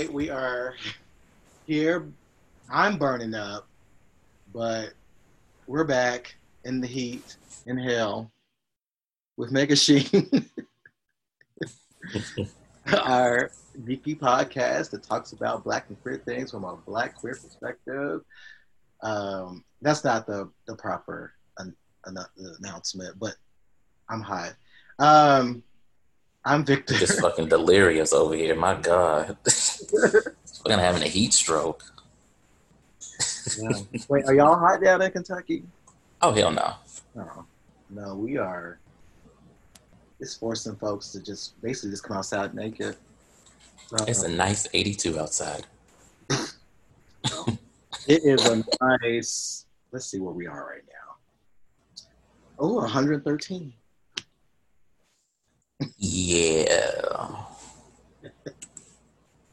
right, we are here. I'm burning up, but we're back in the heat, in hell, with Mega Sheen. Our geeky podcast that talks about black and queer things from a black queer perspective. Um, that's not the the proper an, an, announcement, but I'm high. Um, I'm Victor. Just fucking delirious over here. My God. fucking having a heat stroke. yeah. Wait, are y'all hot down in Kentucky? Oh, hell no. No. No, we are. It's forcing folks to just basically just come outside naked. Uh, it's a nice 82 outside. it is a nice, let's see where we are right now. Oh, 113. Yeah.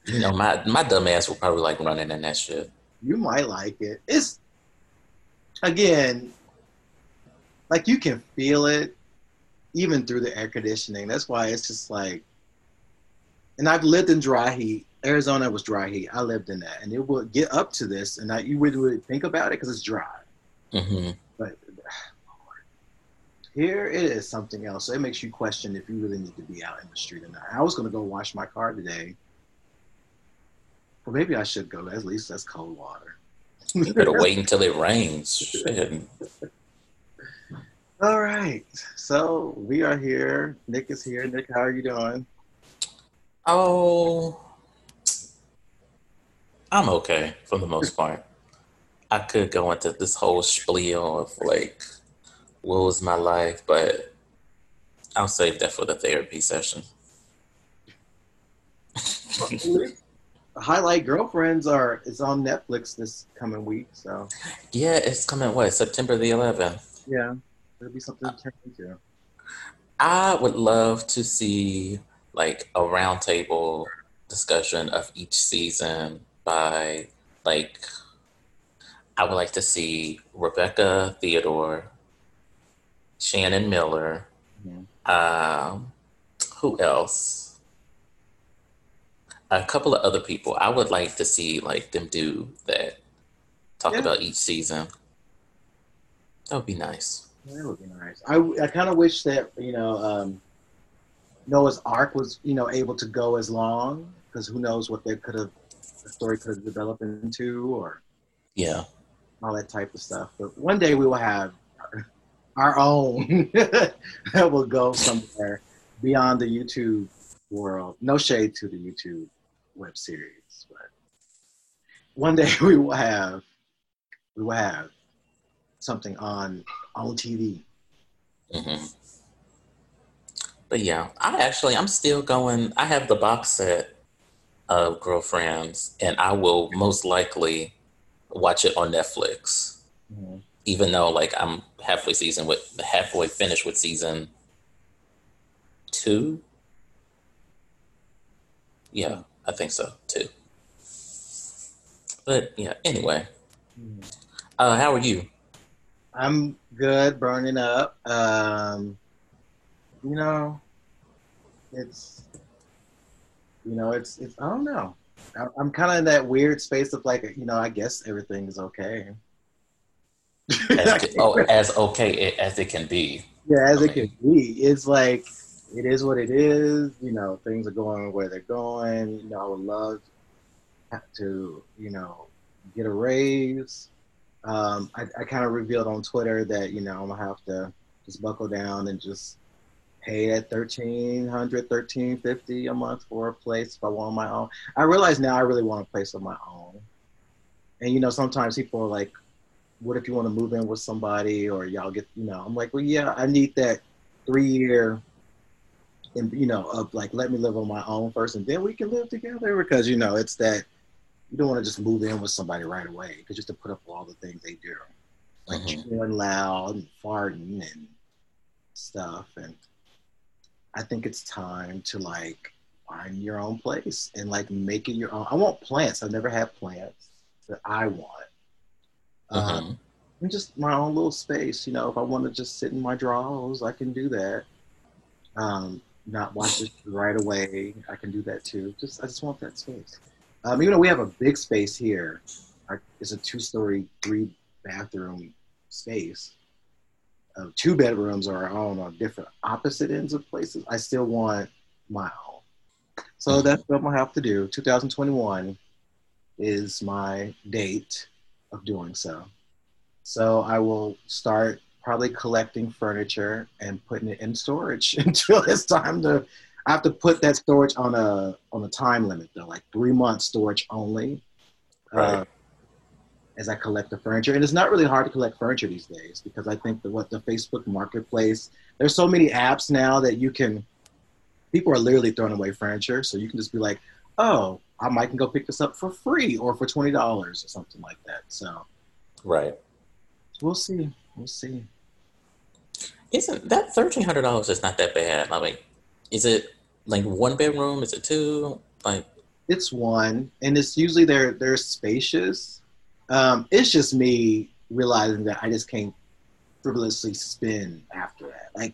you know, my my dumb ass will probably like running in that shit. You might like it. It's again, like you can feel it even through the air conditioning. That's why it's just like and I've lived in dry heat. Arizona was dry heat. I lived in that, and it would get up to this, and I, you would really think about it because it's dry. Mm-hmm. Here it is something else. So it makes you question if you really need to be out in the street or not. I was going to go wash my car today. Well, maybe I should go. At least that's cold water. you better wait until it rains. All right. So we are here. Nick is here. Nick, how are you doing? Oh, I'm okay for the most part. I could go into this whole spiel of like what was my life, but I'll save that for the therapy session. Highlight Girlfriends are is on Netflix this coming week, so yeah, it's coming what September the 11th. Yeah, it'll be something to turn into. I would love to see like a roundtable discussion of each season by like I would like to see Rebecca Theodore, Shannon Miller. Mm-hmm. Um, who else? A couple of other people. I would like to see like them do that. Talk yeah. about each season. That would be nice. That would be nice. I, I kind of wish that you know um, Noah's Arc was you know able to go as long because who knows what they could have the story could have developed into or yeah all that type of stuff. But one day we will have our own that will go somewhere beyond the YouTube world. No shade to the YouTube web series, but one day we will have we will have something on on TV. Mm-hmm. But yeah, I actually I'm still going. I have the box set of Girlfriends, and I will most likely watch it on Netflix. Mm-hmm even though like I'm halfway season with halfway finished with season two. Yeah, I think so too. But yeah, anyway. Uh, how are you? I'm good, burning up. Um, you know, it's you know, it's it's I don't know. I'm kind of in that weird space of like, you know, I guess everything is okay as, oh, as okay as it can be. Yeah, as I it mean. can be. It's like it is what it is. You know, things are going where they're going. You know, I would love to, you know, get a raise. Um, I, I kind of revealed on Twitter that you know I'm gonna have to just buckle down and just pay at 1300 1350 a month for a place if I want my own. I realize now I really want a place of my own. And you know, sometimes people are like, what if you want to move in with somebody or y'all get, you know, I'm like, well, yeah, I need that three year, and you know, of like, let me live on my own first and then we can live together because, you know, it's that you don't want to just move in with somebody right away because just to put up with all the things they do, like mm-hmm. chewing loud and farting and stuff. And I think it's time to like find your own place and like make it your own. I want plants. I've never had plants that I want uh-huh. Um, just my own little space. You know, if I want to just sit in my drawers, I can do that. Um, not watch it right away, I can do that too. Just I just want that space. Um, even though we have a big space here, our, it's a two-story, three-bathroom space. Uh, two bedrooms are our own on different opposite ends of places. I still want my own. So mm-hmm. that's what I'm gonna have to do. 2021 is my date of doing so. So I will start probably collecting furniture and putting it in storage until it's time to. I have to put that storage on a on a time limit though, like three months storage only. Right. Uh, as I collect the furniture, and it's not really hard to collect furniture these days because I think that what the Facebook Marketplace, there's so many apps now that you can. People are literally throwing away furniture, so you can just be like, "Oh, I might can go pick this up for free or for twenty dollars or something like that." So, right. We'll see. We'll see. Isn't that thirteen hundred dollars? Is not that bad. I mean, is it like one bedroom? Is it two? Like, it's one, and it's usually they're they're spacious. Um, it's just me realizing that I just can't frivolously spend after that. Like,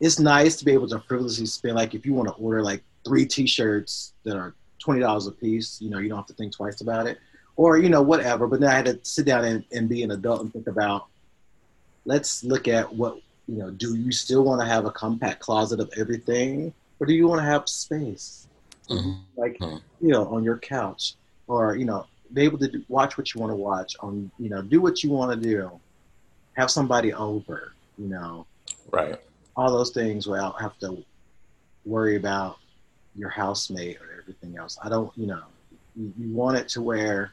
it's nice to be able to frivolously spend. Like, if you want to order like three T-shirts that are twenty dollars a piece, you know, you don't have to think twice about it or you know whatever. But then I had to sit down and, and be an adult and think about. Let's look at what you know. Do you still want to have a compact closet of everything, or do you want to have space, mm-hmm. like mm-hmm. you know, on your couch, or you know, be able to do, watch what you want to watch on you know, do what you want to do, have somebody over, you know, right? All those things without have to worry about your housemate or everything else. I don't, you know, you, you want it to where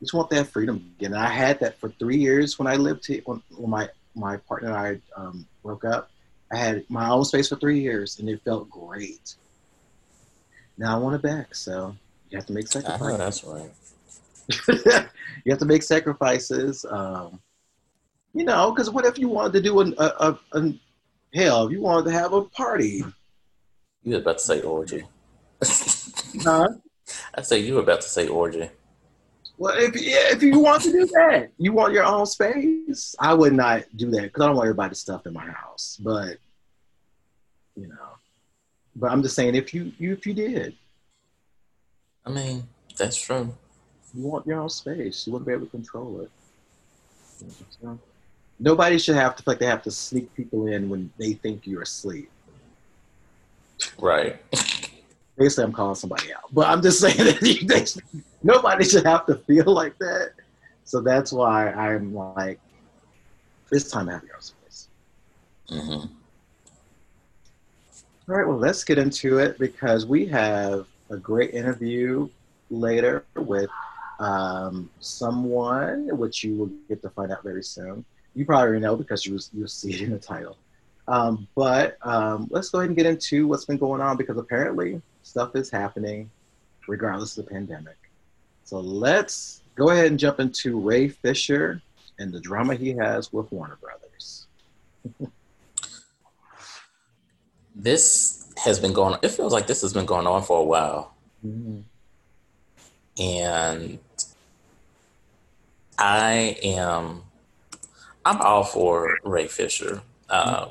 just want that freedom again. And I had that for three years when I lived here, when, when my, my partner and I um, broke up. I had my own space for three years and it felt great. Now I want it back. So you have to make sacrifices. I know that's right. you have to make sacrifices. Um, you know, because what if you wanted to do a, a, a, a hell, if you wanted to have a party? You were about to say orgy. huh? I say you were about to say orgy. Well, if if you want to do that, you want your own space. I would not do that because I don't want everybody's stuff in my house. But you know, but I'm just saying if you, you if you did, I mean that's true. You want your own space. You want to be able to control it. Nobody should have to like they have to sneak people in when they think you're asleep. Right. Basically, I'm calling somebody out, but I'm just saying that nobody should have to feel like that. So that's why I'm like, this time I have your space. Mm-hmm. All right, well, let's get into it because we have a great interview later with um, someone, which you will get to find out very soon. You probably know because you you'll see it in the title. Um, but um, let's go ahead and get into what's been going on because apparently stuff is happening regardless of the pandemic. So let's go ahead and jump into Ray Fisher and the drama he has with Warner Brothers. this has been going on. it feels like this has been going on for a while. Mm-hmm. And I am I'm all for Ray Fisher. Uh,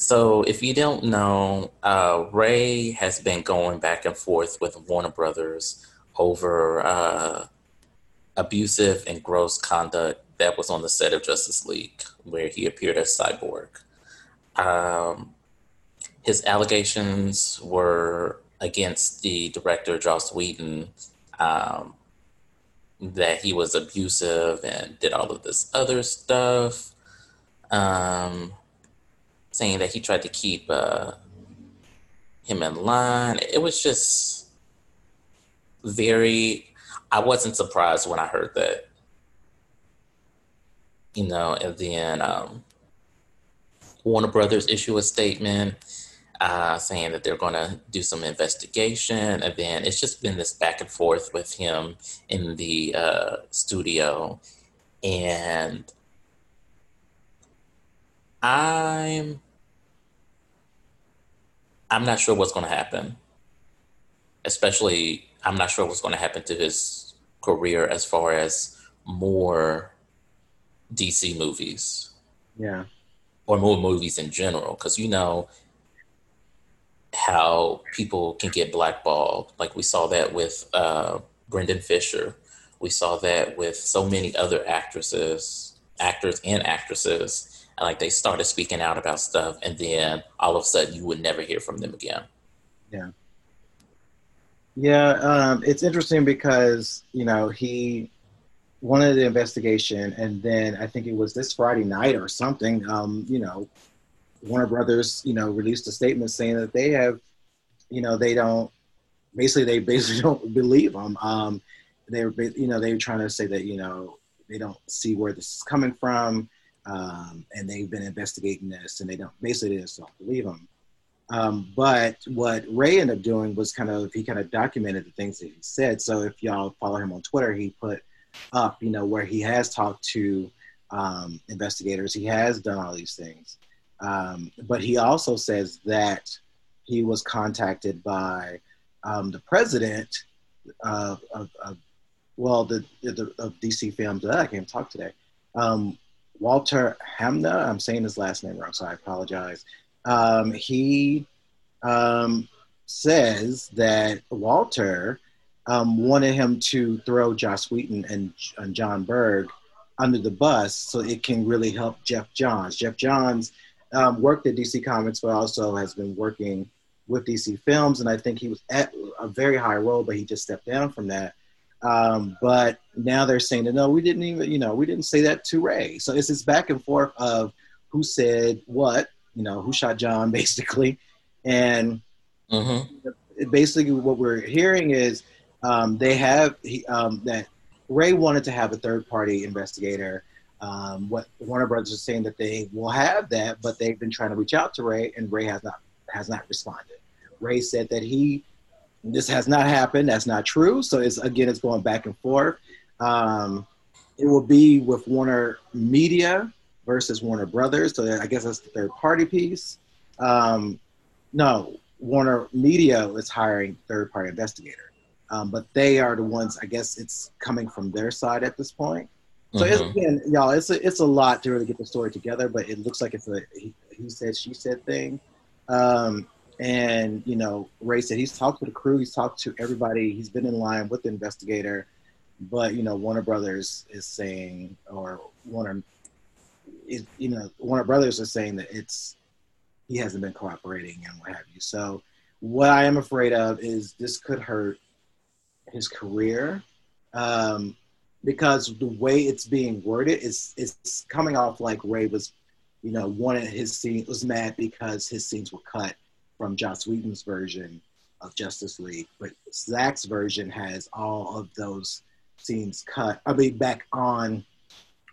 so, if you don't know, uh, Ray has been going back and forth with Warner Brothers over uh, abusive and gross conduct that was on the set of Justice League, where he appeared as Cyborg. Um, his allegations were against the director, Joss Whedon, um, that he was abusive and did all of this other stuff. Um, saying that he tried to keep uh, him in line. It was just very. I wasn't surprised when I heard that. You know, and then um, Warner Brothers issue a statement uh, saying that they're going to do some investigation, and then it's just been this back and forth with him in the uh, studio, and I'm I'm not sure what's going to happen. Especially, I'm not sure what's going to happen to his career as far as more DC movies. Yeah. Or more movies in general. Because, you know, how people can get blackballed. Like we saw that with uh, Brendan Fisher. We saw that with so many other actresses, actors and actresses. Like they started speaking out about stuff, and then all of a sudden you would never hear from them again. Yeah. Yeah, um, it's interesting because you know he wanted the investigation, and then I think it was this Friday night or something. Um, you know, Warner Brothers, you know, released a statement saying that they have, you know, they don't, basically, they basically don't believe them. Um, they're, you know, they were trying to say that, you know, they don't see where this is coming from, um, and they've been investigating this, and they don't, basically, they just don't believe him. Um, but what Ray ended up doing was kind of, he kind of documented the things that he said. So if y'all follow him on Twitter, he put up, you know, where he has talked to um, investigators, he has done all these things. Um, but he also says that he was contacted by um, the president of, of, of well, the, the, of DC Films. I can't talk today. Um, Walter Hamada. I'm saying his last name wrong, so I apologize. Um, he um, says that Walter um, wanted him to throw Joss Whedon and, and Jon Berg under the bus so it can really help Geoff Johns. Geoff Johns um, worked at DC Comics, but also has been working with DC Films. And I think he was at a very high role, but he just stepped down from that. Um, but now they're saying that no, we didn't even, you know, we didn't say that to Ray. So it's this back and forth of who said what, you know, who shot John, basically. And mm-hmm. basically, what we're hearing is um, they have he, um, that Ray wanted to have a third party investigator um, what Warner Brothers is saying that they will have that, but they've been trying to reach out to Ray, and Ray has not has not responded. Ray said that he this has not happened. That's not true. So it's again, it's going back and forth. Um, it will be with Warner Media versus Warner Brothers. So I guess that's the third party piece. Um, no, Warner Media is hiring third party investigator, um, but they are the ones. I guess it's coming from their side at this point. So mm-hmm. it's again, y'all, it's a it's a lot to really get the story together, but it looks like it's a he, he said she said thing. Um, and you know, Ray said he's talked to the crew, he's talked to everybody, he's been in line with the investigator, but you know, Warner Brothers is saying, or Warner, is you know, Warner Brothers is saying that it's he hasn't been cooperating and what have you. So, what I am afraid of is this could hurt his career. Um, because the way it's being worded is it's coming off like Ray was, you know, wanted his scene was mad because his scenes were cut from Joss Whedon's version of Justice League, but Zack's version has all of those scenes cut. I mean, back on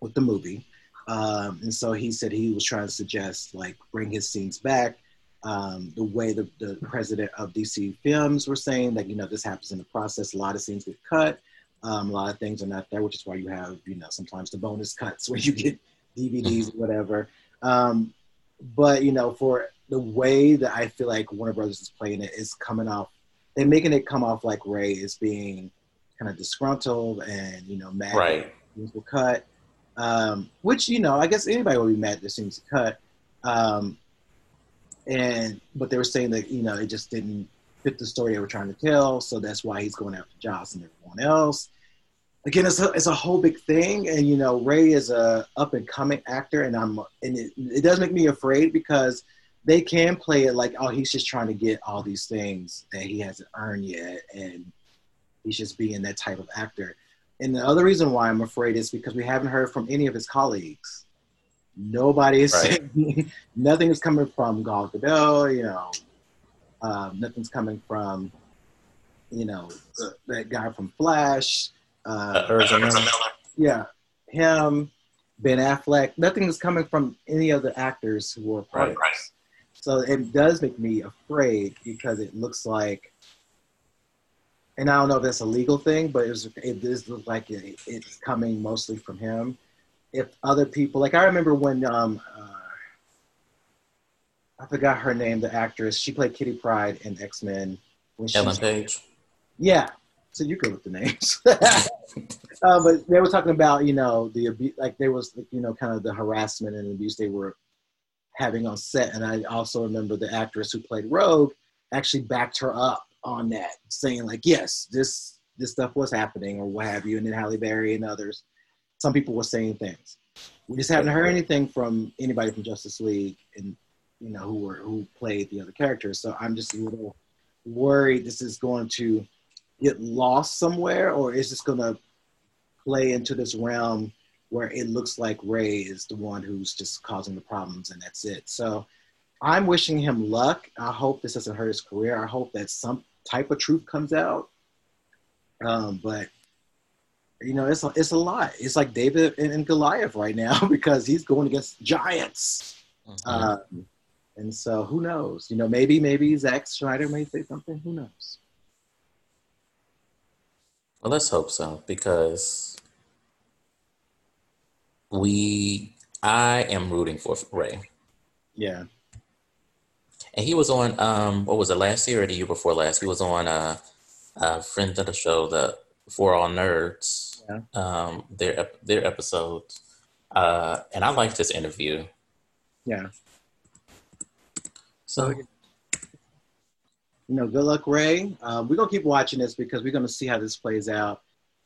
with the movie, um, and so he said he was trying to suggest like bring his scenes back. Um, the way the, the president of DC Films were saying that you know this happens in the process, a lot of scenes get cut um, a lot of things are not there, which is why you have, you know, sometimes the bonus cuts where you get DVDs or whatever. Um, but you know, for the way that I feel like Warner Brothers is playing it is coming off. They're making it come off like Ray is being kind of disgruntled and you know mad right. things will cut. Um, which you know, I guess anybody will be mad that things cut. Um, and but they were saying that you know it just didn't fit the story they were trying to tell. So that's why he's going after Joss and everyone else. Again, it's a, it's a whole big thing, and you know Ray is a up and coming actor, and I'm and it, it does make me afraid because they can play it like oh he's just trying to get all these things that he hasn't earned yet, and he's just being that type of actor. And the other reason why I'm afraid is because we haven't heard from any of his colleagues. Nobody is right. saying nothing is coming from Gal Gadot, you know, um, nothing's coming from, you know, uh, that guy from Flash. Uh, uh, yeah, him, Ben Affleck. Nothing is coming from any of the actors who were part right, of this. So it does make me afraid because it looks like, and I don't know if that's a legal thing, but it, was, it does look like it, it's coming mostly from him. If other people, like I remember when um, uh, I forgot her name, the actress. She played Kitty Pryde in X Men. Ellen Page. Yeah, so you good with the names. uh, but they were talking about you know the abuse, like there was you know kind of the harassment and abuse they were having on set, and I also remember the actress who played Rogue actually backed her up on that, saying like, yes, this this stuff was happening or what have you. And then Halle Berry and others, some people were saying things. We just haven't heard anything from anybody from Justice League and you know who were who played the other characters. So I'm just a little worried this is going to get lost somewhere, or is this going to play into this realm where it looks like Ray is the one who's just causing the problems and that's it. So I'm wishing him luck. I hope this doesn't hurt his career. I hope that some type of truth comes out. Um, but you know, it's a, it's a lot. It's like David and, and Goliath right now because he's going against giants. Mm-hmm. Uh, and so who knows? You know, maybe maybe Zack Snyder may say something. Who knows? Well, let's hope so because we I am rooting for Ray. Yeah. And he was on um what was it last year or the year before last? He was on uh uh friend of the show, the For All Nerds. Yeah. Um their their episodes. Uh and I liked this interview. Yeah. So you know, good luck, Ray. Um, we're gonna keep watching this because we're gonna see how this plays out.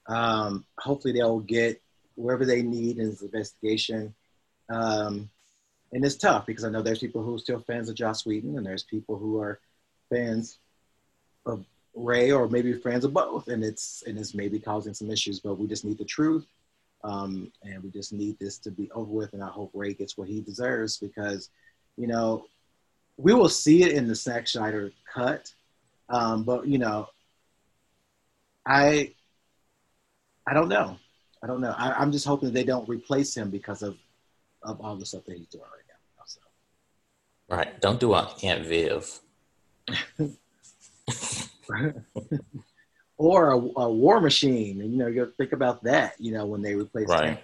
Um, hopefully they'll get wherever they need in this investigation. Um, and it's tough because I know there's people who are still fans of Joss Whedon, and there's people who are fans of Ray, or maybe fans of both, and it's and it's maybe causing some issues. But we just need the truth, um, and we just need this to be over with. And I hope Ray gets what he deserves because, you know, we will see it in the Zack Snyder cut, um, but you know, I I don't know. I don't know. I, am just hoping they don't replace him because of of all the stuff that he's doing right now. So. Right. Don't do a Aunt Viv. or a, a, war machine. And, you know, you think about that, you know, when they replaced right. him.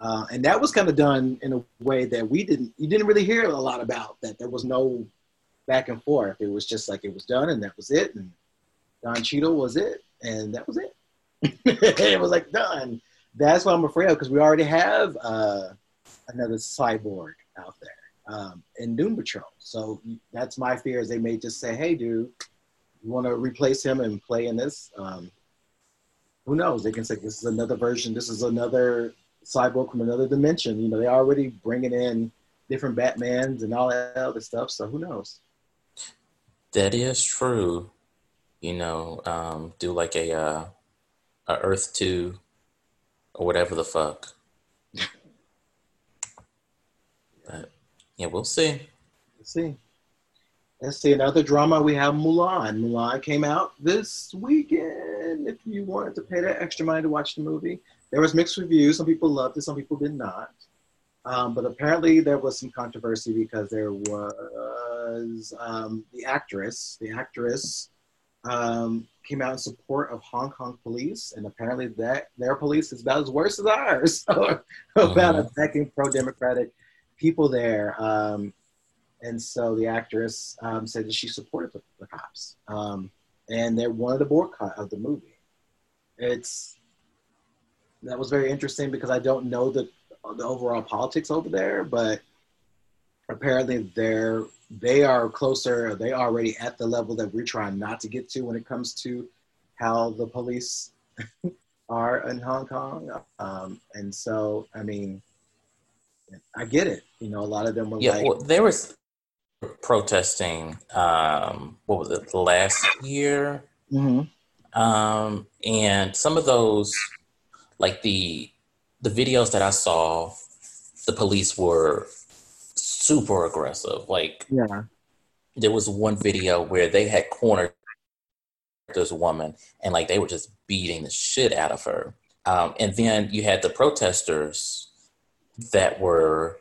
Uh, and that was kind of done in a way that we didn't, you didn't really hear a lot about that. There was no back and forth. It was just like it was done and that was it. And Don Cheadle was it. And that was it. it was like done. That's what I'm afraid of because we already have uh, another cyborg out there um, in Doom Patrol. So that's my fear is they may just say, hey, dude, you want to replace him and play in this? Um, who knows? They can say this is another version. This is another cyborg from another dimension. You know, they're already bringing in different Batmans and all that other stuff. So who knows? That is true. You know, um, do like a uh, Earth Two or whatever the fuck. but yeah, we'll see. Let's see. Let's see another drama. We have Mulan. Mulan came out this weekend. If you wanted to pay that extra money to watch the movie, there was mixed reviews. Some people loved it, some people did not. Um, but apparently, there was some controversy because there was um, the actress. The actress um, came out in support of Hong Kong police, and apparently that their police is about as worse as ours about uh-huh. attacking pro-democratic people there. Um, and so the actress um, said that she supported the, the cops, um, and they wanted a boycott of the movie. It's that was very interesting because I don't know the the overall politics over there, but apparently they're they are closer, they are already at the level that we're trying not to get to when it comes to how the police are in Hong Kong. Um, and so, I mean, I get it. You know, a lot of them were yeah, like, well, there was protesting. Um, what was it last year? Mm-hmm. Um, and some of those, like the the videos that I saw, the police were super aggressive. Like, yeah, there was one video where they had cornered this woman and like they were just beating the shit out of her. Um, and then you had the protesters that were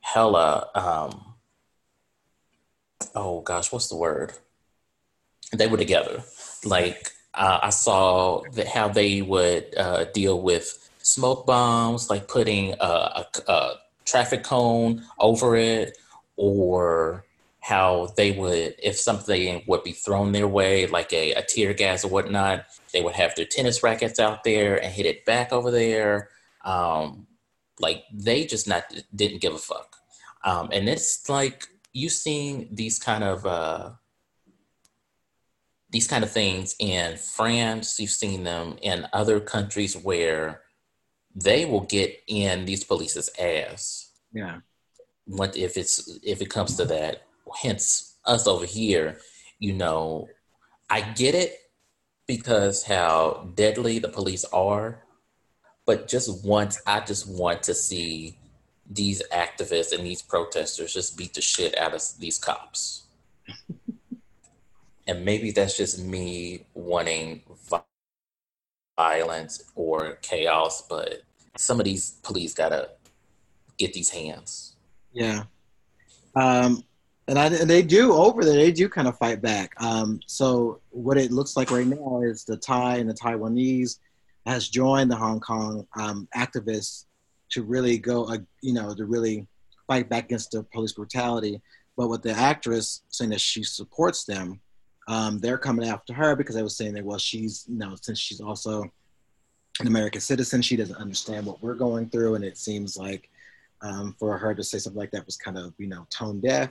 hella, um, oh gosh, what's the word? They were together. Like uh, I saw that how they would uh, deal with smoke bombs, like putting a, a, a traffic cone over it, or how they would, if something would be thrown their way, like a, a tear gas or whatnot, they would have their tennis rackets out there and hit it back over there. Um, like they just not didn't give a fuck. Um, and it's like you've seen these kind of uh, these kind of things in France, you've seen them in other countries where they will get in these police's ass. Yeah. What if it's if it comes to that? Hence us over here, you know, I get it because how deadly the police are, but just once I just want to see these activists and these protesters just beat the shit out of these cops. and maybe that's just me wanting violence or chaos, but some of these police gotta get these hands. Yeah. Um, and, I, and they do over there. They do kind of fight back. Um, so what it looks like right now is the Thai and the Taiwanese has joined the Hong Kong um, activists to really go, uh, you know, to really fight back against the police brutality. But with the actress saying that she supports them, um, they're coming after her because they were saying that well, she's you know, since she's also an American citizen, she doesn't understand what we're going through, and it seems like um, for her to say something like that was kind of you know tone deaf.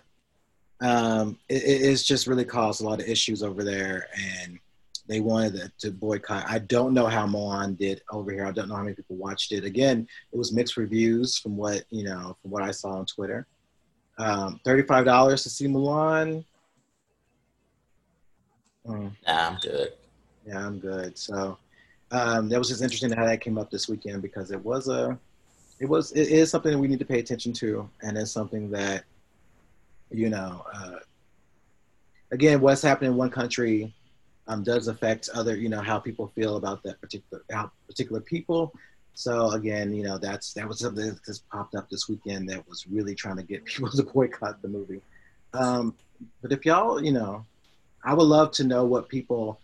Um, it, it's just really caused a lot of issues over there, and they wanted to boycott. I don't know how Mulan did over here. I don't know how many people watched it. Again, it was mixed reviews from what you know from what I saw on Twitter. Um, Thirty-five dollars to see Mulan. Mm. Nah, I'm good. Yeah, I'm good. So um, that was just interesting how that came up this weekend because it was a, it was it is something that we need to pay attention to, and it's something that, you know, uh, again, what's happening in one country um, does affect other, you know, how people feel about that particular how particular people. So again, you know, that's that was something that just popped up this weekend that was really trying to get people to boycott the movie. Um, but if y'all, you know, I would love to know what people,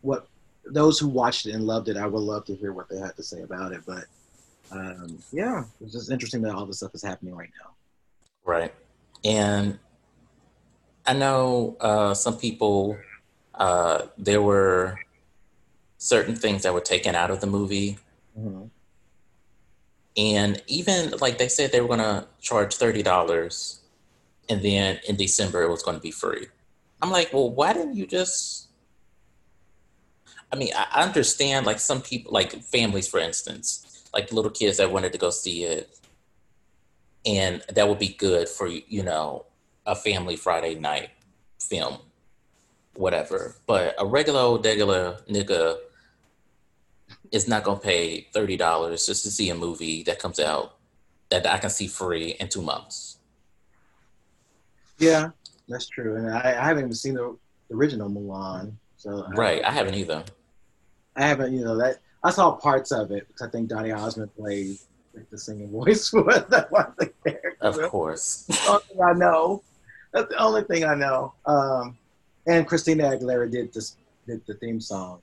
what those who watched it and loved it. I would love to hear what they had to say about it. But um, yeah, it's just interesting that all this stuff is happening right now. Right, and I know uh, some people uh, there were certain things that were taken out of the movie. Mm-hmm. And even like they said they were going to charge $30 and then in December it was going to be free. I'm like, well, why didn't you just? I mean, I understand like some people, like families, for instance, like little kids that wanted to go see it, and that would be good for you know a family Friday night film whatever. But a regular old regular nigga is not gonna pay thirty dollars just to see a movie that comes out that I can see free in two months. Yeah, that's true, and I, I haven't even seen the original Mulan, so right, I, I haven't either. I haven't, you know, that I saw parts of it because I think Donny Osmond plays like, the singing voice for that one character. Of course, that's the only thing I know. That's the only thing I know. Um, and Christina Aguilera did this did the theme song,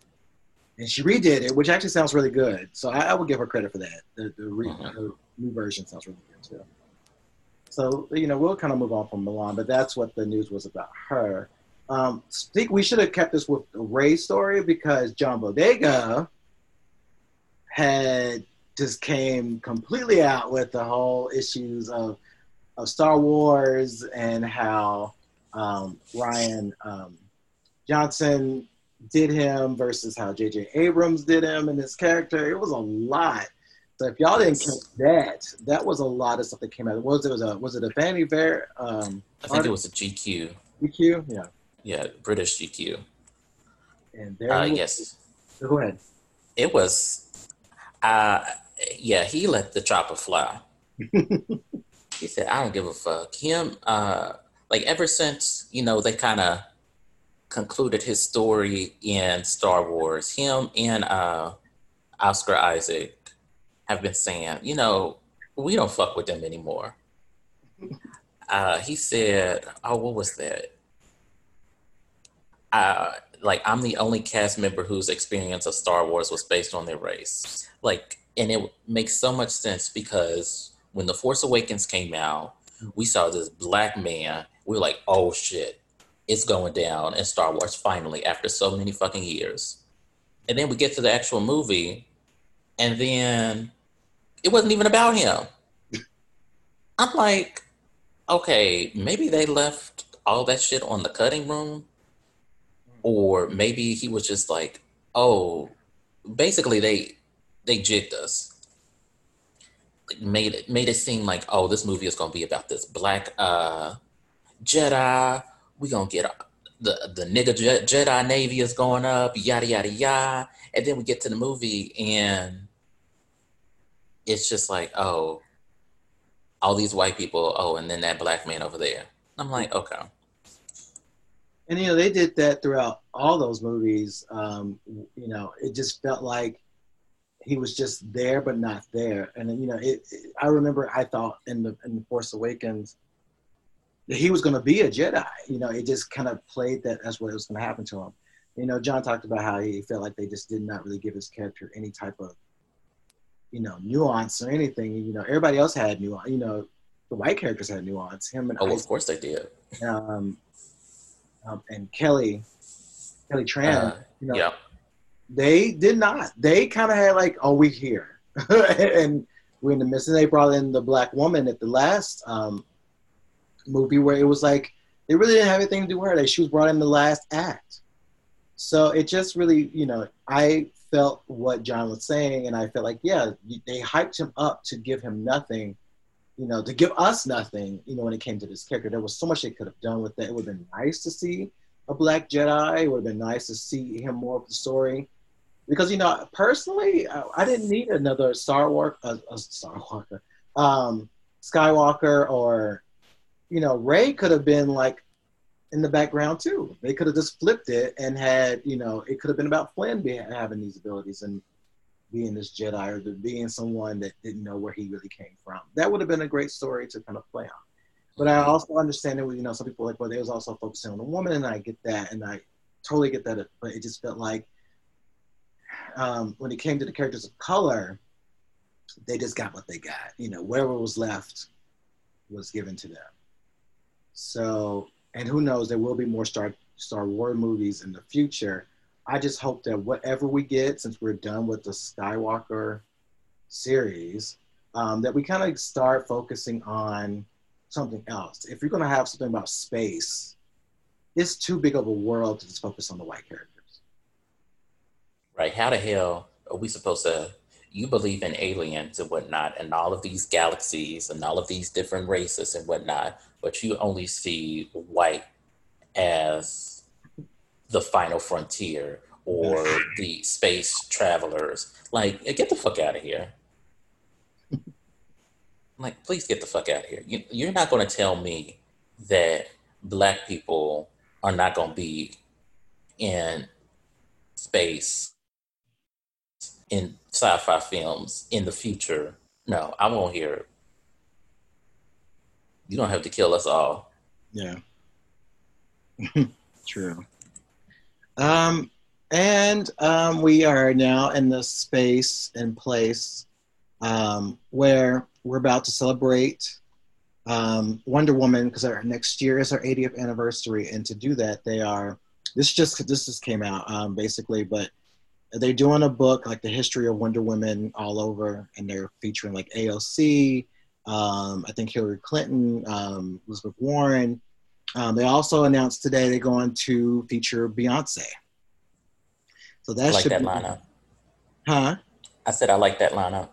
and she redid it, which actually sounds really good. So I, I would give her credit for that. The, the re, uh-huh. new version sounds really good too. So you know we'll kind of move on from Mulan, but that's what the news was about her. Um, think we should have kept this with the Ray story because John Boyega had just came completely out with the whole issues of of Star Wars and how um, Rian um, Johnson did him versus how J.J. Abrams did him and his character. It was a lot. So if y'all didn't catch that, that was a lot of stuff that came out. Was it was a was it a Vanity Fair? Um, I think it was a GQ. GQ, yeah. Yeah, British GQ. And there. Uh, yes. Go ahead. It was. Uh, yeah, he let the chopper fly. he said, "I don't give a fuck." Him. Uh, like ever since you know they kind of concluded his story in Star Wars, him and uh, Oscar Isaac have been saying, you know, we don't fuck with them anymore. Uh, he said, "Oh, what was that?" Uh, like I'm the only cast member whose experience of Star Wars was based on their race. Like, and it makes so much sense because when The Force Awakens came out, we saw this black man we were like, oh shit, it's going down in Star Wars finally after so many fucking years. And then we get to the actual movie, and then it wasn't even about him. I'm like, okay, maybe they left all that shit on the cutting room or maybe he was just like, oh, basically they they jigged us, made it made it seem like oh this movie is gonna be about this black uh Jedi. We gonna get the the nigga Jedi Navy is going up, yada yada yada, and then we get to the movie and it's just like oh all these white people oh and then that black man over there. I'm like okay. And you know they did that throughout all those movies. Um, you know it just felt like he was just there but not there. And you know it, it I remember I thought in the in the Force Awakens that he was going to be a Jedi. You know, it just kind of played that as what was going to happen to him. You know, John talked about how he felt like they just did not really give his character any type of, you know, nuance or anything. You know, everybody else had nuance. You know, the white characters had nuance. Him and oh, Isaac, of course they did. Um, um, and Kelly, Kelly Tran. Uh, you know, yeah. They did not. They kind of had like, oh, we here, and we're in the midst. And they brought in the black woman at the last um, movie where it was like they really didn't have anything to do with her. Like she was brought in the last act. So it just really, you know, I felt what John was saying, and I felt like, yeah, they hyped him up to give him nothing, you know, to give us nothing, you know, when it came to this character. There was so much they could have done with it. It would have been nice to see a black Jedi. It would have been nice to see him more of the story. Because, you know, personally, I, didn't need another Star Wars, uh, a Star Walker, um, Skywalker or you know, Rey could have been like in the background too. They could have just flipped it and had, you know, it could have been about Flynn having these abilities and being this Jedi or the, being someone that didn't know where he really came from. That would have been a great story to kind of play on. But I also understand that, you know, some people like, well, they was also focusing on a woman, and I get that, and I totally get that. But it just felt like um, when it came to the characters of color, they just got what they got. You know, whatever was left was given to them. So, and who knows, there will be more Star Star Wars movies in the future. I just hope that whatever we get, since we're done with the Skywalker series, um, that we kind of start focusing on something else. If you're going to have something about space, it's too big of a world to just focus on the white characters. Right. How the hell are we supposed to you believe in aliens and whatnot, and all of these galaxies and all of these different races and whatnot, but you only see white as the final frontier or the space travelers. Like, get the fuck out of here. like, please get the fuck out of here. You, you're not going to tell me that black people are not going to be in space in sci-fi films in the future. No, I won't hear it. You don't have to kill us all. Yeah. True. Um, and um, we are now in the space and place um, where we're about to celebrate um, Wonder Woman because our next year is our 80th anniversary, and to do that, they are. This just this just came out um, basically, but they're doing a book like the history of Wonder Women all over, and they're featuring like AOC, um, I think Hillary Clinton, um, Elizabeth Warren. Um, they also announced today they're going to feature Beyonce. So that I like that be, lineup. Huh? I said I like that lineup.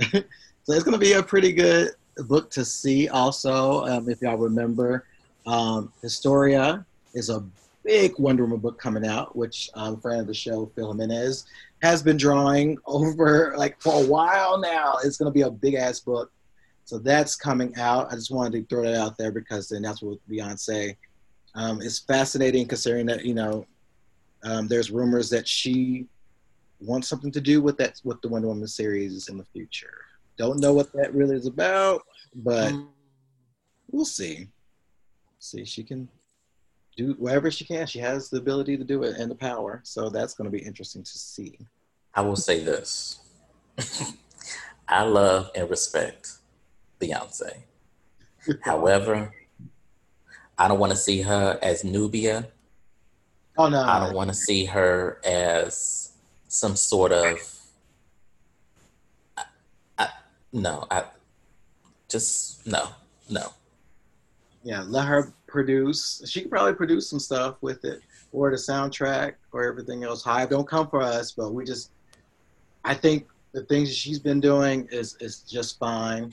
so it's going to be a pretty good book to see. Also, um, if y'all remember, um, Historia is a big Wonder Woman book coming out, which um, friend of the show, Phil Jimenez, has been drawing over like for a while now. It's going to be a big ass book. So that's coming out. I just wanted to throw that out there because then that's what Beyonce. Um, it's fascinating considering that you know um, there's rumors that she wants something to do with that with the Wonder Woman series in the future. Don't know what that really is about, but mm. we'll see. See, she can do whatever she can. She has the ability to do it and the power. So that's going to be interesting to see. I will say this I love and respect Beyonce. However, I don't want to see her as Nubia. Oh, no. I don't want to see her as some sort of. I, I, no, I just, no, no. Yeah, let her produce. She could probably produce some stuff with it. or the soundtrack or everything else. Hive don't come for us, but we just I think the things she's been doing is is just fine.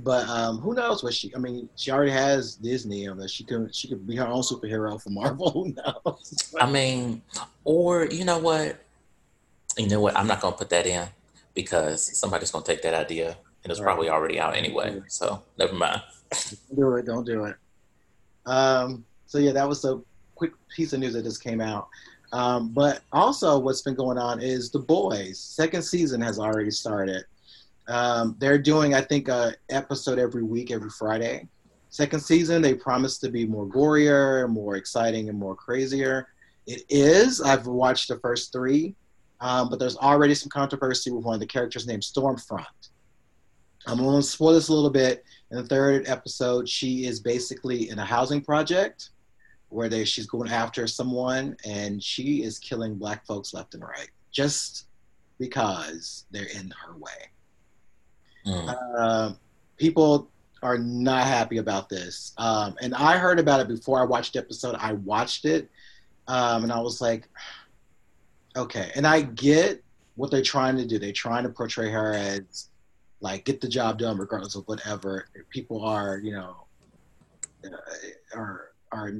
But um, who knows what she? I mean, she already has Disney on this. She could she could be her own superhero for Marvel. Who knows? I mean, or you know what? You know what? I'm not gonna put that in because somebody's gonna take that idea and it's right. probably already out anyway. So never mind. Don't do it. Don't do it. Um, so yeah, that was a quick piece of news that just came out. Um, but also, what's been going on is The Boys second season has already started. Um, they're doing, I think, a episode every week, every Friday. Second season, they promised to be more gorier, more exciting, and more crazier. It is. I've watched the first three, um, but there's already some controversy with one of the characters named Stormfront. I'm going to spoil this a little bit. In the third episode, she is basically in a housing project where they, she's going after someone and she is killing black folks left and right just because they're in her way. Mm. Uh, people are not happy about this. Um, and I heard about it before I watched the episode. I watched it um, and I was like, okay. And I get what they're trying to do. They're trying to portray her as like get the job done regardless of whatever. People are, you know, uh, are are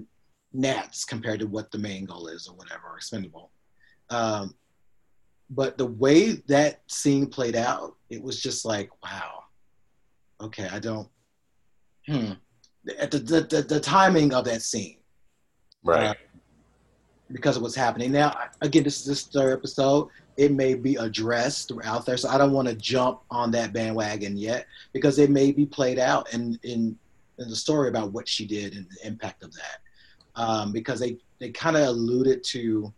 gnats compared to what the main goal is or whatever, expendable. Um, but the way that scene played out, it was just like, wow, okay, I don't, hmm. At the, the, the, the timing of that scene. Right. Uh, because of what's happening. Now, again, this is this third episode. It may be addressed throughout there, so I don't want to jump on that bandwagon yet because it may be played out in, in, in the story about what she did and the impact of that um, because they, they kind of alluded to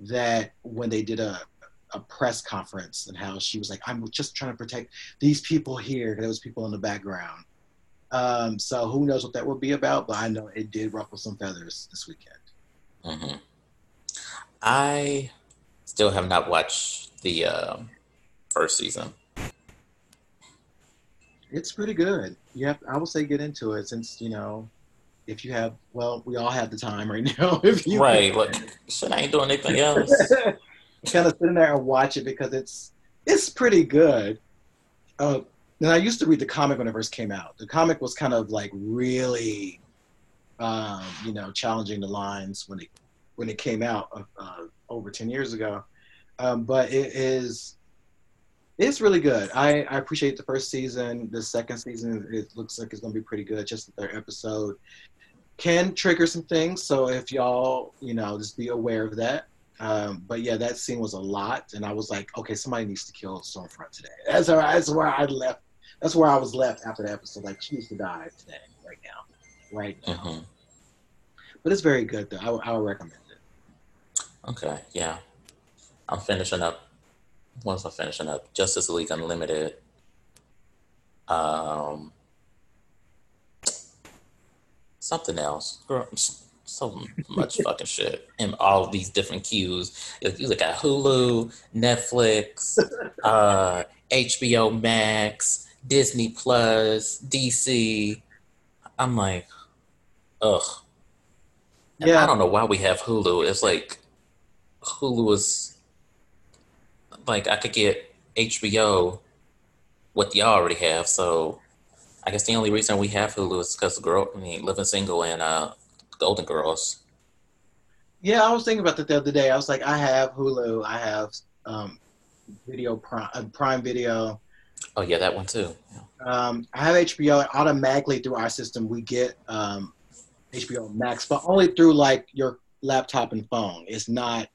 that when they did a, a press conference and how she was like, I'm just trying to protect these people here. There was people in the background. Um, so who knows what that will be about, but I know it did ruffle some feathers this weekend. Mm-hmm. I still have not watched the uh, first season. It's pretty good. You have, I will say, get into it since you know if you have, well, we all have the time right now. if you right, look, shit, I ain't doing anything else. kind of sitting there and watch it because it's it's pretty good. Uh, and I used to read the comic when it first came out. The comic was kind of like really, um, you know, challenging the lines when it when it came out uh, over ten years ago. Um, but it is it's really good. I, I appreciate the first season. The second season, it looks like it's going to be pretty good. Just the third episode can trigger some things. So if y'all, you know, just be aware of that. Um, but yeah, that scene was a lot, and I was like, okay, somebody needs to kill Stormfront today. That's where, that's where I left. That's where I was left after the episode. Like, she needs to die today, right now, right now. Mm-hmm. But it's very good, though. I, I would recommend it. Okay, yeah, I'm finishing up. Once I'm finishing up, Justice League Unlimited. Um, something else. Girl, so much fucking shit in all these different queues. You look at Hulu, Netflix, uh, HBO Max, Disney Plus, DC. I'm like, ugh. And yeah. I don't know why we have Hulu. It's like Hulu is like I could get HBO what y'all already have, so I guess the only reason we have Hulu is because girl, I mean, Living Single and uh, Golden Girls. Yeah, I was thinking about that the other day. I was like, I have Hulu, I have um, Video Prime, uh, Prime Video. Oh yeah, that one too. Yeah. Um, I have HBO. Automatically through our system, we get um, HBO Max, but only through like your laptop and phone. It's not.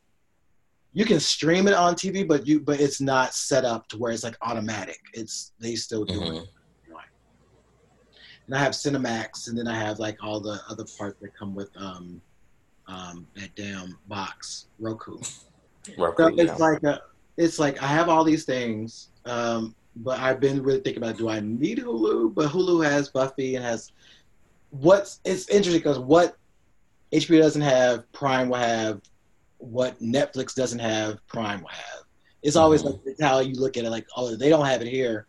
You can stream it on TV, but you but it's not set up to where it's like automatic. It's they still do mm-hmm. it and I have Cinemax, and then I have like all the other parts that come with um, um, that damn box Roku. Roku so it's yeah. like a, it's like I have all these things, um, but I've been really thinking about do I need Hulu? But Hulu has Buffy and has what's it's interesting because what HBO doesn't have, Prime will have. What Netflix doesn't have, Prime will have. It's always mm-hmm. like how you look at it, like oh they don't have it here,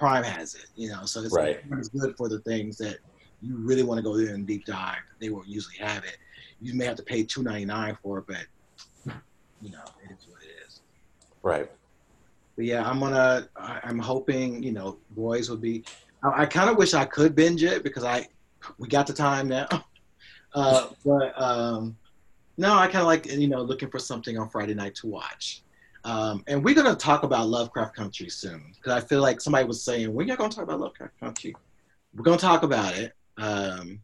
Prime has it, you know, so it's, right. it's good for the things that you really want to go in and deep dive. They will usually have it. you may have to pay two ninety nine for it, but you know, it is what it is. Right. But yeah, I'm gonna. I'm hoping you know, boys will be. I, I kind of wish I could binge it because I we got the time now. Uh, but um, no, I kind of like you know looking for something on Friday night to watch. Um, and we're gonna talk about Lovecraft Country soon because I feel like somebody was saying when you're gonna talk about Lovecraft Country. We're gonna talk about it. Um,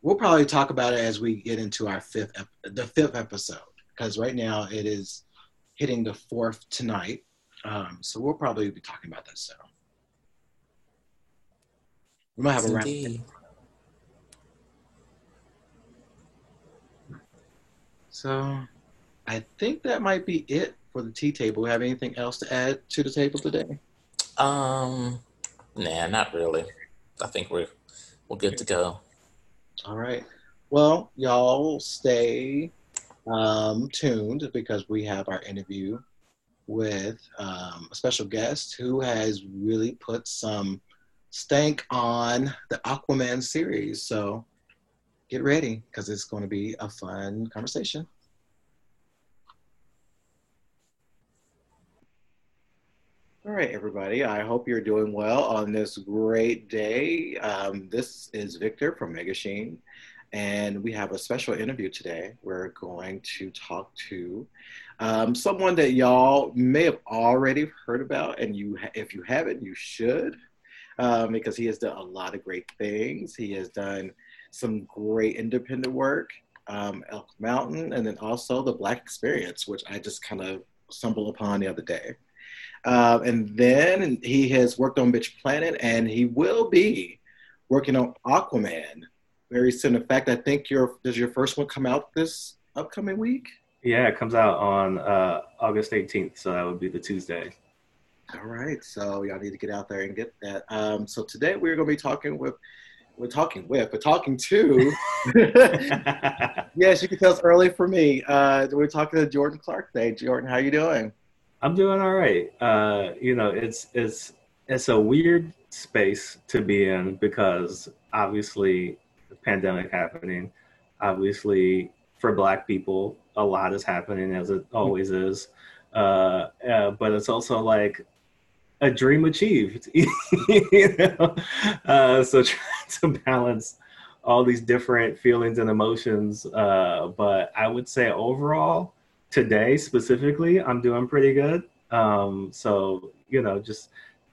we'll probably talk about it as we get into our fifth ep- the fifth episode because right now it is hitting the fourth tonight. Um, so we'll probably be talking about that soon. We might have a round. Indeed. So I think that might be it for the tea table. Have anything else to add to the table today? Um, nah, not really. I think we're we're good to go. All right. Well, y'all stay um, tuned because we have our interview with um, a special guest who has really put some stank on the Aquaman series. So get ready because it's going to be a fun conversation. All right, everybody. I hope you're doing well on this great day. Um, this is Victor from Megashine, and we have a special interview today. We're going to talk to um, someone that y'all may have already heard about, and you, if you haven't, you should, um, because he has done a lot of great things. He has done some great independent work, um, Elk Mountain, and then also the Black Experience, which I just kind of stumbled upon the other day. Uh, and then he has worked on Bitch Planet, and he will be working on Aquaman very soon. In fact, I think your does your first one come out this upcoming week? Yeah, it comes out on uh, August 18th, so that would be the Tuesday. All right, so y'all need to get out there and get that. Um, so today we're going to be talking with, we're talking with, but talking to. yes, you can tell it's early for me. Uh, we're talking to Jordan Clark today. Jordan, how you doing? I'm doing all right. Uh, you know, it's it's it's a weird space to be in because obviously the pandemic happening. Obviously, for Black people, a lot is happening as it always is. Uh, uh, but it's also like a dream achieved. you know, uh, so trying to balance all these different feelings and emotions. Uh, but I would say overall today specifically, I'm doing pretty good. Um, so you know, just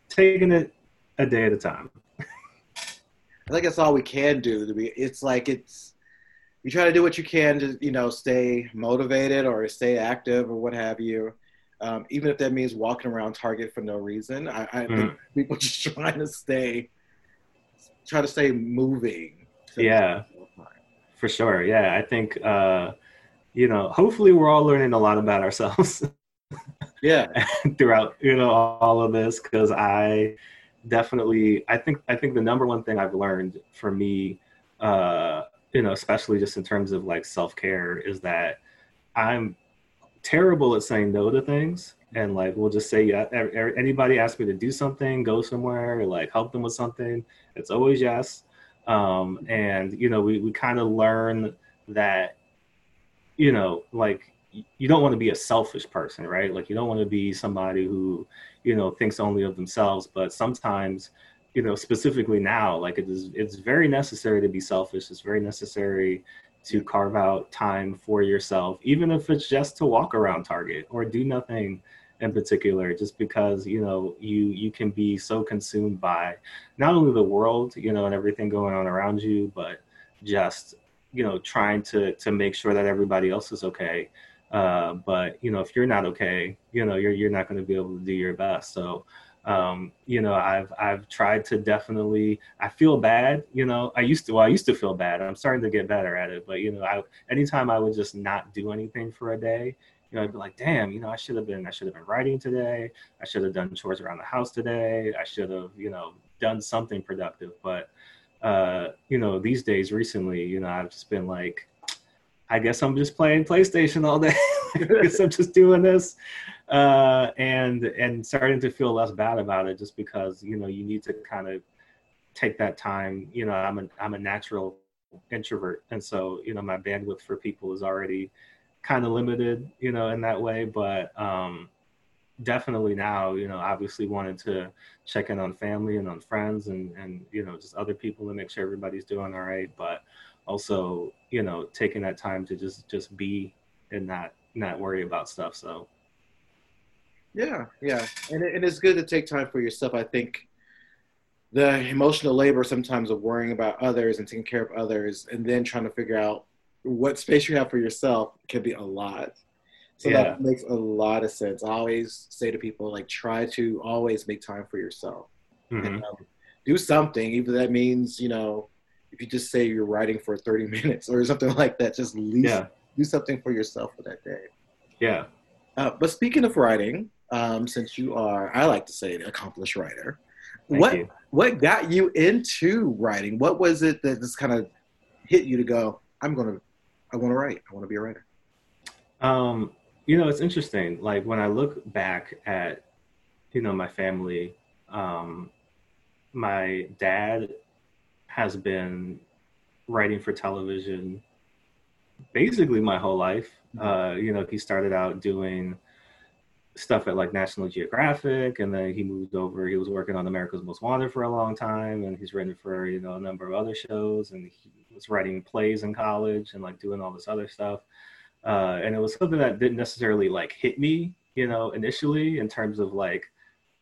taking it a day at a time. I think that's all we can do. To be, it's like it's you try to do what you can to you know stay motivated or stay active or what have you. Um, even if that means walking around Target for no reason, I, I think people just trying to stay, try to stay moving. Yeah, for sure. Yeah, I think uh, you know. Hopefully, we're all learning a lot about ourselves. yeah, throughout you know all of this because I definitely I think I think the number one thing I've learned for me, uh, you know, especially just in terms of like self care, is that I'm terrible at saying no to things and like we'll just say yeah anybody asks me to do something go somewhere or like help them with something it's always yes um and you know we, we kind of learn that you know like you don't want to be a selfish person right? Like you don't want to be somebody who you know thinks only of themselves but sometimes you know specifically now like it is it's very necessary to be selfish. It's very necessary to carve out time for yourself, even if it's just to walk around Target or do nothing in particular, just because you know you you can be so consumed by not only the world, you know, and everything going on around you, but just you know trying to to make sure that everybody else is okay. Uh, but you know, if you're not okay, you know, you're you're not going to be able to do your best. So um, you know i've i've tried to definitely i feel bad you know i used to well i used to feel bad. I'm starting to get better at it. But you know i anytime i would just not do anything for a day you know i'd be like damn you know i should have been i should have been writing today. I should have done chores around the house today. I should have you know done something productive. But uh you know these days recently you know i've just been like I guess I'm just playing PlayStation all day. I guess I'm just doing this, uh, and and starting to feel less bad about it, just because you know you need to kind of take that time. You know, I'm a I'm a natural introvert, and so you know my bandwidth for people is already kind of limited, you know, in that way. But um, definitely now, you know, obviously wanted to check in on family and on friends and and you know just other people to make sure everybody's doing all right. But also, you know, taking that time to just just be and not not worry about stuff. So. Yeah, yeah, and it, and it's good to take time for yourself. I think the emotional labor sometimes of worrying about others and taking care of others, and then trying to figure out what space you have for yourself can be a lot. So yeah. that makes a lot of sense. I always say to people, like, try to always make time for yourself. Mm-hmm. And, um, do something, even that means, you know, if you just say you're writing for 30 minutes or something like that, just least yeah. do something for yourself for that day. Yeah. Uh, but speaking of writing, um, since you are, I like to say, an accomplished writer, Thank what you. what got you into writing? What was it that just kind of hit you to go? I'm gonna, I want to write. I want to be a writer. Um, you know, it's interesting. Like when I look back at, you know, my family, um, my dad has been writing for television basically my whole life. Mm-hmm. Uh, you know, he started out doing stuff at like National Geographic, and then he moved over. He was working on America's Most Wanted for a long time, and he's written for you know a number of other shows, and he was writing plays in college and like doing all this other stuff uh, and it was something that didn't necessarily like hit me, you know, initially in terms of like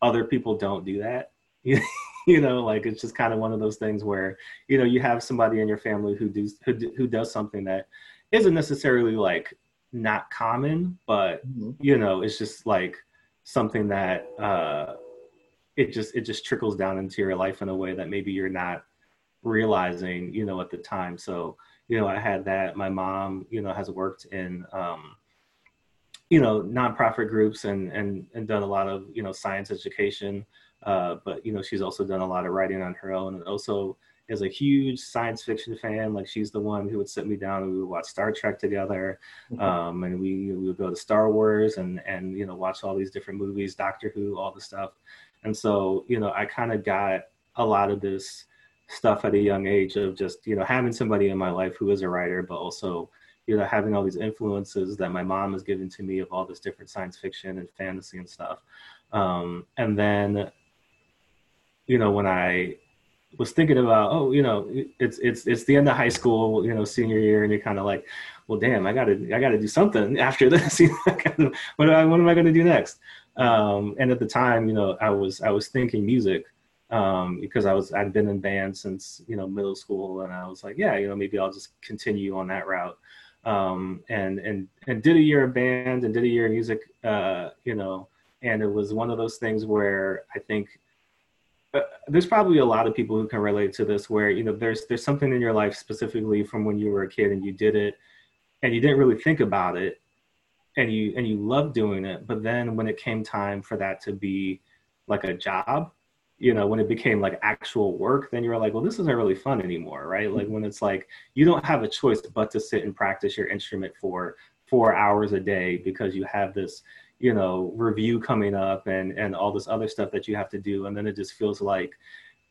other people don't do that. you know, like it's just kind of one of those things where you know you have somebody in your family who does who, who does something that isn't necessarily like not common, but mm-hmm. you know, it's just like something that uh, it just it just trickles down into your life in a way that maybe you're not realizing, you know, at the time. So you know, I had that. My mom, you know, has worked in, um, you know, nonprofit groups and and and done a lot of you know science education. Uh, but you know, she's also done a lot of writing on her own, and also is a huge science fiction fan. Like she's the one who would sit me down and we would watch Star Trek together, mm-hmm. um, and we we would go to Star Wars and and you know watch all these different movies, Doctor Who, all the stuff. And so you know, I kind of got a lot of this stuff at a young age of just you know having somebody in my life who is a writer but also you know having all these influences that my mom has given to me of all this different science fiction and fantasy and stuff. Um, and then you know when i was thinking about oh you know it's it's it's the end of high school you know senior year and you're kind of like well damn i gotta i gotta do something after this what, am I, what am i to do next? Um, and at the time you know i was i was thinking music um, because I was I'd been in band since you know middle school, and I was like, yeah, you know, maybe I'll just continue on that route. Um, and and and did a year of band and did a year of music, uh, you know, and it was one of those things where I think uh, there's probably a lot of people who can relate to this, where you know there's there's something in your life specifically from when you were a kid and you did it, and you didn't really think about it, and you and you loved doing it, but then when it came time for that to be like a job you know when it became like actual work then you were like well this isn't really fun anymore right? Like when it's like you don't have a choice but to sit and practice your instrument for four hours a day because you have this you know review coming up and and all this other stuff that you have to do and then it just feels like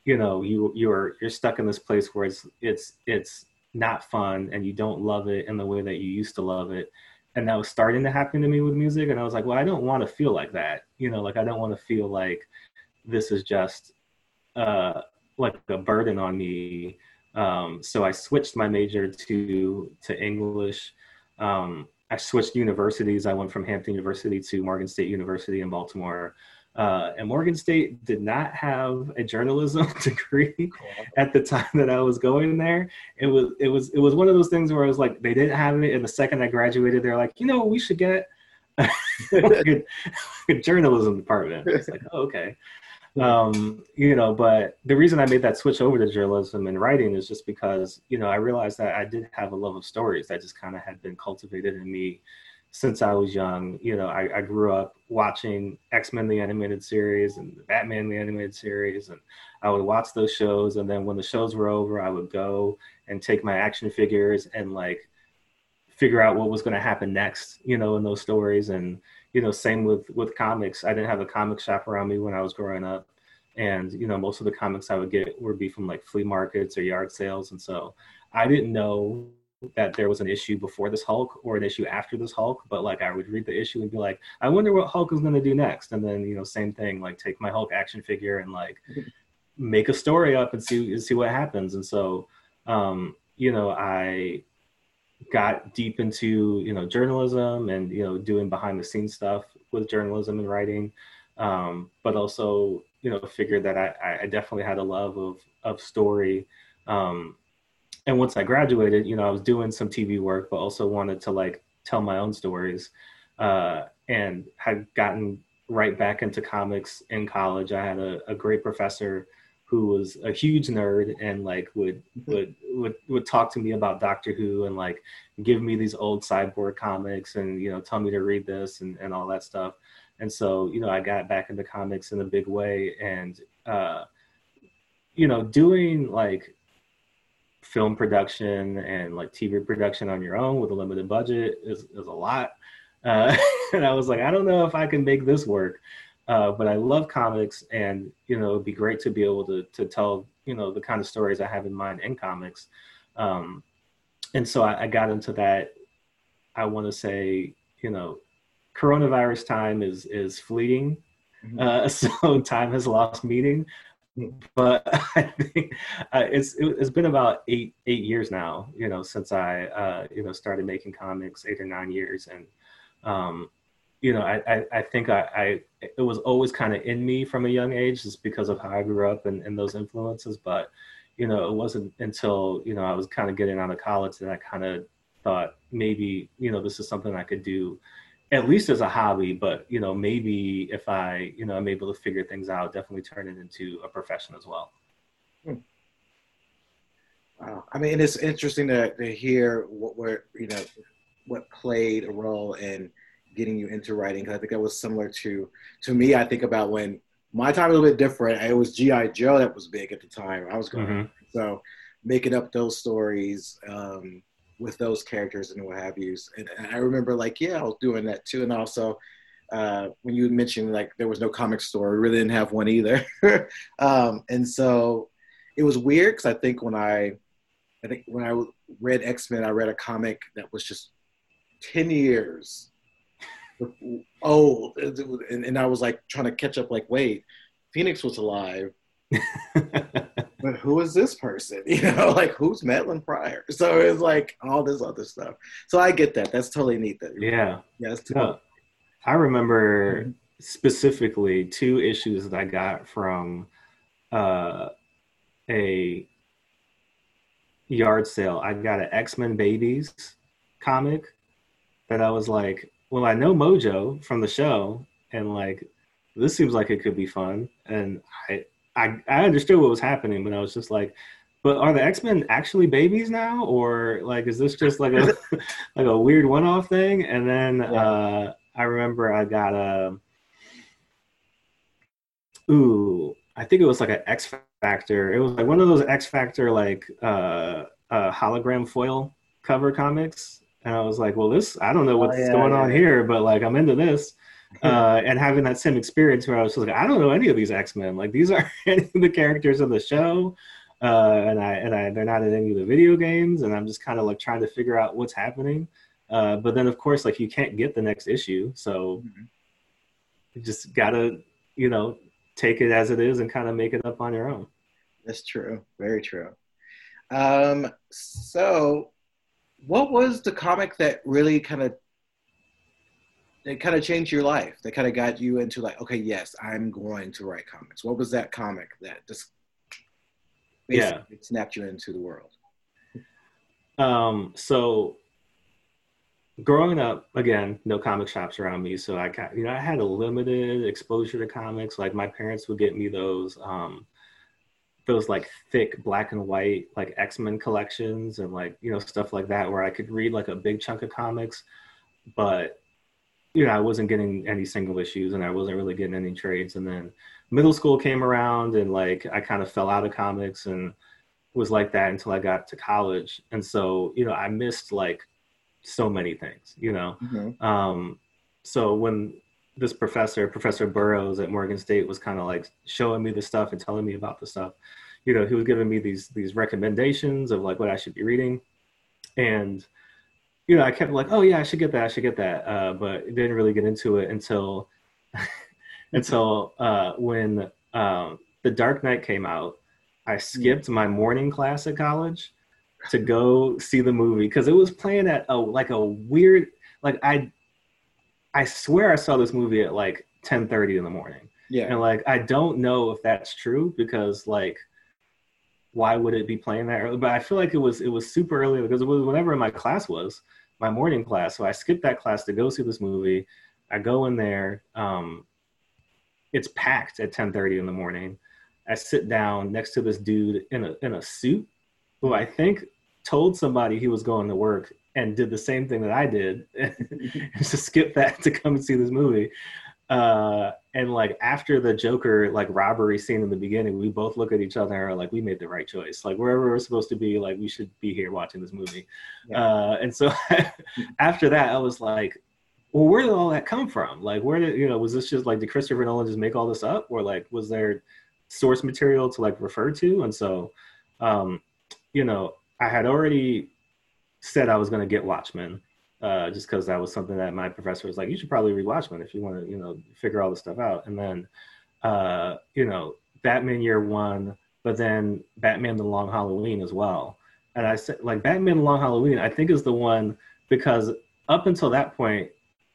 you know you you're you're stuck in this place where it's it's it's not fun and you don't love it in the way that you used to love it. And that was starting to happen to me with music and i was like well i don't want to feel like that you know like i don't want to feel like this is just uh, like a burden on me. Um, so I switched my major to to English. Um, I switched universities. I went from Hampton University to Morgan State University in Baltimore. Uh, and Morgan State did not have a journalism degree at the time that I was going there. It was it was it was one of those things where I was like they didn't have it. And the second I graduated, they're like, you know, we should get a, a journalism department. It's like, oh, okay um, you know, but the reason I made that switch over to journalism and writing is just because, you know, I realized that I did have a love of stories that just kind of had been cultivated in me since I was young. You know, I, I grew up watching X Men the animated series and Batman the animated series, and I would watch those shows. And then when the shows were over, I would go and take my action figures and like figure out what was going to happen next, you know, in those stories and you know, same with with comics. I didn't have a comic shop around me when I was growing up. and you know most of the comics I would get would be from like flea markets or yard sales, and so I didn't know that there was an issue before this Hulk or an issue after this Hulk, but like I would read the issue and be like, I wonder what Hulk is going to do next, and then you know same thing, like take my Hulk action figure and like make a story up and see see what happens, and so um, you know I got deep into you know journalism and you know doing behind the scenes stuff with journalism and writing. Um, but also you know figured that I, I definitely had a love of of story. Um, and once I graduated you know I was doing some TV work but also wanted to like tell my own stories. Uh, and had gotten right back into comics in college. I had a, a great professor who was a huge nerd and like would mm-hmm. would would would talk to me about Doctor Who and like give me these old cyborg comics and you know tell me to read this and, and all that stuff. And so you know I got back into comics in a big way and uh, you know doing like film production and like TV production on your own with a limited budget is is a lot. Uh, and I was like, I don't know if I can make this work. Uh, but I love comics, and you know, it'd be great to be able to to tell you know the kind of stories I have in mind in comics. Um, and so I, I got into that. I want to say, you know, coronavirus time is is fleeting, mm-hmm. uh, so time has lost meaning. But I think uh, it's it, has been about eight eight years now, you know, since I uh, you know started making comics, eight or nine years, and um, you know, I, I, I think I, I, it was always kind of in me from a young age just because of how I grew up and, and those influences. But, you know, it wasn't until, you know, I was kind of getting out of college that I kind of thought maybe, you know, this is something I could do at least as a hobby, but, you know, maybe if I, you know, I'm able to figure things out, definitely turn it into a profession as well. Hmm. Wow. I mean, it's interesting to, to hear what were, you know, what played a role in, getting you into writing because I think that was similar to to me. I think about when my time was a little bit different. It was GI Joe that was big at the time. I was going mm-hmm. so making up those stories um, with those characters and what have you. And, and, I remember like yeah, I was doing that too. And also uh, when you mentioned like there was no comic store, we really didn't have one either. um, and so it was weird because I think when I I think when I read X Men, I read a comic that was just ten years old, and, and I was like trying to catch up. Like, wait, Phoenix was alive, but who is this person? You know, like who's Madelyne Pryor? So it's like all this other stuff. So I get that. That's totally neat. That yeah, yeah. That's totally I remember mm-hmm. specifically two issues that I got from uh, a yard sale. I got an X Men Babies comic that I was like, well, I know Mojo from the show, and like this seems like it could be fun. And I, I, I understood what was happening, but I was just like, but are the X Men actually babies now, or like is this just like a like a weird one off thing? And then yeah. uh, I remember I got a ooh, I think it was like an X Factor. It was like one of those X Factor like uh, uh, hologram foil cover comics and I was like, well, this I don't know oh, what's oh, yeah, going yeah, on here, but like I'm into this. Uh, and having that same experience where I was like, I don't know any of these X Men. Like these are any of the characters of the show, uh, and I and I they're not in any of the video games, and I'm just kind of like trying to figure out what's happening. Uh, but then of course, like you can't get the next issue, so mm-hmm. you just gotta you know take it as it is and kind of make it up on your own. That's true. Very true. Um, so what was the comic that really kind of it kind of changed your life that kind of got you into like okay yes i'm going to write comics? What was that comic that just yeah. snapped you into the world? Um so growing up again no comic shops around me so i you know i had a limited exposure to comics. Like my parents would get me those um those like thick black and white like X-Men collections and like you know stuff like that where I could read like a big chunk of comics but you know I wasn't getting any single issues and I wasn't really getting any trades. And then middle school came around and like I kind of fell out of comics and was like that until I got to college. And so you know I missed like so many things you know? Mm-hmm. um so when this professor, Professor Burrows at Morgan State, was kind of like showing me the stuff and telling me about the stuff. You know, he was giving me these these recommendations of like what I should be reading, and you know, I kept like, oh yeah, I should get that, I should get that, uh, but didn't really get into it until until uh, when um, the Dark Knight came out. I skipped my morning class at college to go see the movie because it was playing at a like a weird like I I swear I saw this movie at like 10:30 in the morning. Yeah. And like I don't know if that's true because like why would it be playing that early? But I feel like it was it was super early because it was whenever my class was, my morning class. So I skipped that class to go see this movie. I go in there. Um, it's packed at 10:30 in the morning. I sit down next to this dude in a in a suit who I think told somebody he was going to work and did the same thing that I did to skip that to come and see this movie. Uh, and like after the Joker like robbery scene in the beginning, we both look at each other and are like, we made the right choice. Like wherever we're supposed to be, like we should be here watching this movie. Yeah. Uh, and so after that, I was like, well, where did all that come from? Like, where did you know? Was this just like did Christopher Nolan just make all this up, or like was there source material to like refer to? And so, um, you know, I had already said I was going to get Watchmen, uh, just because that was something that my professor was like, you should probably read Watchmen if you want to, you know, figure all this stuff out. And then, uh, you know, Batman Year One, but then Batman: The Long Halloween as well. And I said, like Batman: The Long Halloween, I think is the one because up until that point,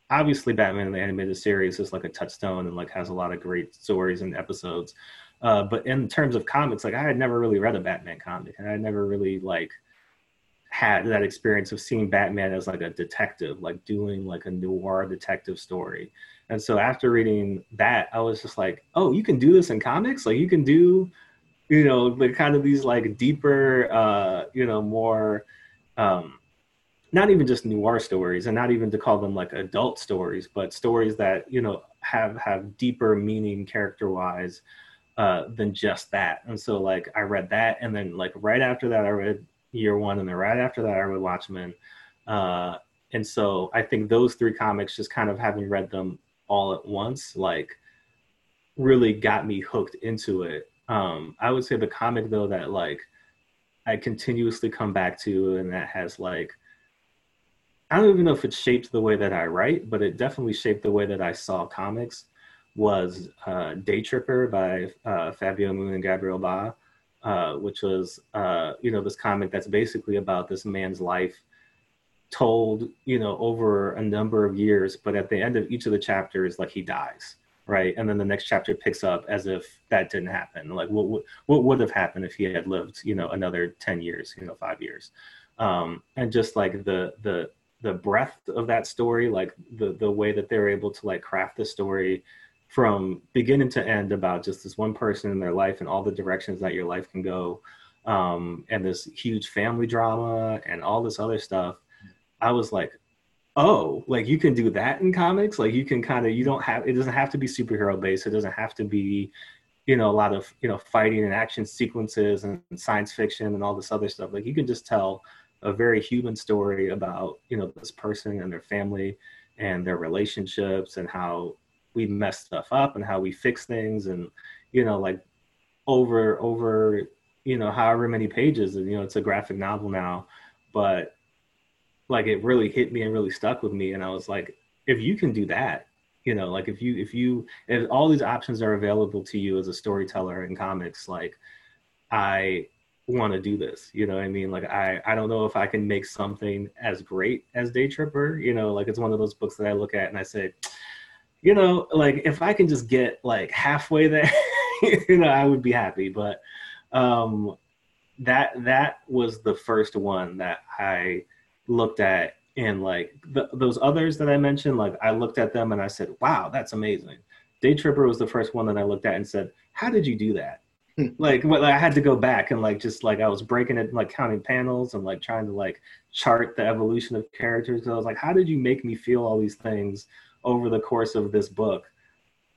obviously Batman in the animated series is like a touchstone and like has a lot of great stories and episodes. Uh, but in terms of comics, like I had never really read a Batman comic, and I never really like had that experience of seeing Batman as like a detective, like doing like a noir detective story. And so after reading that, I was just like, oh, you can do this in comics? Like you can do, you know, the kind of these like deeper, uh, you know, more, um, not even just noir stories and not even to call them like adult stories, but stories that, you know, have, have deeper meaning character wise uh, than just that. And so like I read that, and then like right after that, I read Year One, and then right after that, I read Watchmen. Uh, and so I think those three comics, just kind of having read them all at once, like really got me hooked into it. Um, I would say the comic though that like I continuously come back to, and that has like I don't even know if it shaped the way that I write, but it definitely shaped the way that I saw comics was uh, Day Tripper by uh, Fabio Moon and Gabriel Ba, uh, which was uh, you know this comic that's basically about this man's life told you know over a number of years, but at the end of each of the chapters, like he dies, right? And then the next chapter picks up as if that didn't happen. Like what what, would have happened if he had lived you know another ten years, you know five years, um, and just like the the the breadth of that story, like the the way that they're able to like craft the story from beginning to end about just this one person in their life and all the directions that your life can go um, and this huge family drama and all this other stuff i was like oh like you can do that in comics? Like you can kind of you don't have it doesn't have to be superhero based. It doesn't have to be you know a lot of you know fighting and action sequences and science fiction and all this other stuff. Like you can just tell a very human story about you know this person and their family and their relationships and how we mess stuff up and how we fix things and you know like over over you know however many pages and you know it's a graphic novel now but like it really hit me and really stuck with me and i was like if you can do that you know like if you if you if all these options are available to you as a storyteller in comics like i want to do this you know what i mean? Like i i don't know if i can make something as great as day tripper you know like it's one of those books that i look at and i say you know, like if I can just get like halfway there, you know, I would be happy. But um, that that was the first one that I looked at, and like the, those others that I mentioned, like I looked at them and I said, "Wow, that's amazing." Day Tripper was the first one that I looked at and said, "How did you do that?" Hmm. like well, I had to go back and like just like I was breaking it, like counting panels and like trying to like chart the evolution of characters. So I was like, "How did you make me feel all these things?" Over the course of this book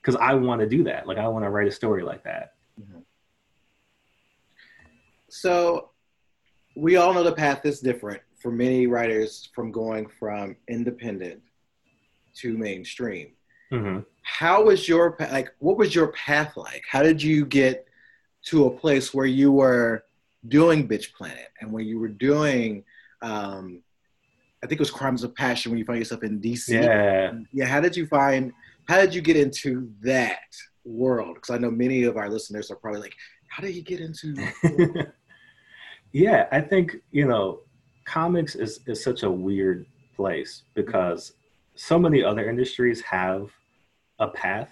because I want to do that. Like I want to write a story like that. Mm-hmm. So we all know the path is different for many writers from going from independent to mainstream. Mm-hmm. how was your like what was your path like? How did you get to a place where you were doing Bitch Planet and where you were doing um, I think it was Crimes of Passion when you find yourself in DC. Yeah. Yeah. How did you find? How did you get into that world? Because I know many of our listeners are probably like, "How did you get into?" yeah, I think you know, comics is is such a weird place because so many other industries have a path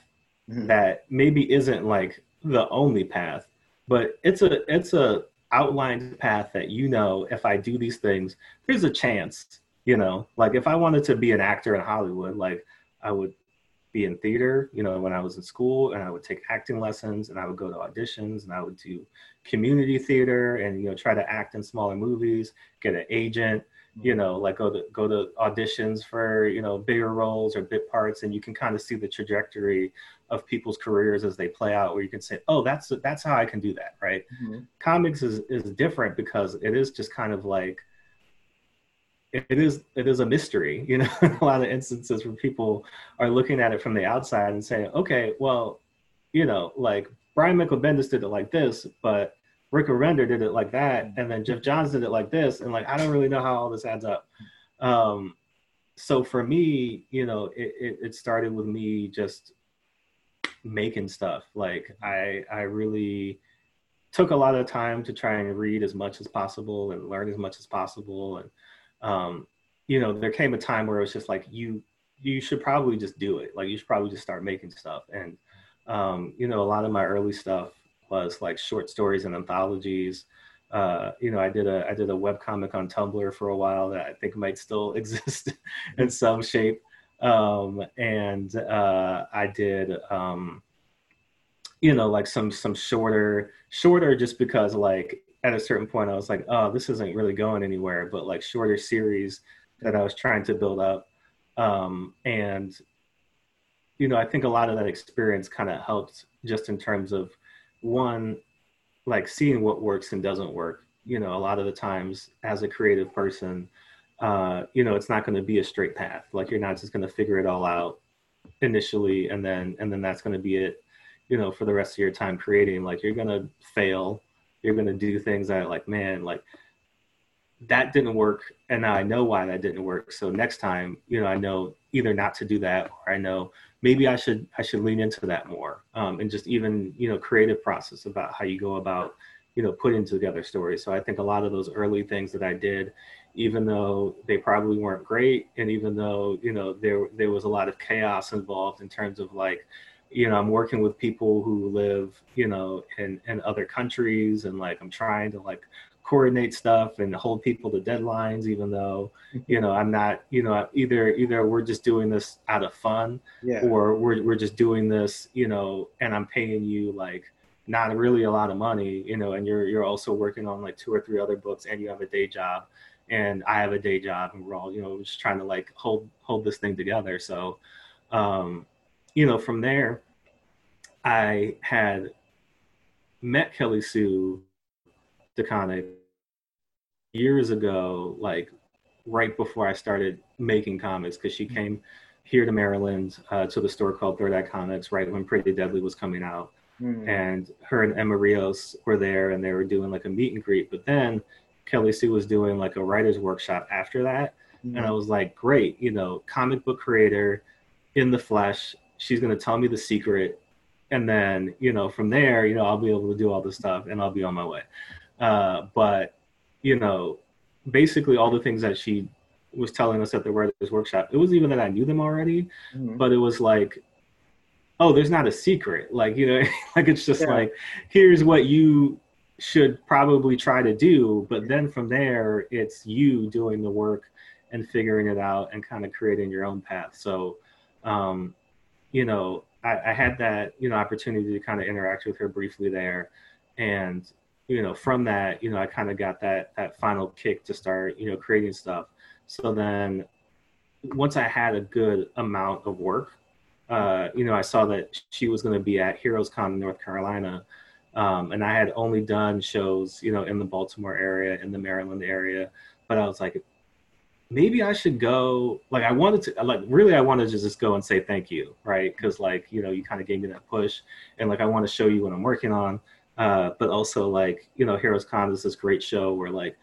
mm-hmm. that maybe isn't like the only path, but it's a it's a outlined path that you know if I do these things, there's a chance. You know, like if I wanted to be an actor in Hollywood, like I would be in theater, you know, when I was in school and I would take acting lessons and I would go to auditions and I would do community theater and, you know, try to act in smaller movies, get an agent, you know, like go to go to auditions for, you know, bigger roles or bit parts and you can kind of see the trajectory of people's careers as they play out where you can say, "Oh, that's that's how I can do that," right? Mm-hmm. Comics is is different because it is just kind of like it is it is a mystery you know a lot of instances where people are looking at it from the outside and saying okay well you know like brian michael bendis did it like this but rick Remender did it like that and then geoff johns did it like this and like i don't really know how all this adds up. Um, so for me you know it, it, it started with me just making stuff. Like i i really took a lot of time to try and read as much as possible and learn as much as possible and um, you know, there came a time where it was just like you you should probably just do it. Like you should probably just start making stuff. And um, you know, a lot of my early stuff was like short stories and anthologies. Uh, you know, I did a I did a web comic on Tumblr for a while that I think might still exist in some shape. Um, and uh, I did um, you know like some some shorter shorter just because like at a certain point I was like, oh, this isn't really going anywhere, but like shorter series that I was trying to build up. Um, and, you know, I think a lot of that experience kind of helped just in terms of one, like seeing what works and doesn't work. You know, a lot of the times as a creative person, uh, you know, it's not going to be a straight path. Like you're not just going to figure it all out initially and then and then that's going to be it you know for the rest of your time creating like you're going to fail you're going to do things that like, man, like that didn't work. And now I know why that didn't work. So next time, you know, I know either not to do that or I know maybe I should, I should lean into that more. Um, and just even, you know, creative process about how you go about, you know, putting together stories. So I think a lot of those early things that I did, even though they probably weren't great, and even though you know there there was a lot of chaos involved in terms of like you know i'm working with people who live you know in in other countries and like i'm trying to like coordinate stuff and hold people to deadlines even though you know i'm not you know either either we're just doing this out of fun yeah. or we're, we're just doing this you know and i'm paying you like not really a lot of money you know and you're you're also working on like two or three other books and you have a day job and i have a day job and we're all you know just trying to like hold hold this thing together so um you know, from there, I had met Kelly Sue DeConnick years ago, like right before I started making comics, because she came here to Maryland uh, to the store called Third Eye Comics right when Pretty Deadly was coming out. Mm. And her and Emma Rios were there and they were doing like a meet and greet. But then Kelly Sue was doing like a writer's workshop after that. Mm. And I was like, great, you know, comic book creator in the flesh she's going to tell me the secret and then you know from there you know i'll be able to do all this stuff and i'll be on my way uh, but you know basically all the things that she was telling us at the writers workshop it wasn't even that i knew them already mm-hmm. but it was like oh there's not a secret like you know like it's just yeah. like here's what you should probably try to do but then from there it's you doing the work and figuring it out and kind of creating your own path so um, you know, I, I had that, you know, opportunity to kind of interact with her briefly there. And, you know, from that, you know, I kind of got that, that final kick to start, you know, creating stuff. So then once I had a good amount of work, uh, you know, I saw that she was going to be at Heroes Con in North Carolina. Um, and I had only done shows, you know, in the Baltimore area, in the Maryland area. But I was like, maybe I should go. Like I wanted to, like really, I wanted to just go and say thank you, right? Because like you know, you kind of gave me that push, and like I want to show you what I'm working on. Uh, but also like you know, Heroes Con is this great show where like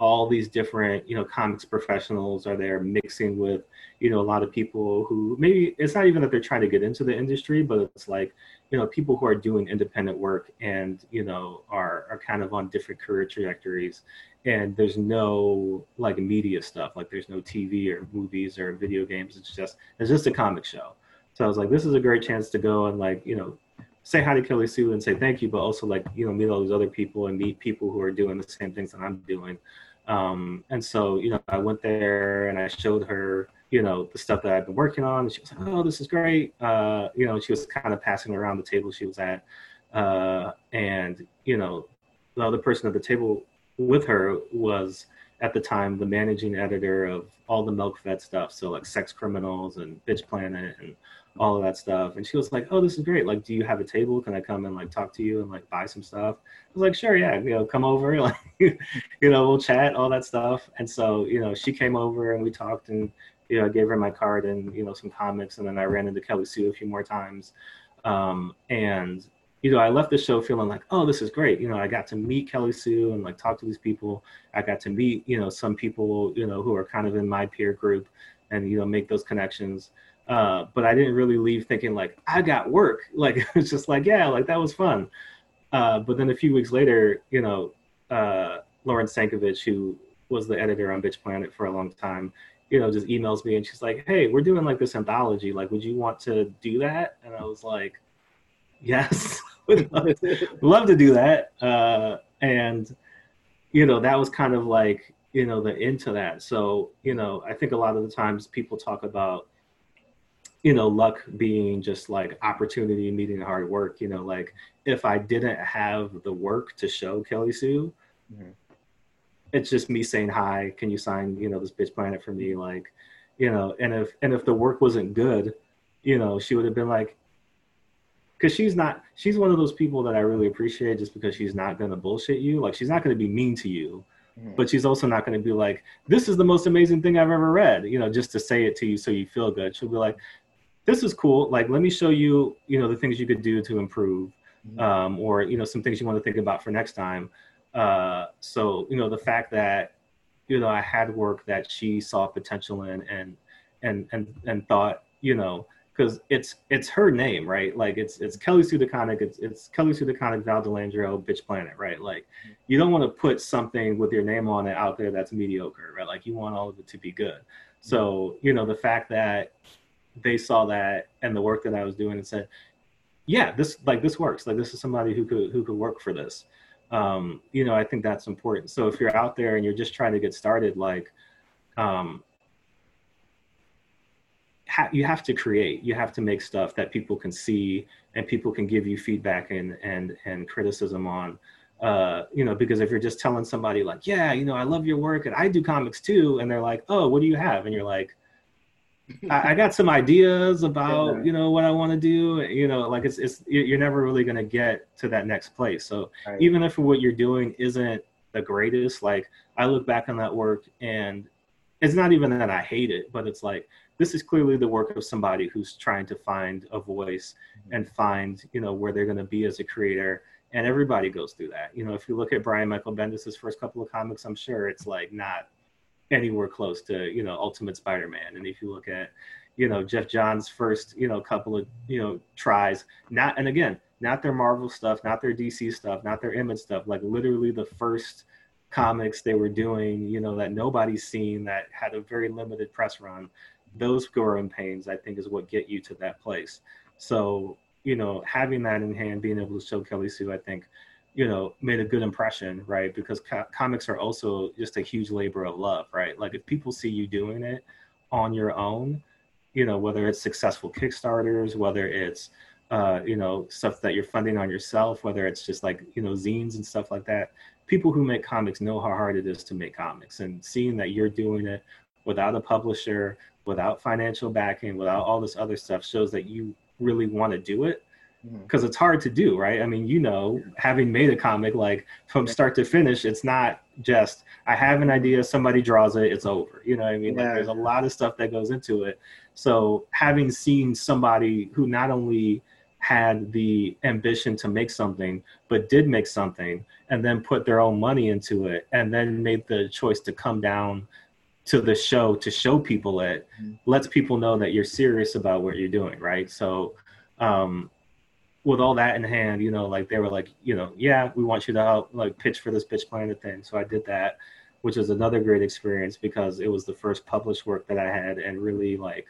all these different you know comics professionals are there mixing with you know a lot of people who maybe it's not even that they're trying to get into the industry but it's like you know people who are doing independent work and you know are are kind of on different career trajectories and there's no like media stuff like there's no tv or movies or video games. It's just it's just a comic show. So i was like this is a great chance to go and like you know say hi to kelly sue and say thank you but also like you know meet all these other people and meet people who are doing the same things that i'm doing. Um, and so, you know, I went there and I showed her, you know, the stuff that I've been working on. And she was like, oh, this is great. Uh, you know, she was kind of passing around the table she was at. Uh, and, you know, the other person at the table with her was at the time the managing editor of all the Milkfed stuff. So like sex criminals and bitch planet and all of that stuff. And she was like, "Oh, this is great. Like, do you have a table? Can I come and like talk to you and like buy some stuff?" I was like, "Sure, yeah. You know, come over. Like, you know, we'll chat, all that stuff." And so, you know, she came over and we talked, and you know, I gave her my card and you know some comics, and then I ran into Kelly Sue a few more times. Um, and you know, I left the show feeling like, "Oh, this is great." You know, I got to meet Kelly Sue and like talk to these people. I got to meet you know some people you know who are kind of in my peer group, and you know make those connections. Uh, but I didn't really leave thinking like I got work. Like it's just like yeah, like that was fun. Uh, but then a few weeks later, you know, uh, Lauren Sankovitch, who was the editor on Bitch Planet for a long time, you know, just emails me and she's like, "Hey, we're doing like this anthology. Like, would you want to do that?" And I was like, "Yes, would love, love to do that." Uh, and you know, that was kind of like you know the into that. So you know, I think a lot of the times people talk about you know, luck being just like opportunity meeting hard work. You know, like if I didn't have the work to show Kelly Sue, mm-hmm. It's just me saying hi. Can you sign, you know, this bitch planet for me? Like, you know, and if and if the work wasn't good, you know, she would have been like, because she's not, she's one of those people that I really appreciate just because she's not gonna bullshit you. Like, she's not gonna be mean to you. Mm-hmm. But she's also not going to be like, "This is the most amazing thing I've ever read," you know, just to say it to you so you feel good. She'll be like, this is cool. Like, let me show you, you know, the things you could do to improve, mm-hmm. um, or you know, some things you want to think about for next time. Uh, so, you know, the fact that, you know, I had work that she saw potential in, and and and and thought, you know, because it's it's her name, right? Like it's it's Kelly Sue DeConnick, it's it's Kelly Sue DeConnick, Val De Landro, Bitch Planet, right? Like you don't want to put something with your name on it out there that's mediocre, right? Like you want all of it to be good. So you know the fact that they saw that and the work that I was doing and said, yeah, this like this works. Like this is somebody who could who could work for this. Um, you know, I think that's important. So if you're out there and you're just trying to get started, like um, ha- you have to create. You have to make stuff that people can see and people can give you feedback and and and criticism on. Uh, you know, because if you're just telling somebody like, yeah, you know, I love your work and I do comics too, and they're like, oh, what do you have? And you're like, I, I, got some ideas about yeah. you know what I want to do. You know, like it's it's you're never really gonna get to that next place. So right. even if what you're doing isn't the greatest, like I look back on that work and it's not even that I hate it, but it's like this is clearly the work of somebody who's trying to find a voice mm-hmm. and find you know where they're going to be as a creator and everybody goes through that you know if you look at brian michael bendis's first couple of comics i'm sure it's like not anywhere close to you know Ultimate Spider-Man. And if you look at you know Geoff Johns' first you know couple of you know tries, not and again not their Marvel stuff, not their DC stuff, not their Image stuff, like literally the first comics they were doing, you know, that nobody's seen that had a very limited press run. Those growing pains, I think, is what get you to that place. So, you know, having that in hand, being able to show Kelly Sue, I think, you know made a good impression right? Because co- comics are also just a huge labor of love right? Like if people see you doing it on your own you know whether it's successful kickstarters whether it's uh, you know stuff that you're funding on yourself whether it's just like you know zines and stuff like that people who make comics know how hard it is to make comics. And seeing that you're doing it without a publisher without financial backing without all this other stuff shows that you really want to do it because mm-hmm. it's hard to do right i mean you know having made a comic like from start to finish it's not just I have an idea, somebody draws it, it's over. You know what I mean? Yeah. Like there's a lot of stuff that goes into it. So having seen somebody who not only had the ambition to make something, but did make something and then put their own money into it and then made the choice to come down to the show to show people it Mhm. lets people know that you're serious about what you're doing, right? So um with all that in hand, you know, like they were like, you know, yeah, we want you to help like pitch for this bitch planet thing. So I did that, which was another great experience because it was the first published work that I had and really like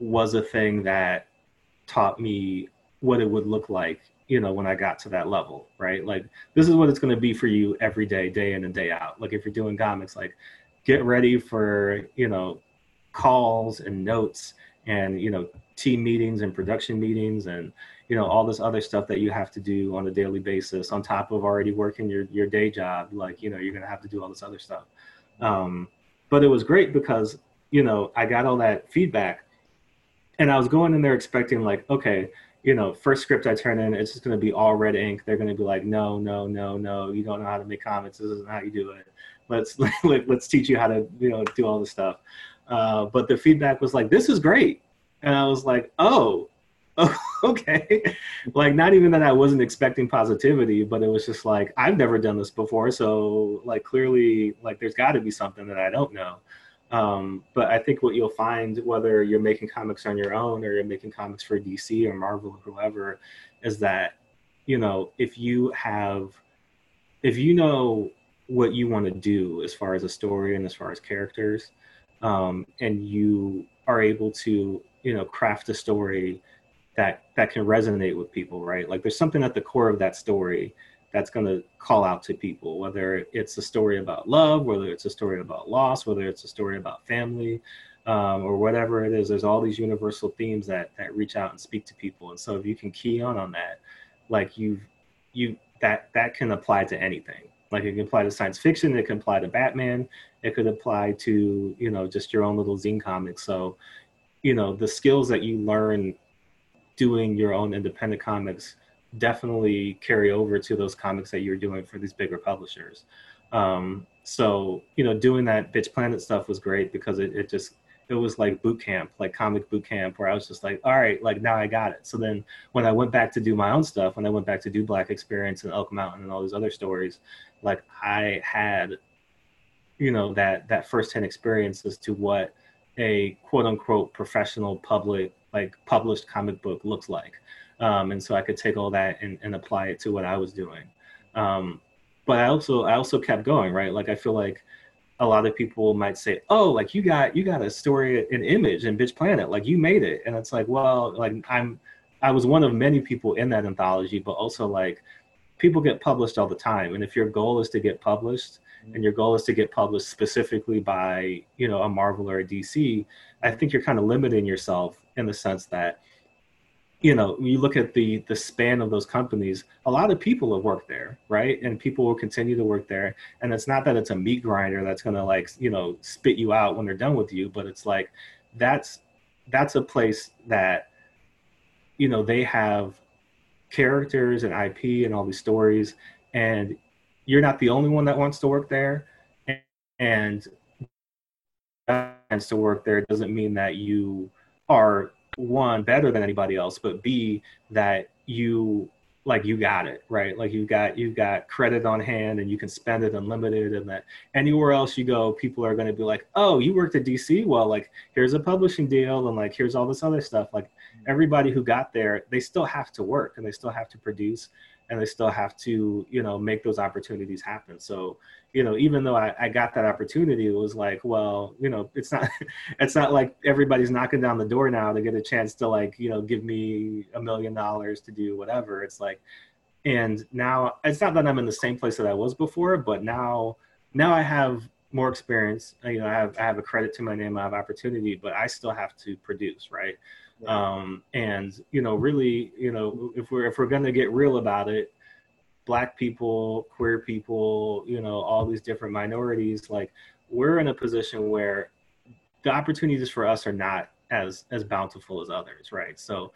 was a thing that taught me what it would look like, you know, when I got to that level, right? Like this is what it's going to be for you every day, day in and day out. Like if you're doing comics, like get ready for, you know, calls and notes and, you know, team meetings and production meetings and you know all this other stuff that you have to do on a daily basis on top of already working your your day job like you know you're gonna have to do all this other stuff. Um, but it was great because you know i got all that feedback and i was going in there expecting like okay you know first script i turn in it's just going to be all red ink. They're going to be like no no no no you don't know how to make comments. This isn't how you do it. Let's let, let's teach you how to you know do all this stuff. Uh, but the feedback was like this is great. And i was like oh okay. Like not even that i wasn't expecting positivity but it was just like i've never done this before so like clearly like there's got to be something that i don't know. Um, but i think what you'll find whether you're making comics on your own or you're making comics for dc or marvel or whoever is that you know if you have if you know what you want to do as far as a story and as far as characters um, and you are able to you know craft a story that that can resonate with people right? Like there's something at the core of that story that's going to call out to people whether it's a story about love whether it's a story about loss whether it's a story about family um, or whatever it is there's all these universal themes that that reach out and speak to people. And so if you can key on on that like you you that that can apply to anything. Like it can apply to science fiction it can apply to batman it could apply to you know just your own little zine comics so you know the skills that you learn doing your own independent comics definitely carry over to those comics that you're doing for these bigger publishers. Um, so, you know, doing that Bitch Planet stuff was great because it, it just, it was like boot camp, like comic boot camp, where I was just like, all right, like now I got it. So then when I went back to do my own stuff, when I went back to do Black Experience and Elk Mountain and all these other stories, like I had, you know, that, that firsthand experience as to what a quote unquote professional public like published comic book looks like. Um, and so i could take all that and, and apply it to what i was doing. Um, but i also i also kept going right? Like i feel like a lot of people might say oh like you got you got a story an image in bitch planet. Like you made it. And it's like well like i'm i was one of many people in that anthology but also like people get published all the time. And if your goal is to get published and your goal is to get published specifically by you know a marvel or a dc i think you're kind of limiting yourself in the sense that you know you look at the the span of those companies a lot of people have worked there right? And people will continue to work there. And it's not that it's a meat grinder that's going to like you know spit you out when they're done with you but it's like that's that's a place that you know they have characters and ip and all these stories. And you're not the only one that wants to work there. And wants to work there doesn't mean that you are one better than anybody else but b that you like you got it right? Like you got you got credit on hand and you can spend it unlimited and that anywhere else you go people are going to be like oh you worked at dc well like here's a publishing deal and like here's all this other stuff. Like everybody who got there they still have to work and they still have to produce and they still have to you know make those opportunities happen. So you know even though I, I got that opportunity it was like well you know it's not it's not like everybody's knocking down the door now to get a chance to like you know give me a million dollars to do whatever. It's like and now it's not that i'm in the same place that i was before but now now i have more experience. You know i have i have a credit to my name i have opportunity but i still have to produce right? Um, and you know really you know if we're if we're going to get real about it black people queer people you know all these different minorities like we're in a position where the opportunities for us are not as as bountiful as others right? So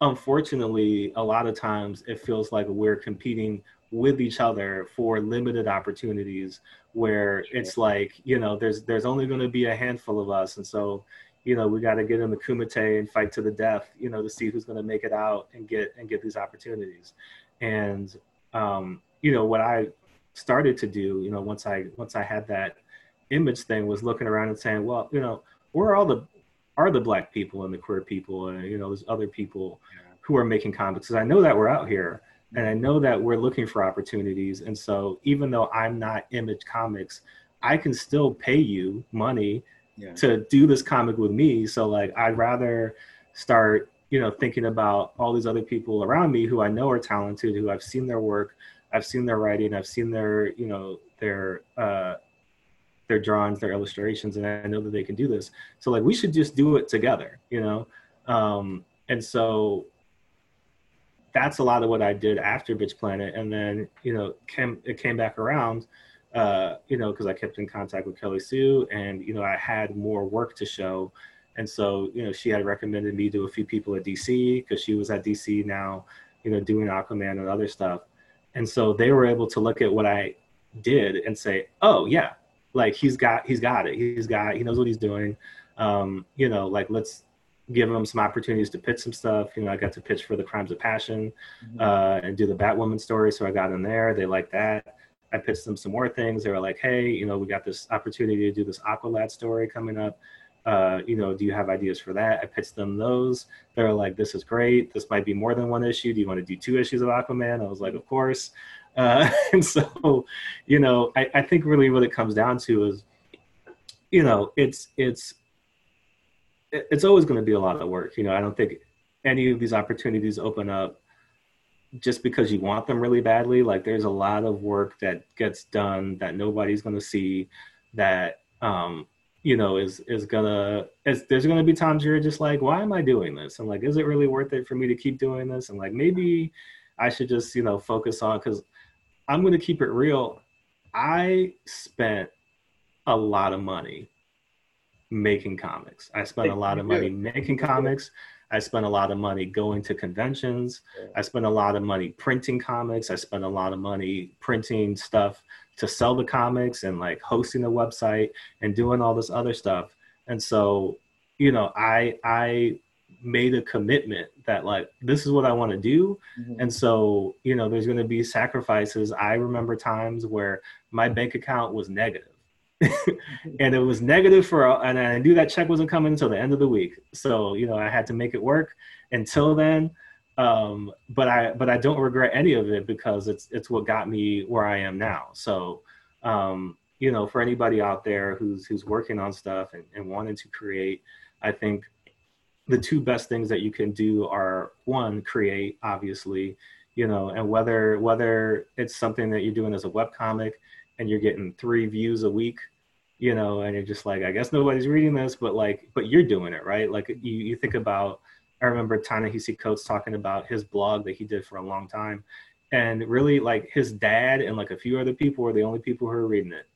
unfortunately a lot of times it feels like we're competing with each other for limited opportunities where it's like you know there's there's only going to be a handful of us. And so you know we got to get in the kumite and fight to the death you know to see who's going to make it out and get and get these opportunities. And um, you know what i started to do you know once i once i had that image thing was looking around and saying well you know where are all the are the black people and the queer people and you know there's other people who are making comics? Because i know that we're out here and I know that we're looking for opportunities. And so even though I'm not Image Comics, I can still pay you money yeah. to do this comic with me. So like I'd rather start, you know, thinking about all these other people around me who I know are talented, who I've seen their work, I've seen their writing, I've seen their, you know, their uh their drawings, their illustrations, and I know that they can do this. So like we should just do it together, you know? Um and so that's a lot of what I did after Bitch Planet, and then you know came it came back around, uh, you know, because I kept in contact with Kelly Sue, and you know I had more work to show, and so you know she had recommended me to a few people at DC because she was at DC now, you know, doing Aquaman and other stuff, and so they were able to look at what I did and say, oh yeah, like he's got he's got it, he's got he knows what he's doing, um, you know, like let's give them some opportunities to pitch some stuff. You know, I got to pitch for the Crimes of Passion mm-hmm. uh, and do the Batwoman story, so I got in there. They liked that. I pitched them some more things. They were like, "Hey, you know, we got this opportunity to do this Aqualad story coming up. Uh, you know, do you have ideas for that?" I pitched them those. They were like, "This is great. This might be more than one issue. Do you want to do two issues of Aquaman?" I was like, "Of course." Uh, and so, you know, I, I think really what it comes down to is, you know, it's it's it's always going to be a lot of work. You know, I don't think any of these opportunities open up just because you want them really badly. Like there's a lot of work that gets done that nobody's going to see that, um, you know, is, is gonna, is, there's going to be times you're just like, why am I doing this? And like, is it really worth it for me to keep doing this? And like, maybe I should just, you know, focus on, cause I'm going to keep it real. I spent a lot of money making comics. I spent a lot of money making comics. I spent a lot of money going to conventions. I spent a lot of money printing comics. I spent a lot of money printing stuff to sell the comics and like hosting a website and doing all this other stuff. And so, you know, I I made a commitment that like this is what I want to do. Mm-hmm. And so, you know, there's going to be sacrifices. I remember times where my bank account was negative and it was negative for and i knew that check wasn't coming until the end of the week. So you know i had to make it work until then. Um, but i but i don't regret any of it because it's it's what got me where i am now. So um, you know for anybody out there who's who's working on stuff and, and wanting to create i think the two best things that you can do are one create obviously you know and whether whether it's something that you're doing as a web comic and you're getting three views a week you know and you're just like i guess nobody's reading this but like but you're doing it right like you, you think about i remember ta-nehisi coates talking about his blog that he did for a long time and really like his dad and like a few other people were the only people who were reading it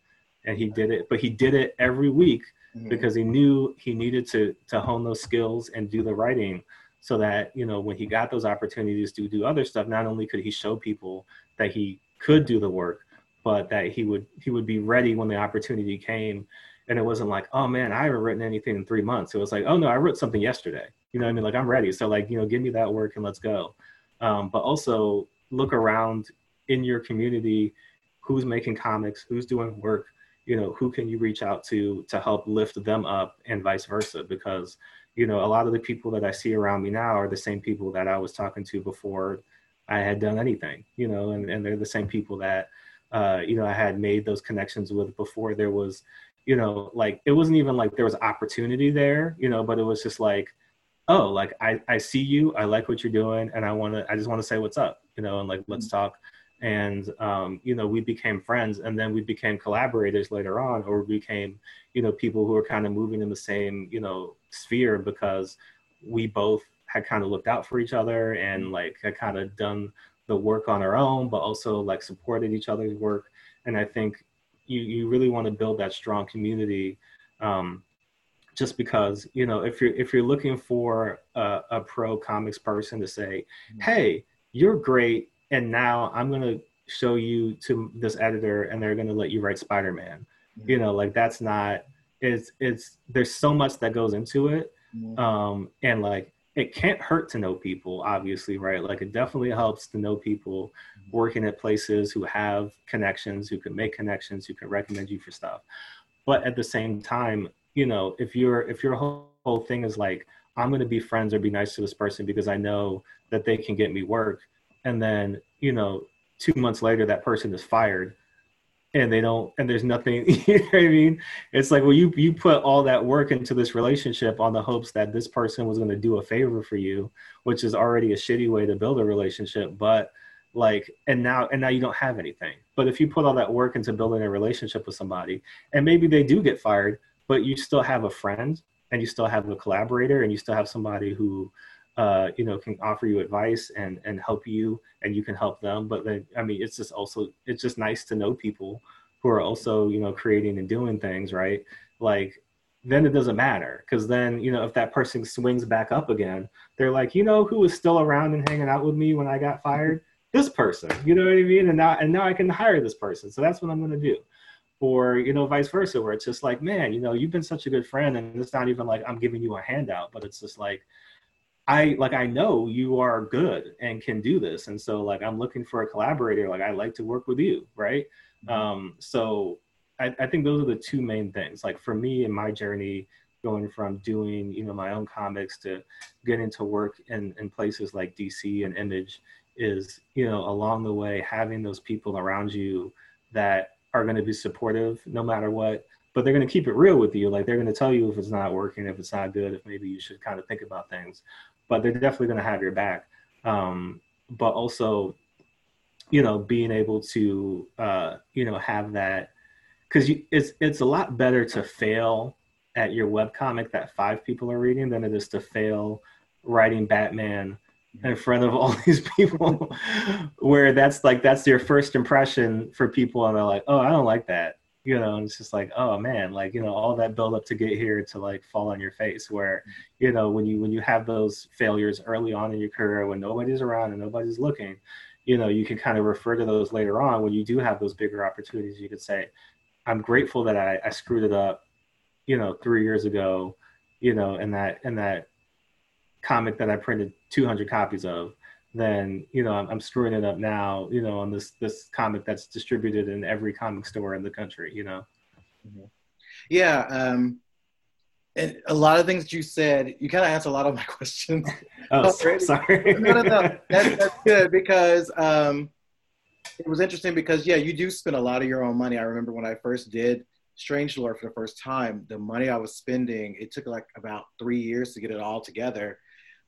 and he did it but he did it every week mm-hmm. because he knew he needed to to hone those skills and do the writing so that you know when he got those opportunities to do other stuff not only could he show people that he could do the work but that he would he would be ready when the opportunity came. And it wasn't like oh man i haven't written anything in three months. It was like oh no i wrote something yesterday. You know i mean? Like i'm ready. So like you know give me that work and let's go. Um, but also look around in your community who's making comics who's doing work you know who can you reach out to to help lift them up and vice versa? Because you know a lot of the people that i see around me now are the same people that i was talking to before i had done anything you know and, and they're the same people that uh, you know, I had made those connections with before there was, you know, like it wasn't even like there was opportunity there, you know, but it was just like, oh, like I, I see you, I like what you're doing, and I want to, I just want to say what's up, you know, and like let's mm-hmm. talk. And um, you know, we became friends, and then we became collaborators later on, or we became, you know, people who were kind of moving in the same, you know, sphere because we both had kind of looked out for each other and like had kind of done the work on our own, but also like supported each other's work. And I think you, you really want to build that strong community. Um, just because, you know, if you're, if you're looking for a, a pro comics person to say, mm-hmm. Hey, you're great. And now I'm going to show you to this editor and they're going to let you write Spider-Man. You know, like that's not it's it's there's so much that goes into it. Um and like it can't hurt to know people obviously right? Like it definitely helps to know people mm-hmm. working at places who have connections who can make connections who can recommend you for stuff. But at the same time you know if you're if your whole, whole thing is like i'm going to be friends or be nice to this person because i know that they can get me work and then you know two months later that person is fired and they don't and there's nothing you know what i mean? It's like well you you put all that work into this relationship on the hopes that this person was going to do a favor for you which is already a shitty way to build a relationship but like and now and now you don't have anything. But if you put all that work into building a relationship with somebody and maybe they do get fired but you still have a friend and you still have a collaborator and you still have somebody who uh, you know can offer you advice and and help you and you can help them. But then i mean it's just also it's just nice to know people who are also you know creating and doing things right? Like then it doesn't matter. Because then you know if that person swings back up again they're like you know who was still around and hanging out with me when i got fired? This person. You know what i mean? And now and now i can hire this person. So that's what i'm going to do. Or you know vice versa where it's just like man you know you've been such a good friend and it's not even like i'm giving you a handout but it's just like I like I know you are good and can do this, and so like I'm looking for a collaborator. Like I like to work with you, right? Mm-hmm. Um, so I, I think those are the two main things. Like for me in my journey, going from doing you know my own comics to getting to work in in places like DC and Image is you know along the way having those people around you that are going to be supportive no matter what but they're going to keep it real with you like they're going to tell you if it's not working if it's not good if maybe you should kind of think about things but they're definitely going to have your back. Um, but also, you know, being able to, uh, you know, have that because it's it's a lot better to fail at your web comic that five people are reading than it is to fail writing Batman in front of all these people where that's like that's your first impression for people and they're like oh i don't like that you know and it's just like oh man like you know all that build up to get here to like fall on your face where mm-hmm. you know when you when you have those failures early on in your career when nobody's around and nobody's looking you know you can kind of refer to those later on when you do have those bigger opportunities you could say i'm grateful that i, I screwed it up you know three years ago you know and that and that comic that i printed 200 copies of then you know I'm, I'm, screwing it up now you know on this this comic that's distributed in every comic store in the country you know? Mm-hmm. yeah um and a lot of things you said you kind of answered a lot of my questions. Oh sorry. No no no that's, that's good because um it was interesting because yeah you do spend a lot of your own money. I remember when i first did strange lore for the first time the money i was spending it took like about three years to get it all together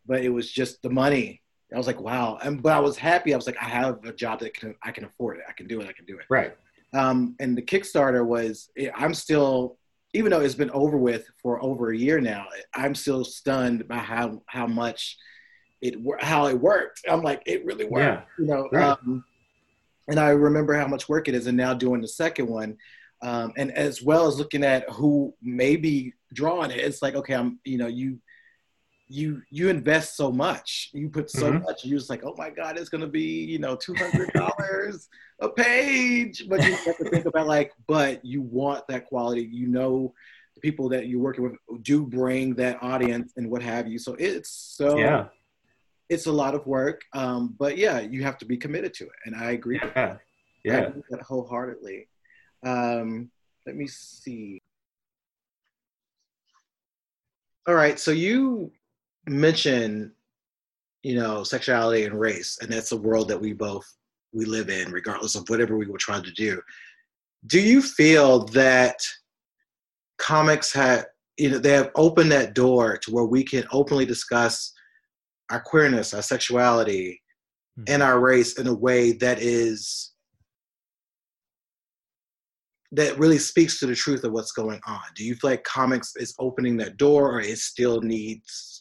but it was just the money I was like, wow. And but I was happy. I was like, I have a job that can I can afford it. I can do it. I can do it. Right. Um, and the Kickstarter was I'm still even though it's been over with for over a year now, I'm still stunned by how how much it how it worked. I'm like, it really worked. Yeah. You know. Right. Um, and I remember how much work it is, and now doing the second one, um, and as well as looking at who may be drawing it, it's like, okay, I'm, you know, you you you invest so much. You put so mm-hmm. much you're just like oh my god it's going to be you know $200 a page. But you have to think about like but you want that quality. You know the people that you're working with do bring that audience and what have you. So it's so yeah. it's a lot of work. Um, but yeah you have to be committed to it. And i agree yeah. that. yeah. agree that wholeheartedly. Um, let me see. All right. So you mention you know sexuality and race and that's a world that we both we live in regardless of whatever we were trying to do do you feel that comics have you know they have opened that door to where we can openly discuss our queerness our sexuality mm-hmm. and our race in a way that is that really speaks to the truth of what's going on do you feel like comics is opening that door or it still needs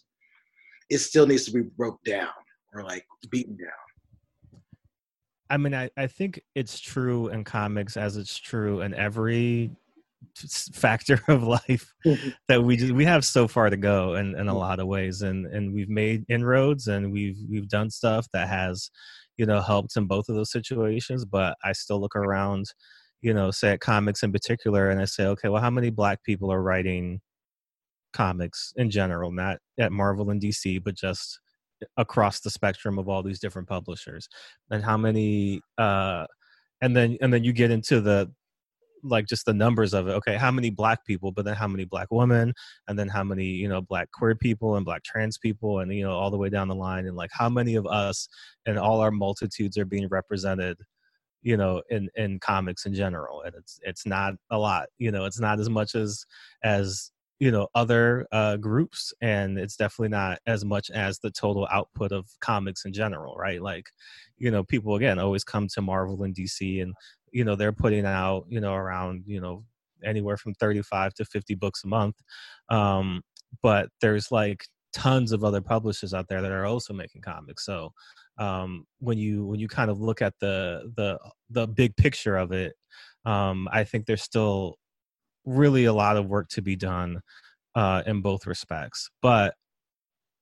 it still needs to be broke down or like beaten down. I mean, I, I think it's true in comics as it's true in every factor of life mm-hmm. that we just, we have so far to go in, in a mm-hmm. lot of ways and and we've made inroads and we've we've done stuff that has you know helped in both of those situations but i still look around you know say at comics in particular and i say okay well how many black people are writing comics in general not at marvel and dc but just across the spectrum of all these different publishers. And how many uh and then and then you get into the like just the numbers of it. Okay how many black people but then how many black women and then how many you know black queer people and black trans people and you know all the way down the line. And like how many of us and all our multitudes are being represented you know in in comics in general. And it's it's not a lot you know it's not as much as as you know other uh groups and it's definitely not as much as the total output of comics in general right? Like you know people again always come to marvel and dc and you know they're putting out you know around you know anywhere from 35 to 50 books a month um, but there's like tons of other publishers out there that are also making comics. So um, when you when you kind of look at the the the big picture of it um, i think there's still really a lot of work to be done uh, in both respects but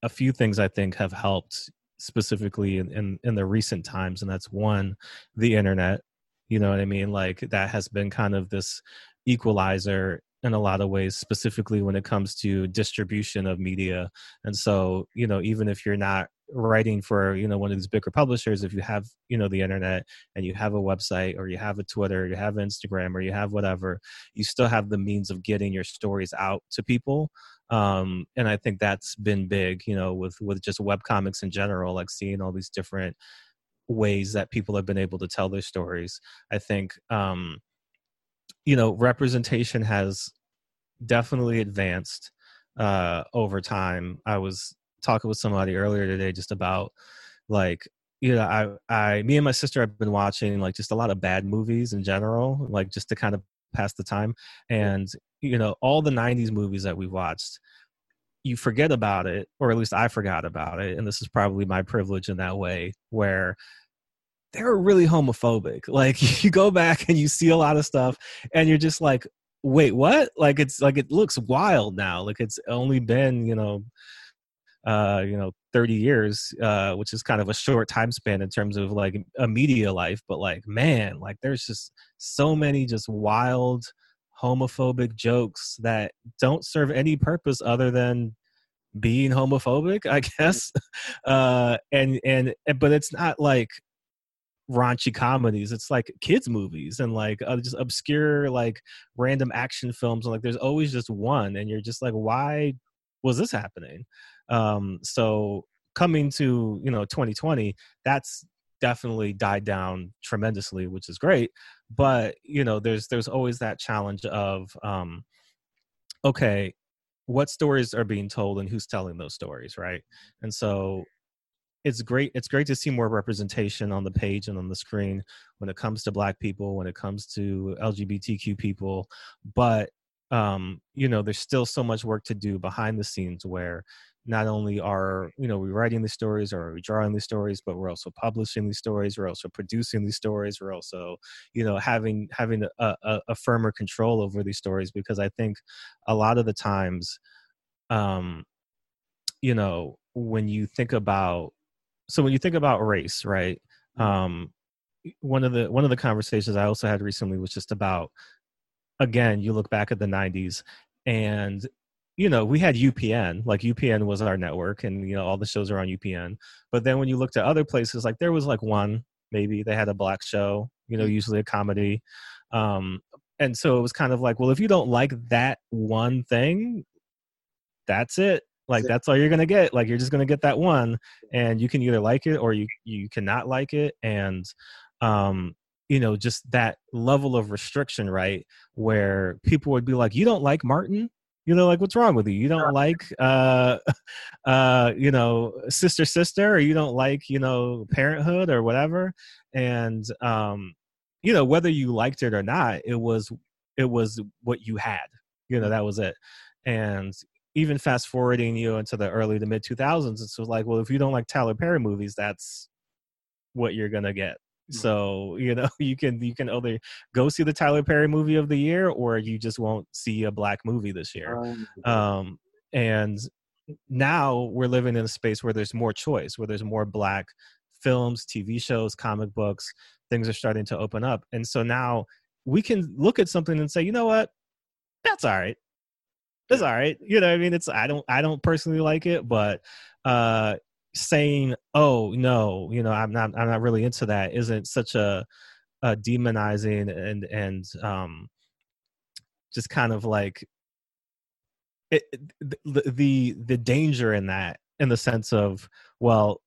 a few things i think have helped specifically in, in, in the recent times and that's one the internet you know what I mean? Like that has been kind of this equalizer in a lot of ways, specifically when it comes to distribution of media. And so, you know, even if you're not writing for you know one of these bigger publishers if you have you know the internet and you have a website or you have a twitter you have instagram or you have whatever you still have the means of getting your stories out to people um, and i think that's been big you know with with just web comics in general like seeing all these different ways that people have been able to tell their stories. I think, um, you know, representation has definitely advanced uh, over time. I was talking with somebody earlier today just about like you know I I me and my sister have been watching like just a lot of bad movies in general like just to kind of pass the time and you know all the 90s movies that we watched you forget about it or at least I forgot about it and this is probably my privilege in that way where they were really homophobic. Like you go back and you see a lot of stuff and you're just like, wait, what? Like it's like it looks wild now. Like it's only been, you know, uh, you know, 30 years, uh, which is kind of a short time span in terms of like a media life, but like, man, like there's just so many just wild homophobic jokes that don't serve any purpose other than being homophobic, I guess. Uh, and, and, but it's not like raunchy comedies. It's like kids movies and like uh, just obscure like random action films. And like there's always just one, and you're just like, why was this happening? Um, so coming to you know 2020, that's definitely died down tremendously, which is great. But you know, there's there's always that challenge of um, okay, what stories are being told and who's telling those stories, right? And so it's great it's great to see more representation on the page and on the screen when it comes to black people when it comes to lgbtq people but um you know there's still so much work to do behind the scenes where not only are you know we writing these stories or we drawing these stories but we're also publishing these stories we're also producing these stories we're also you know having having a, a, a firmer control over these stories because i think a lot of the times um you know when you think about so when you think about race, right? Mm-hmm. Um, one of the one of the conversations I also had recently was just about again, you look back at the '90s, and you know we had UPN, like UPN was our network, and you know all the shows are on UPN. But then when you looked at other places, like there was like one maybe they had a black show, you know, mm-hmm. usually a comedy. Um, and so it was kind of like, well, if you don't like that one thing, that's it like that's all you're gonna get like you're just gonna get that one and you can either like it or you you cannot like it and um you know just that level of restriction right where people would be like you don't like martin you know like what's wrong with you? You don't like uh uh you know sister sister or you don't like you know parenthood or whatever? And um you know whether you liked it or not it was it was what you had you know that was it. And even fast forwarding you into the early to mid 2000s it's like well if you don't like tyler perry movies that's what you're gonna get so you know you can you can either go see the tyler perry movie of the year or you just won't see a black movie this year um, um and now we're living in a space where there's more choice where there's more black films, TV shows, comic books, things are starting to open up. And so now we can look at something and say, you know what? That's all right. That's all right. You know, I mean, it's I don't I don't personally like it, but uh saying, "Oh no, you know, I'm not I'm not really into that," isn't such a, a demonizing and and um just kind of like it, the, the the danger in that in the sense of well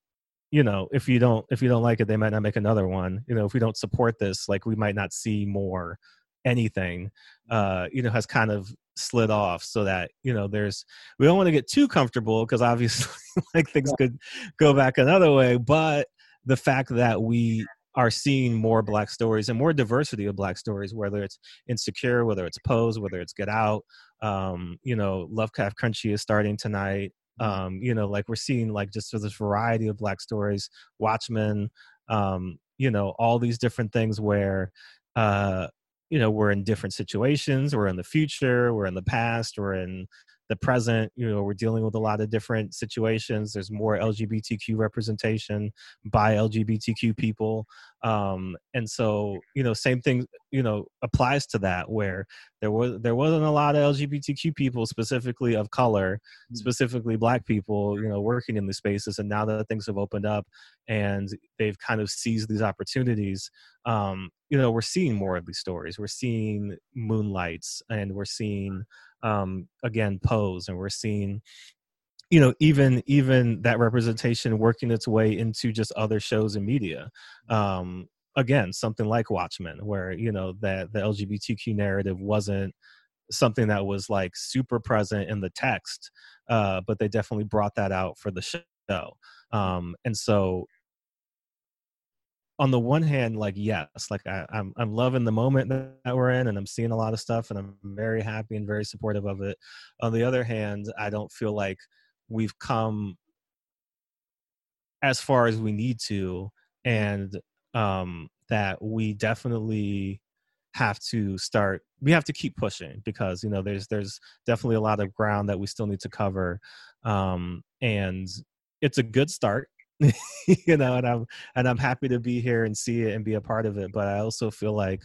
you know if you don't if you don't like it they might not make another one. You know if we don't support this like we might not see more anything uh you know has kind of slid off so that you know there's we don't want to get too comfortable because obviously like things could go back another way but the fact that we are seeing more black stories and more diversity of black stories whether it's insecure whether it's pose whether it's get out um you know lovecraft country is starting tonight um you know like we're seeing like just this variety of black stories watchmen um you know all these different things where uh you know we're in different situations we're in the future we're in the past we're in the present you know we're dealing with a lot of different situations there's more lgbtq representation by lgbtq people um, and so you know same thing you know applies to that where there was there wasn't a lot of lgbtq people specifically of color mm. specifically black people you know working in the spaces and now that things have opened up and they've kind of seized these opportunities um, you know we're seeing more of these stories. We're seeing moonlights and we're seeing um, again pose and we're seeing you know even even that representation working its way into just other shows and media. Um again something like watchmen where you know that the lgbtq narrative wasn't something that was like super present in the text uh but they definitely brought that out for the show. Um and so on the one hand, like yes, like I, I'm I'm loving the moment that we're in, and I'm seeing a lot of stuff, and I'm very happy and very supportive of it. On the other hand, I don't feel like we've come as far as we need to, and um, that we definitely have to start. We have to keep pushing because you know there's there's definitely a lot of ground that we still need to cover, um, and it's a good start you know and i'm and i'm happy to be here and see it and be a part of it but i also feel like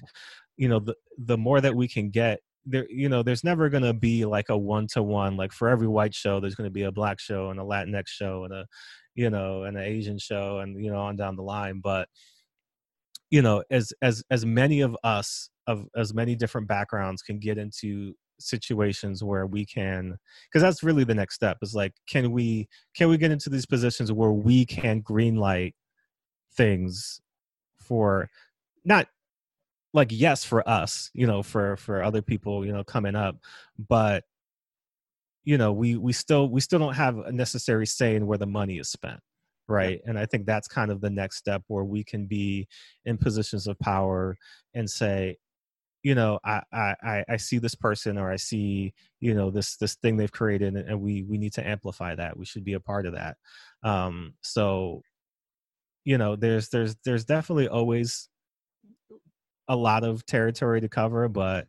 you know the the more that we can get there you know there's never going to be like a one to one like for every white show there's going to be a black show and a latinx show and a you know and an asian show and you know on down the line but you know as as as many of us of as many different backgrounds can get into situations where we can because that's really the next step is like can we can we get into these positions where we can green light things for not like yes for us you know for for other people you know coming up but you know we we still we still don't have a necessary say in where the money is spent right? And i think that's kind of the next step where we can be in positions of power and say you know I, I i see this person or i see you know this this thing they've created and we we need to amplify that. We should be a part of that. Um so you know there's there's there's definitely always a lot of territory to cover but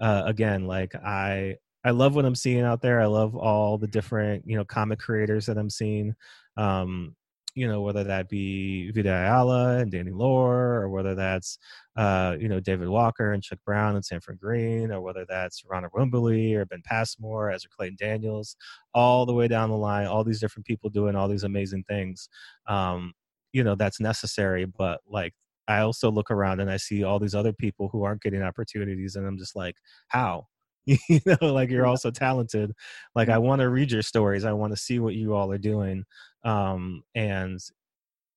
uh again like i i love what i'm seeing out there. I love all the different you know comic creators that i'm seeing. Um you know, whether that be Vita Ayala and Danny Lore, or whether that's, uh, you know, David Walker and Chuck Brown and Sanford Greene, or whether that's Ronna Rumbley or Ben Passmore, Ezra Clayton Daniels, all the way down the line, all these different people doing all these amazing things. Um, you know, that's necessary, but like I also look around and I see all these other people who aren't getting opportunities, and I'm just like, how? you know, like you're also talented. Like I want to read your stories. I want to see what you all are doing um, and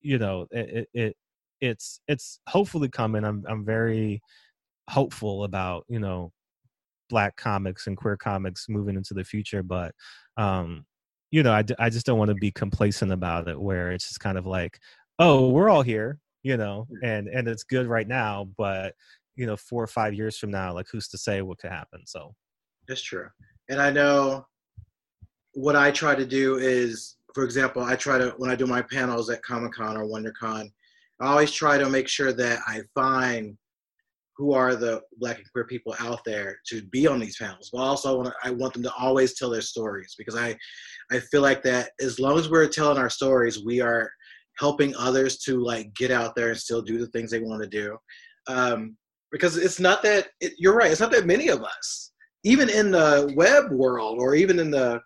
you know it, it it's it's hopefully coming. I'm I'm very hopeful about you know black comics and queer comics moving into the future, but um, you know I I just don't want to be complacent about it where it's just kind of like oh we're all here you know and and it's good right now but you know four or five years from now like who's to say what could happen so that's true and i know what i try to do is for example, I try to when I do my panels at Comic Con or WonderCon, I always try to make sure that I find who are the black and queer people out there to be on these panels. But also, I want, I want them to always tell their stories because I, I feel like that as long as we're telling our stories, we are helping others to like get out there and still do the things they want to do. Um, because it's not that it, you're right. It's not that many of us, even in the web world or even in the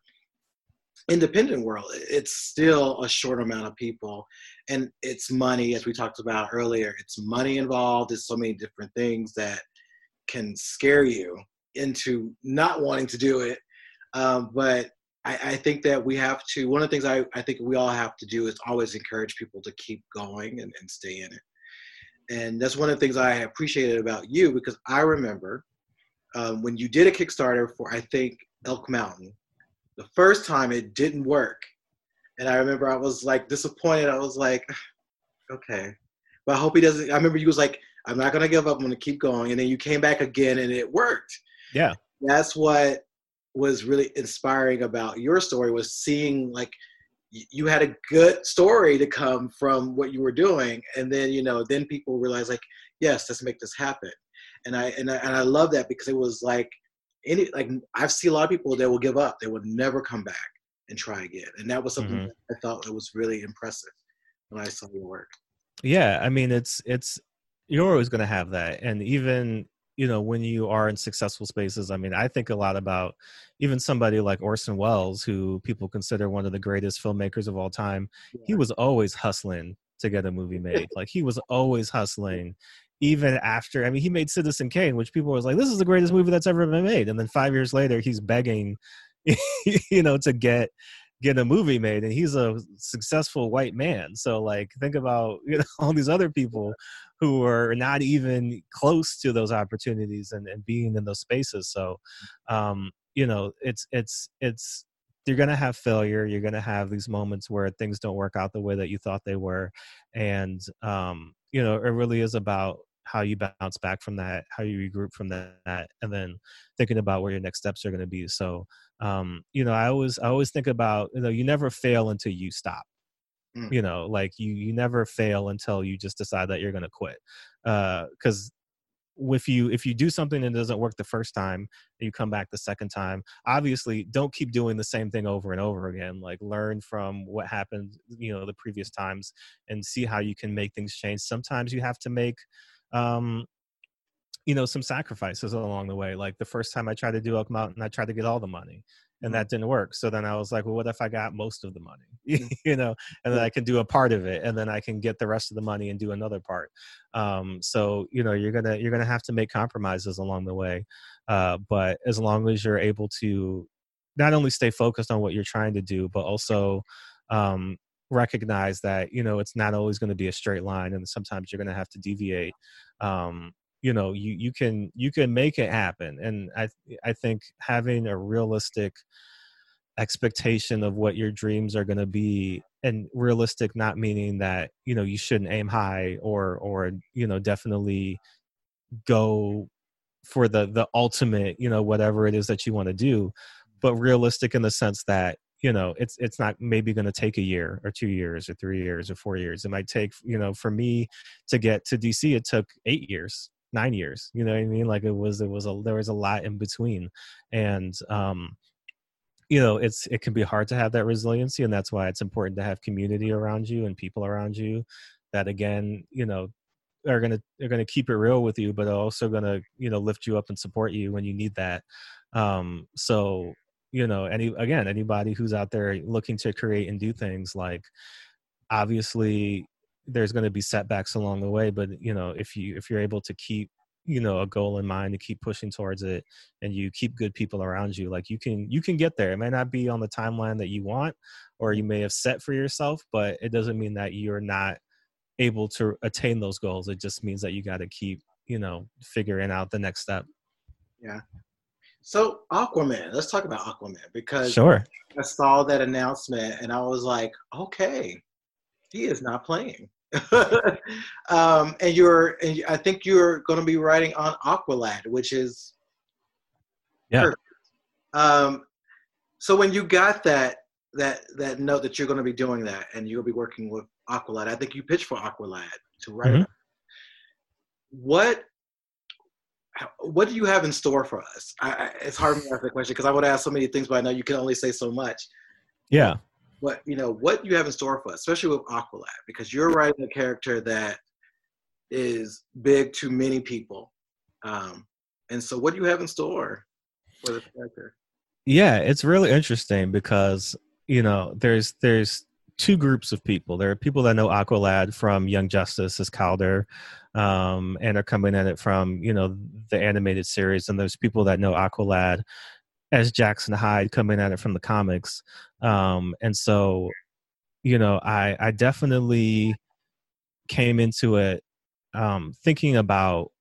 independent world, it's still a short amount of people, and it's money, as we talked about earlier. It's money involved. It's so many different things that can scare you into not wanting to do it. Um, but I, I, think that we have to. One of the things I, I think we all have to do is always encourage people to keep going and, and stay in it and that's one of the things I appreciated about you because I remember um, when you did a Kickstarter for I think Elk Mountain, the first time it didn't work, and I remember I was like disappointed. I was like, okay, but I hope he doesn't. I remember you was like, I'm not gonna give up. I'm gonna keep going, and then you came back again, and it worked. Yeah, that's what was really inspiring about your story was seeing like you had a good story to come from what you were doing and then you know then people realize like yes let's make this happen and i and i, and I love that because it was like any like i've seen a lot of people that will give up. They will never come back and try again. And that was something mm-hmm. that i thought it was really impressive when i saw your work. Yeah i mean it's it's you're always going to have that. And even you know when you are in successful spaces i mean i think a lot about even somebody like orson welles who people consider one of the greatest filmmakers of all time. Yeah. he was always hustling to get a movie made. Like he was always hustling even after i mean he made citizen kane which people was like this is the greatest movie that's ever been made. And then five years later he's begging you know to get get a movie made and he's a successful white man. So like think about you know all these other people who are not even close to those opportunities and, and being in those spaces. So um you know it's it's it's you're going to have failure. You're going to have these moments where things don't work out the way that you thought they were. And um you know it really is about how you bounce back from that how you regroup from that and then thinking about where your next steps are going to be. So um you know i always i always think about you know you never fail until you stop. Mm. you know like you you never fail until you just decide that you're going to quit. Uh cuz if you if you do something and it doesn't work the first time you come back the second time obviously don't keep doing the same thing over and over again. Like learn from what happened you know the previous times and see how you can make things change. Sometimes you have to make um you know some sacrifices along the way like the first time i tried to do elk mountain i tried to get all the money and mm-hmm. that didn't work. So then i was like well what if i got most of the money? You know and then i can do a part of it and then i can get the rest of the money and do another part. Um, so you know you're gonna you're gonna have to make compromises along the way uh, but as long as you're able to not only stay focused on what you're trying to do but also um, recognize that you know it's not always going to be a straight line and sometimes you're going to have to deviate um, you know you you can you can make it happen and i i think having a realistic expectation of what your dreams are going to be and realistic not meaning that you know you shouldn't aim high or or you know definitely go for the the ultimate you know whatever it is that you want to do but realistic in the sense that you know it's it's not maybe going to take a year or two years or three years or four years. It might take you know for me to get to dc it took eight years nine years you know what i mean? Like it was it was a there was a lot in between. And um you know it's it can be hard to have that resiliency and that's why it's important to have community around you and people around you that again you know are gonna are gonna keep it real with you but also gonna you know lift you up and support you when you need that. Um so you know any again anybody who's out there looking to create and do things like obviously there's going to be setbacks along the way but you know if you if you're able to keep you know a goal in mind to keep pushing towards it and you keep good people around you like you can you can get there. It may not be on the timeline that you want or you may have set for yourself but it doesn't mean that you're not able to attain those goals. It just means that you got to keep you know figuring out the next step. Yeah so Aquaman, let's talk about Aquaman because sure. I saw that announcement and I was like, okay, he is not playing. um, and you're, and I think you're going to be writing on Aqualad, which is yeah. Perfect. Um, so when you got that that that note that you're going to be doing that and you'll be working with Aqualad, I think you pitched for Aqualad to write. Mm-hmm. What what do you have in store for us? I, it's hard to ask that question because I would ask so many things, but I know you can only say so much. Yeah. what you know what you have in store for us, especially with Aqualad, because you're writing a character that is big to many people. Um, and so, what do you have in store for this character? Yeah, it's really interesting because you know there's there's two groups of people. There are people that know Aqualad from Young Justice as Kaldur, um, and are coming at it from you know the animated series, and there's people that know Aqualad as Jackson Hyde coming at it from the comics. Um, and so, you know, I I definitely came into it um, thinking about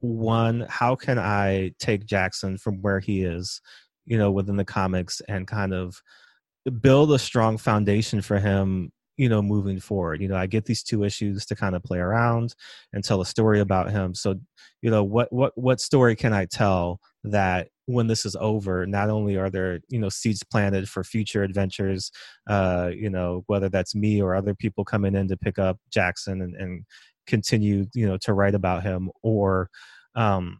one, how can I take Jackson from where he is, you know, within the comics and kind of build a strong foundation for him you know moving forward. You know i get these two issues to kind of play around and tell a story about him. So you know what what what story can i tell that when this is over not only are there you know seeds planted for future adventures uh you know whether that's me or other people coming in to pick up jackson and, and continue you know to write about him or um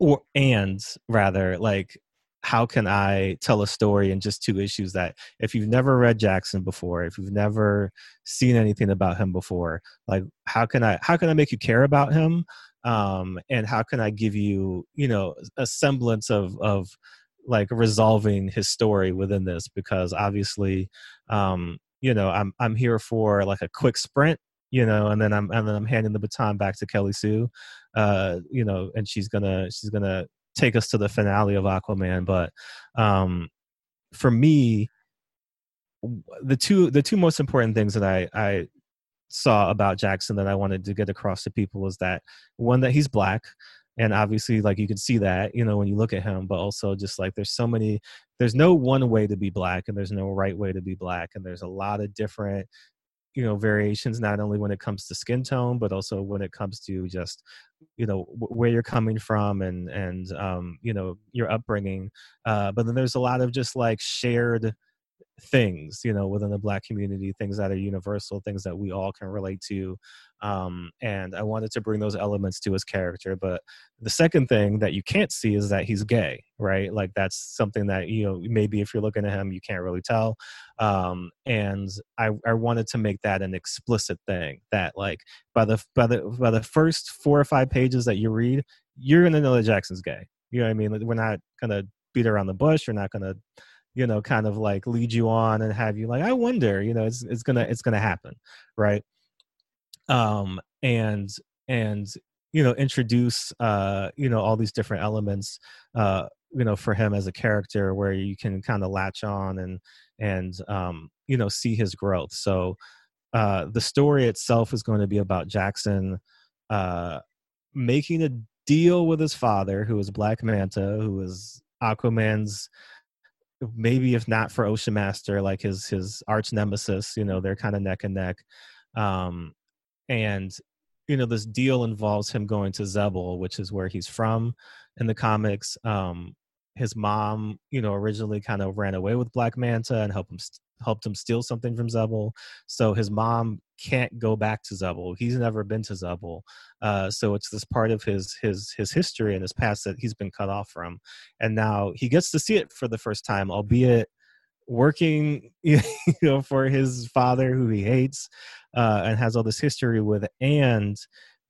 or and rather like how can I tell a story in just two issues that if you've never read Jackson before, if you've never seen anything about him before, like how can I how can I make you care about him? Um, and how can I give you, you know, a semblance of of like resolving his story within this because obviously um, you know, I'm I'm here for like a quick sprint you know, and then I'm and then I'm handing the baton back to Kelly Sue, uh, you know, and she's gonna she's gonna take us to the finale of Aquaman. But um, for me, the two the two most important things that I I saw about Jackson that I wanted to get across to people was that one that he's black and obviously like you can see that you know when you look at him but also just like there's so many there's no one way to be black and there's no right way to be black and there's a lot of different you know variations not only when it comes to skin tone but also when it comes to just you know where you're coming from and and um, you know your upbringing uh, but then there's a lot of just like shared things you know within the black community things that are universal things that we all can relate to um, and i wanted to bring those elements to his character but the second thing that you can't see is that he's gay right? Like that's something that you know maybe if you're looking at him you can't really tell um, and I, I wanted to make that an explicit thing that like by the by the by the first four or five pages that you read you're gonna know that jackson's gay. You know what i mean? We're not gonna beat around the bush. We're not gonna you know kind of like lead you on and have you like i wonder you know it's it's gonna it's gonna happen right um and and you know introduce uh you know all these different elements uh you know for him as a character where you can kind of latch on and and um you know see his growth so uh the story itself is going to be about jackson uh making a deal with his father who is black manta who is aquaman's maybe if not for Ocean Master, like his his arch nemesis, you know, they're kind of neck and neck. Um, and you know, this deal involves him going to Xebel, which is where he's from in the comics. Um, his mom, you know, originally kind of ran away with Black Manta and helped him st- helped him steal something from Xebel. So his mom can't go back to Xebel. He's never been to Xebel. Uh, so it's this part of his his his history and his past that he's been cut off from, and now he gets to see it for the first time, albeit working you know for his father who he hates uh, and has all this history with and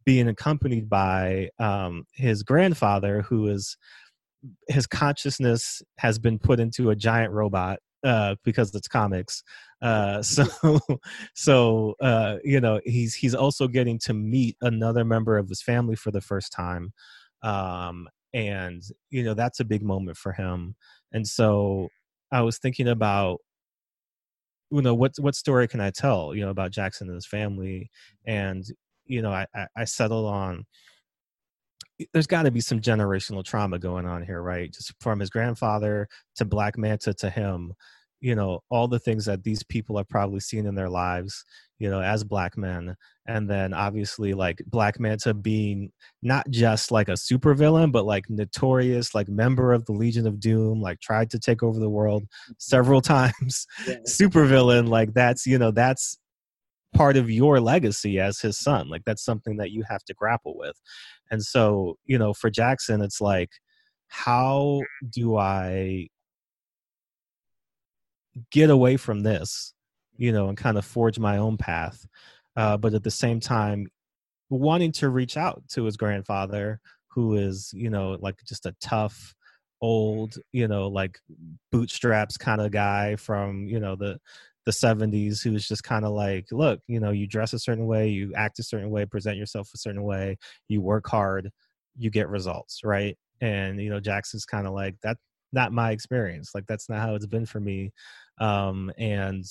being accompanied by um, his grandfather who is his consciousness has been put into a giant robot uh, because it's comics. Uh, so, so uh, you know, he's he's also getting to meet another member of his family for the first time, um, and you know that's a big moment for him. And so, I was thinking about, you know, what what story can I tell, you know, about Jackson and his family, and you know, I I, settled on there's got to be some generational trauma going on here, right? Just from his grandfather to Black Manta to him, you know, all the things that these people have probably seen in their lives, you know, as black men. And then obviously like Black Manta being not just like a supervillain, but like notorious, like member of the Legion of Doom, like tried to take over the world mm-hmm. several times. Yeah. supervillain, like that's, you know, that's part of your legacy as his son. Like that's something that you have to grapple with. And so, you know, for Jackson, it's like, how do I get away from this, you know, and kind of forge my own path. Uh, but at the same time, wanting to reach out to his grandfather, who is, you know, like just a tough, old, you know, like bootstraps kind of guy from, you know, the the 70s who's just kind of like look you know you dress a certain way you act a certain way present yourself a certain way you work hard you get results right and you know jackson's kind of like that not my experience like that's not how it's been for me um and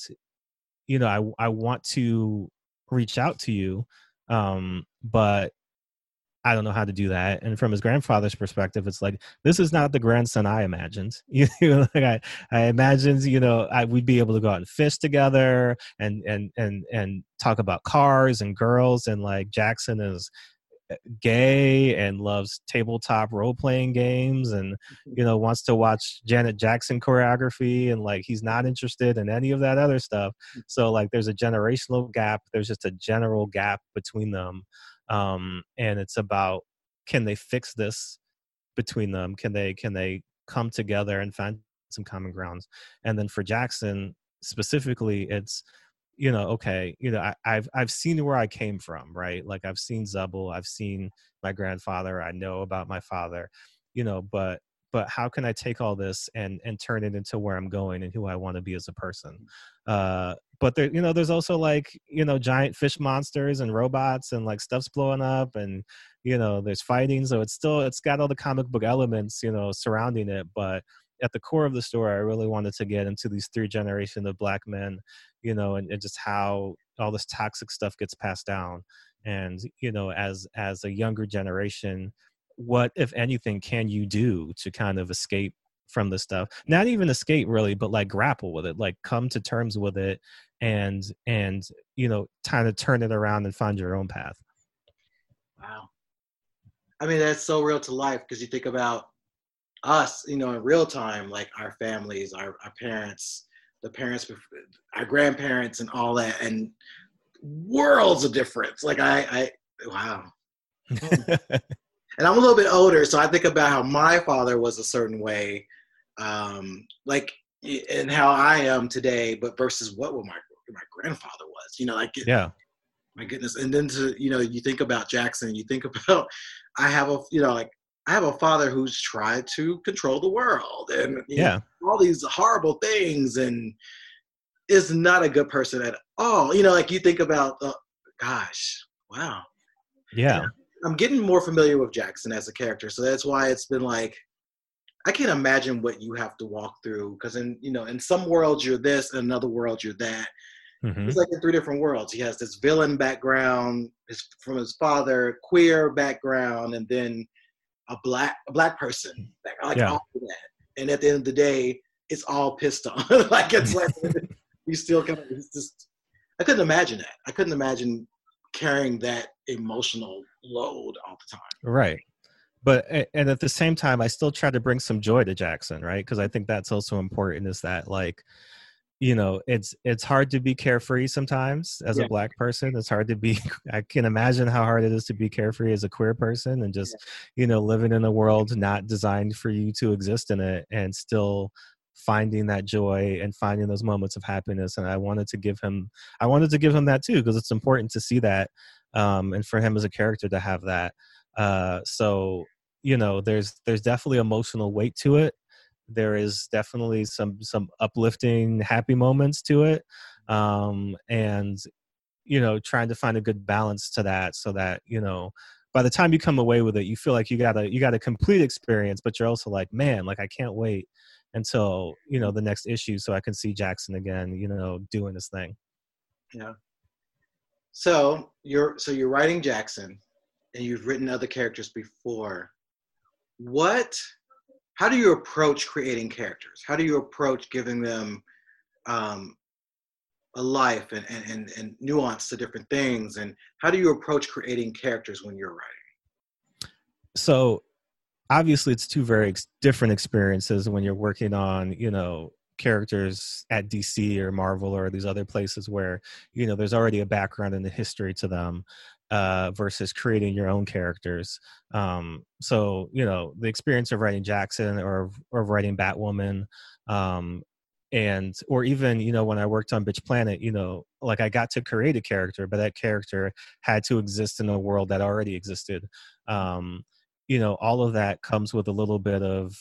you know i i want to reach out to you um but I don't know how to do that. And from his grandfather's perspective, it's like this is not the grandson I imagined. You know, like I, I imagined, you know, I we'd be able to go out and fish together and and and and talk about cars and girls and like Jackson is gay and loves tabletop role playing games and mm-hmm. you know wants to watch Janet Jackson choreography and like he's not interested in any of that other stuff. Mm. So like there's a generational gap. There's just a general gap between them, um, and it's about can they fix this between them? Can they can they come together and find some common grounds? And then for Jackson specifically, it's you know, okay, you know, I, have I've seen where I came from, right? Like I've seen Xebel, I've seen my grandfather, I know about my father, you know, but but how can I take all this and and turn it into where I'm going and who I want to be as a person? Uh, but there, you know, there's also like you know giant fish monsters and robots and like stuff's blowing up and you know there's fighting, so it's still it's got all the comic book elements you know surrounding it, but at the core of the story, I really wanted to get into these three generation of black men, you know, and, and just how all this toxic stuff gets passed down. And, you know, as as a younger generation, what, if anything, can you do to kind of escape from this stuff? Not even escape really, but like grapple with it, like come to terms with it and and you know, kind of turn it around and find your own path. Wow. I mean, that's so real to life because you think about us, you know, in real time, like our families, our, our parents, the parents, our grandparents, and all that, and worlds of difference. Like I, I wow. and I'm a little bit older, so I think about how my father was a certain way, um, like, and how I am today, but versus what my my grandfather was. You know, like yeah. My goodness, and then to you know, you think about Jackson, you think about I have a you know like I have a father who's tried to control the world and yeah, know, all these horrible things, and is not a good person at all. You know, like you think about, uh, gosh, wow, yeah. I'm getting more familiar with Jackson as a character, so that's why it's been like I can't imagine what you have to walk through because in you know in some worlds you're this, in another world you're that. Mm-hmm. He's like in three different worlds. He has this villain background, his from his father, queer background, and then a black a black person. Hmm. Like, like yeah. all of that. And at the end of the day, it's all pissed on. like it's like he's still kind of he's just I couldn't imagine that. I couldn't imagine carrying that emotional load all the time. Right. But and at the same time, I still try to bring some joy to Jackson, right? Because I think that's also important. Is that like you know it's it's hard to be carefree sometimes as yeah. a black person it's hard to be i can imagine how hard it is to be carefree as a queer person and just yeah. you know living in a world not designed for you to exist in it and still finding that joy and finding those moments of happiness and i wanted to give him i wanted to give him that too because it's important to see that um, and for him as a character to have that uh, so you know there's there's definitely emotional weight to it there is definitely some some uplifting happy moments to it um and you know trying to find a good balance to that so that you know by the time you come away with it you feel like you got a you got a complete experience but you're also like man like i can't wait until you know the next issue so i can see jackson again you know doing this thing. Yeah. So you're so you're writing jackson and you've written other characters before. What how do you approach creating characters? How do you approach giving them um, a life and, and, and nuance to different things? And how do you approach creating characters when you're writing? So obviously it's two very ex- different experiences when you're working on, you know, characters at DC or Marvel or these other places where you know there's already a background and a history to them uh, versus creating your own characters. Um, so you know the experience of writing Jackson or or writing Batwoman, um, and or even you know when i worked on bitch planet you know like i got to create a character but that character had to exist in a world that already existed um you know all of that comes with a little bit of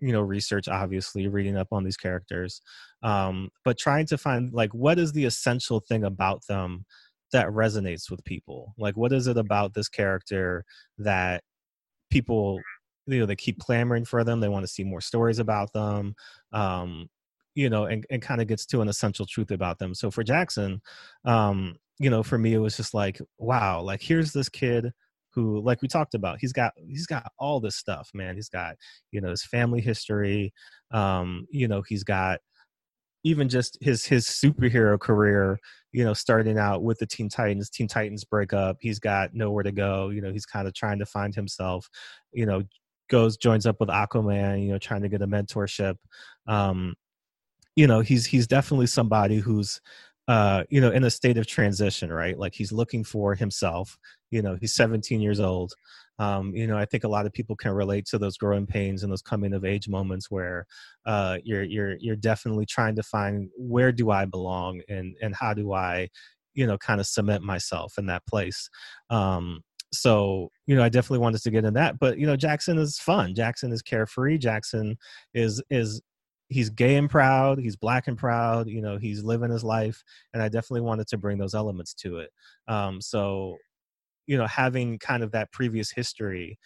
you know research obviously reading up on these characters um but trying to find like what is the essential thing about them that resonates with people? Like what is it about this character that people you know they keep clamoring for them they want to see more stories about them um you know and, and kind of gets to an essential truth about them? So for jackson um you know for me it was just like wow like here's this kid who like we talked about he's got he's got all this stuff man. He's got you know his family history um you know he's got even just his his superhero career you know starting out with the teen titans teen titans break up he's got nowhere to go you know he's kind of trying to find himself you know goes joins up with aquaman you know trying to get a mentorship. Um you know he's he's definitely somebody who's uh you know in a state of transition right? Like he's looking for himself you know he's 17 years old. Um, you know i think a lot of people can relate to those growing pains and those coming of age moments where uh, you're you're you're definitely trying to find where do i belong and and how do i you know kind of cement myself in that place. Um, so you know i definitely wanted to get in that but you know jackson is fun. Jackson is carefree. Jackson is is he's gay and proud he's black and proud you know he's living his life and i definitely wanted to bring those elements to it. Um, so you know having kind of that previous history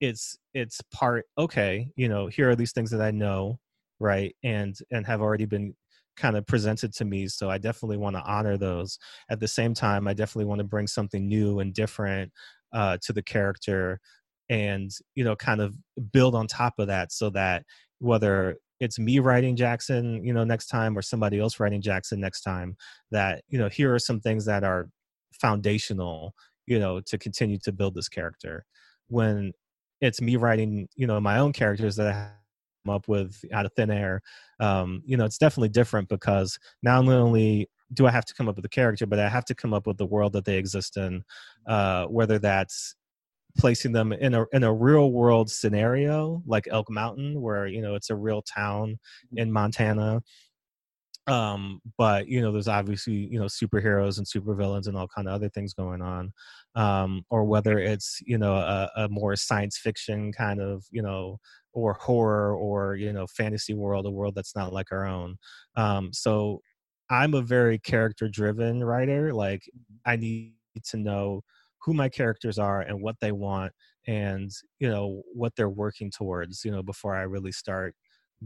it's it's part okay you know here are these things that i know right and and have already been kind of presented to me so i definitely want to honor those. At the same time i definitely want to bring something new and different uh, to the character and you know kind of build on top of that so that whether it's me writing jackson you know next time or somebody else writing jackson next time that you know here are some things that are foundational you know to continue to build this character. When it's me writing you know my own characters that i come up with out of thin air um, you know it's definitely different because not only do i have to come up with a character but i have to come up with the world that they exist in uh, whether that's placing them in a in a real world scenario like elk mountain where you know it's a real town in montana. Um but you know there's obviously you know superheroes and supervillains and all kind of other things going on. Um or whether it's you know a, a more science fiction kind of you know or horror or you know fantasy world a world that's not like our own. Um so i'm a very character driven writer. Like i need to know who my characters are and what they want and you know what they're working towards you know before i really start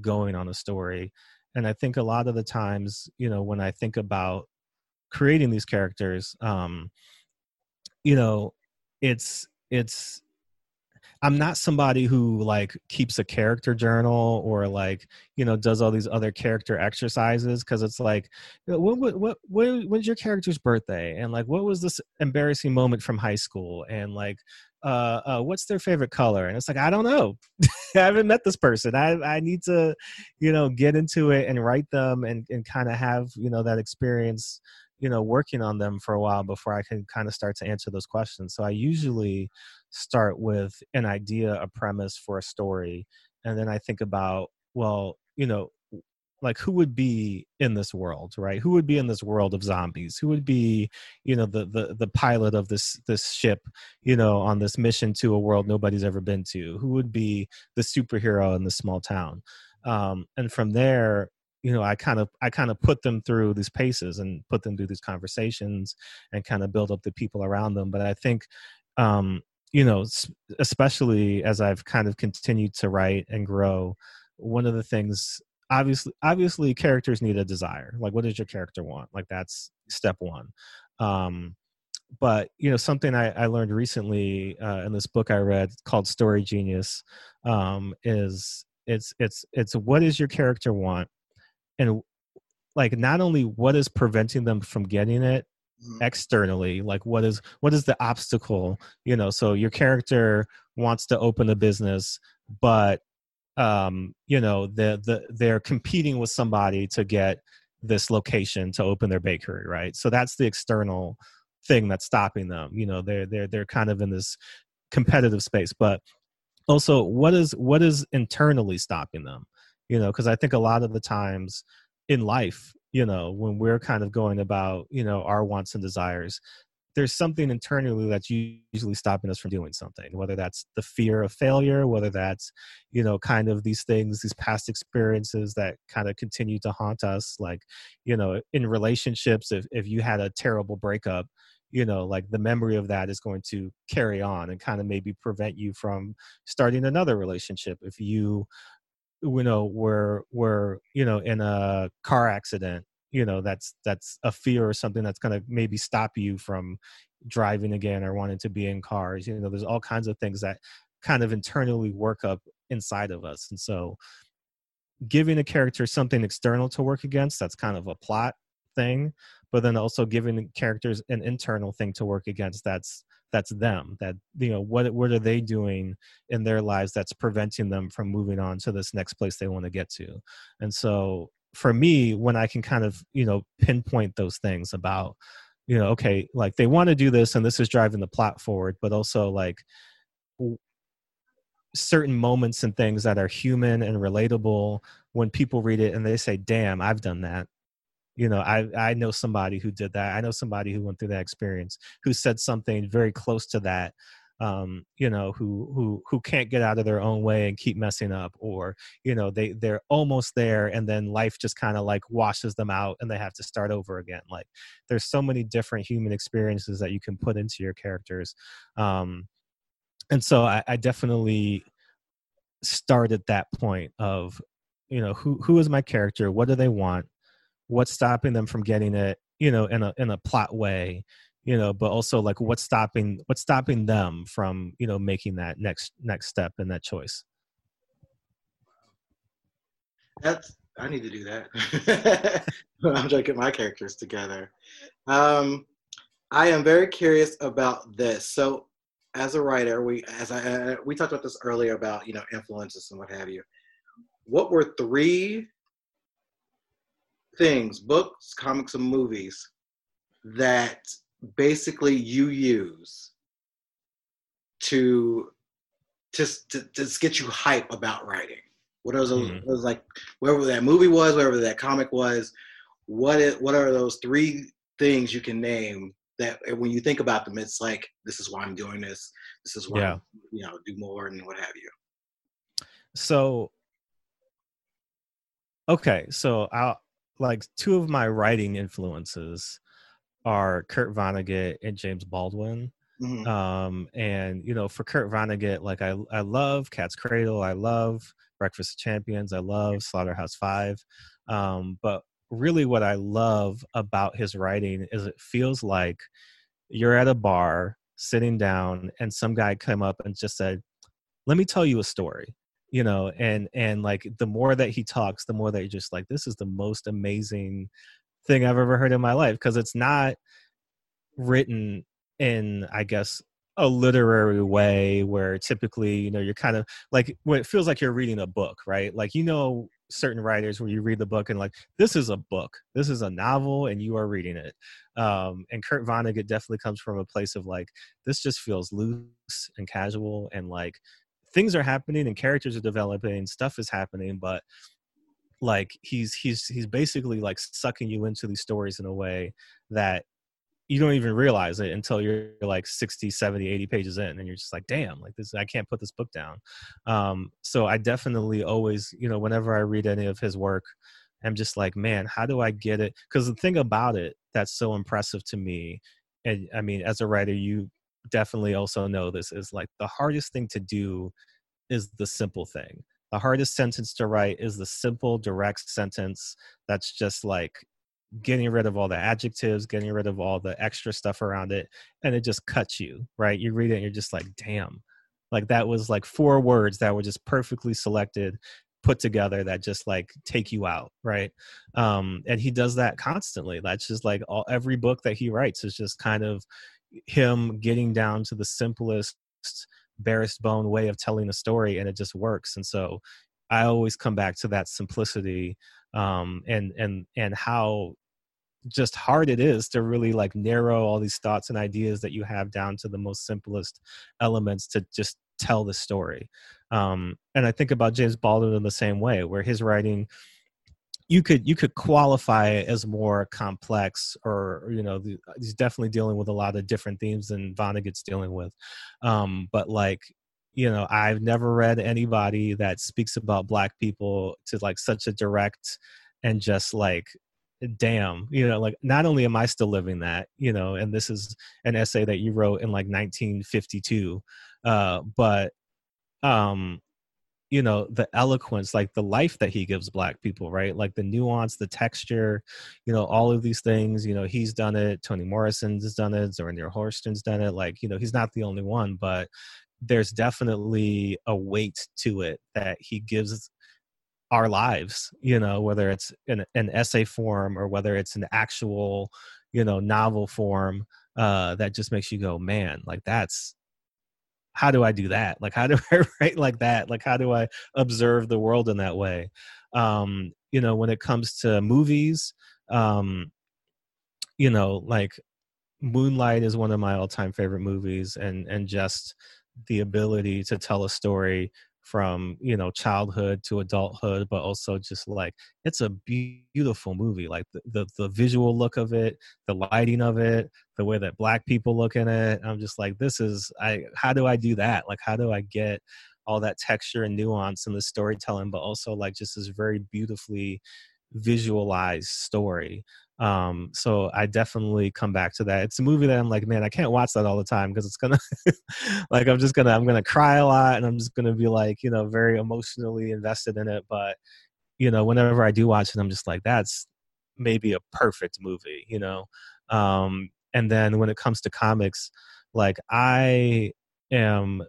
going on a story. And i think a lot of the times you know when i think about creating these characters um you know it's it's i'm not somebody who like keeps a character journal or like you know does all these other character exercises because it's like what, what what what when's your character's birthday and like what was this embarrassing moment from high school and like uh, uh, what's their favorite color? And it's like, I don't know. I haven't met this person. I, I need to, you know, get into it and write them and, and kind of have, you know, that experience, you know, working on them for a while before I can kind of start to answer those questions. So I usually start with an idea, a premise for a story. And then I think about, well, you know, like who would be in this world right? Who would be in this world of zombies? Who would be you know the the the pilot of this this ship you know on this mission to a world nobody's ever been to? Who would be the superhero in this small town? Um, and from there you know i kind of i kind of put them through these paces and put them through these conversations and kind of build up the people around them but i think um you know especially as i've kind of continued to write and grow one of the things obviously obviously characters need a desire like what does your character want like that's step one um but you know something i, I learned recently uh, in this book i read called story genius um is it's it's it's what does your character want and like not only what is preventing them from getting it. Externally like what is what is the obstacle you know so your character wants to open a business but um, you know, the, the, they're competing with somebody to get this location to open their bakery, right? So that's the external thing that's stopping them. You know, they're they're they're kind of in this competitive space, but also what is what is internally stopping them? you know because i think a lot of the times in life you know when we're kind of going about you know our wants and desires there's something internally that's usually stopping us from doing something whether that's the fear of failure whether that's you know kind of these things these past experiences that kind of continue to haunt us like you know in relationships if, if you had a terrible breakup you know like the memory of that is going to carry on and kind of maybe prevent you from starting another relationship. If you you know were were you know in a car accident you know that's that's a fear or something that's going to maybe stop you from driving again or wanting to be in cars you know there's all kinds of things that kind of internally work up inside of us and so giving a character something external to work against that's kind of a plot thing but then also giving characters an internal thing to work against that's that's them that you know what what are they doing in their lives that's preventing them from moving on to this next place they want to get to? And so for me when i can kind of you know pinpoint those things about you know okay like they want to do this and this is driving the plot forward but also like certain moments and things that are human and relatable when people read it and they say damn i've done that you know i i know somebody who did that i know somebody who went through that experience who said something very close to that um, you know, who who who can't get out of their own way and keep messing up, or you know, they they're almost there, and then life just kind of like washes them out, and they have to start over again. Like, there's so many different human experiences that you can put into your characters, um, and so I, I definitely start at that point of, you know, who who is my character? What do they want? What's stopping them from getting it? You know, in a in a plot way you know but also like what's stopping what's stopping them from you know making that next next step and that choice? That's i need to do that. I'm trying to get my characters together. Um i am very curious about this. So as a writer we as i uh, we talked about this earlier about you know influences and what have you. What were three things books comics and movies that basically you use to just to, to, get you hype about writing? What are those, mm-hmm. those like wherever that movie was, wherever that comic was, what is, what are those three things you can name that when you think about them, it's like this is why I'm doing this. This is why yeah. you know do more and what have you. So okay, so I'll like two of my writing influences are Kurt Vonnegut and James Baldwin. Mm-hmm. Um, and you know, for Kurt Vonnegut, like I, I love Cat's Cradle, I love Breakfast of Champions, I love Slaughterhouse Five. Um, but really, what I love about his writing is it feels like you're at a bar sitting down, and some guy come up and just said, "Let me tell you a story." You know, and and like the more that he talks, the more that you're just like, this is the most amazing thing I've ever heard in my life because it's not written in, I guess, a literary way where typically, you know, you're kind of like it feels like you're reading a book, right? Like, you know, certain writers where you read the book and like, this is a book, this is a novel, and you are reading it. Um, and Kurt Vonnegut definitely comes from a place of like, this just feels loose and casual and like things are happening and characters are developing, stuff is happening, but like he's he's he's basically like sucking you into these stories in a way that you don't even realize it until you're like 60 70 80 pages in and you're just like damn like this i can't put this book down. Um, so i definitely always you know whenever i read any of his work i'm just like man how do i get it? Because the thing about it that's so impressive to me and i mean as a writer you definitely also know this is like the hardest thing to do is the simple thing. The hardest sentence to write is the simple direct sentence that's just like getting rid of all the adjectives getting rid of all the extra stuff around it and it just cuts you right? You read it and you're just like damn. Like that was like four words that were just perfectly selected put together that just like take you out right? Um and he does that constantly. That's just like all every book that he writes is just kind of him getting down to the simplest barest bone way of telling a story and it just works. And so i always come back to that simplicity um, and and and how just hard it is to really like narrow all these thoughts and ideas that you have down to the most simplest elements to just tell the story. Um, and i think about james baldwin in the same way where his writing you could you could qualify it as more complex or you know he's definitely dealing with a lot of different themes than vonnegut's dealing with. Um, but like you know i've never read anybody that speaks about black people to like such a direct and just like damn you know like not only am i still living that you know and this is an essay that you wrote in like 1952 uh but um you know the eloquence like the life that he gives black people right? Like the nuance the texture you know all of these things you know he's done it toni morrison's done it zora neale hurston's done it like you know he's not the only one but there's definitely a weight to it that he gives our lives you know whether it's in an essay form or whether it's an actual you know novel form uh that just makes you go man like that's how do i do that? Like how do i write like that? Like how do i observe the world in that way? Um you know when it comes to movies um you know like moonlight is one of my all-time favorite movies and and just the ability to tell a story from you know childhood to adulthood but also just like it's a beautiful movie like the, the, the visual look of it the lighting of it the way that black people look in it. I'm just like this is i how do i do that? Like how do i get all that texture and nuance in the storytelling but also like just this very beautifully visualized story um so i definitely come back to that. It's a movie that i'm like man i can't watch that all the time because it's gonna like i'm just gonna i'm gonna cry a lot and i'm just gonna be like you know very emotionally invested in it. But you know whenever i do watch it i'm just like that's maybe a perfect movie you know? Um and then when it comes to comics like i am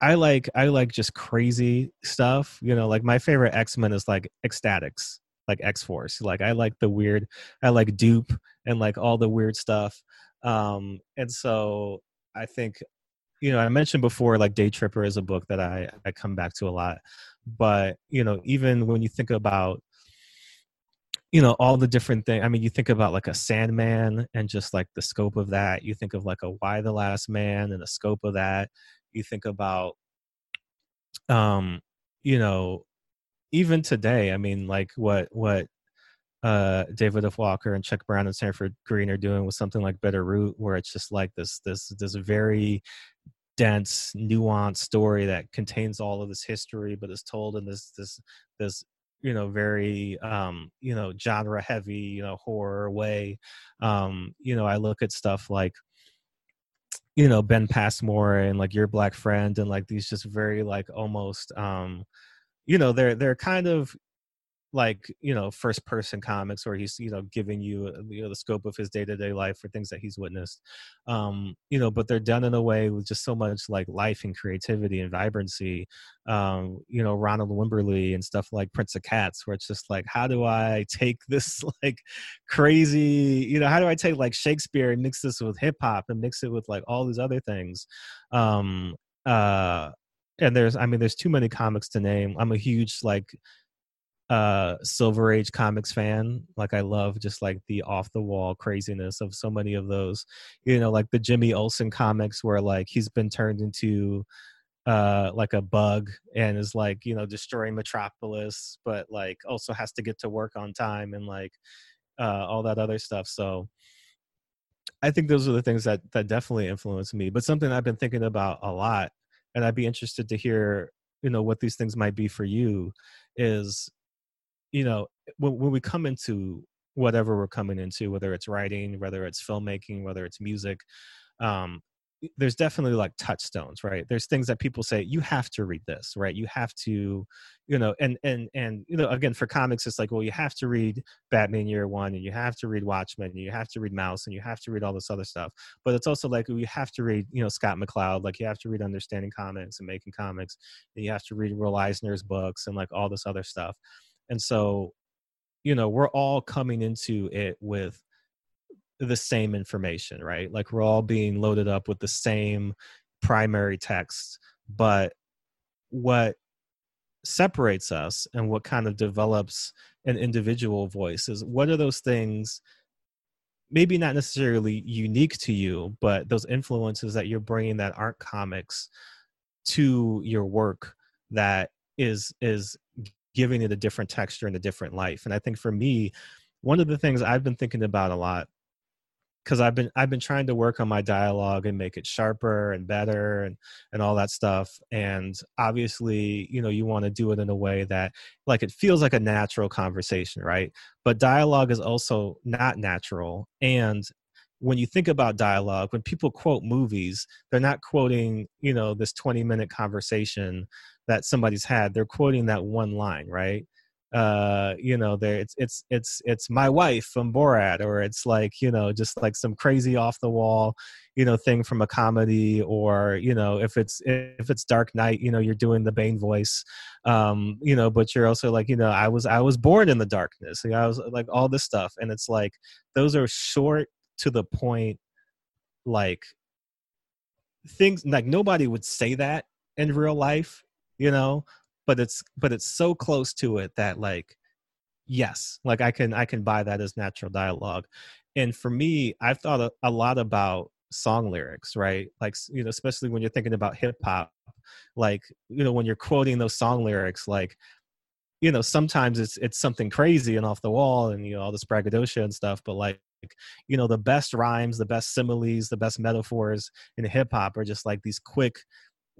I like I like just crazy stuff. You know, like my favorite X Men is like X-Statix like X Force. Like I like the weird, I like Doop and like all the weird stuff. Um, and so I think, you know, I mentioned before, like Day Tripper is a book that I I come back to a lot. But you know, even when you think about you know all the different things i mean you think about like a sandman and just like the scope of that you think of like a Y the last man and the scope of that you think about um you know even today, I mean, like what what uh, David F. Walker and Chuck Brown and Sanford Greene are doing with something like Bitterroot, where it's just like this this this very dense, nuanced story that contains all of this history, but is told in this this this you know very um you know genre heavy you know horror way um you know i look at stuff like you know ben passmore and like your black friend and like these just very like almost um you know they're they're kind of like you know first person comics where he's you know giving you uh, you know the scope of his day-to-day life for things that he's witnessed. Um you know but they're done in a way with just so much like life and creativity and vibrancy um you know ronald wimberly and stuff like prince of cats where it's just like how do i take this like crazy you know how do i take like shakespeare and mix this with hip-hop and mix it with like all these other things? Um uh and there's i mean there's too many comics to name. I'm a huge like uh silver age comics fan. Like i love just like the off the wall craziness of so many of those. You know like the jimmy olsen comics where like he's been turned into uh like a bug and is like you know destroying metropolis but like also has to get to work on time and like uh all that other stuff. So i think those are the things that that definitely influenced me but something i've been thinking about a lot and I'd be interested to hear, you know, what these things might be for you. Is, you know, when, when we come into whatever we're coming into, whether it's writing, whether it's filmmaking, whether it's music, um, there's definitely like touchstones right? There's things that people say you have to read this right? You have to you know and and and you know again for comics it's like well you have to read batman year one and you have to read watchmen and you have to read Maus and you have to read all this other stuff. But it's also like you have to read you know scott mccloud like you have to read understanding comics and making comics and you have to read will eisner's books and like all this other stuff. And so you know we're all coming into it with the same information, right? Like we're all being loaded up with the same primary text, but what separates us and what kind of develops an individual voice is what are those things maybe not necessarily unique to you but those influences that you're bringing that aren't comics to your work that is is giving it a different texture and a different life. And I think for me, one of the things I've been thinking about a lot because I've been I've been trying to work on my dialogue and make it sharper and better and and all that stuff. And obviously, you know, you want to do it in a way that like it feels like a natural conversation, right? But dialogue is also not natural. And when you think about dialogue, when people quote movies, they're not quoting, you know, this 20 minute conversation that somebody's had. They're quoting that one line, right? Uh you know there it's it's it's it's my wife from borat or it's like you know just like some crazy off the wall you know thing from a comedy or you know if it's if it's dark knight you know you're doing the bane voice um you know but you're also like you know i was i was born in the darkness know, i was like all this stuff and it's like those are short to the point like things like nobody would say that in real life you know but it's but it's so close to it that like yes like i can i can buy that as natural dialogue. And for me i've thought a, a lot about song lyrics right? Like you know especially when you're thinking about hip hop like you know when you're quoting those song lyrics like you know sometimes it's it's something crazy and off the wall and you know all this braggadocio and stuff but like you know the best rhymes the best similes the best metaphors in hip hop are just like these quick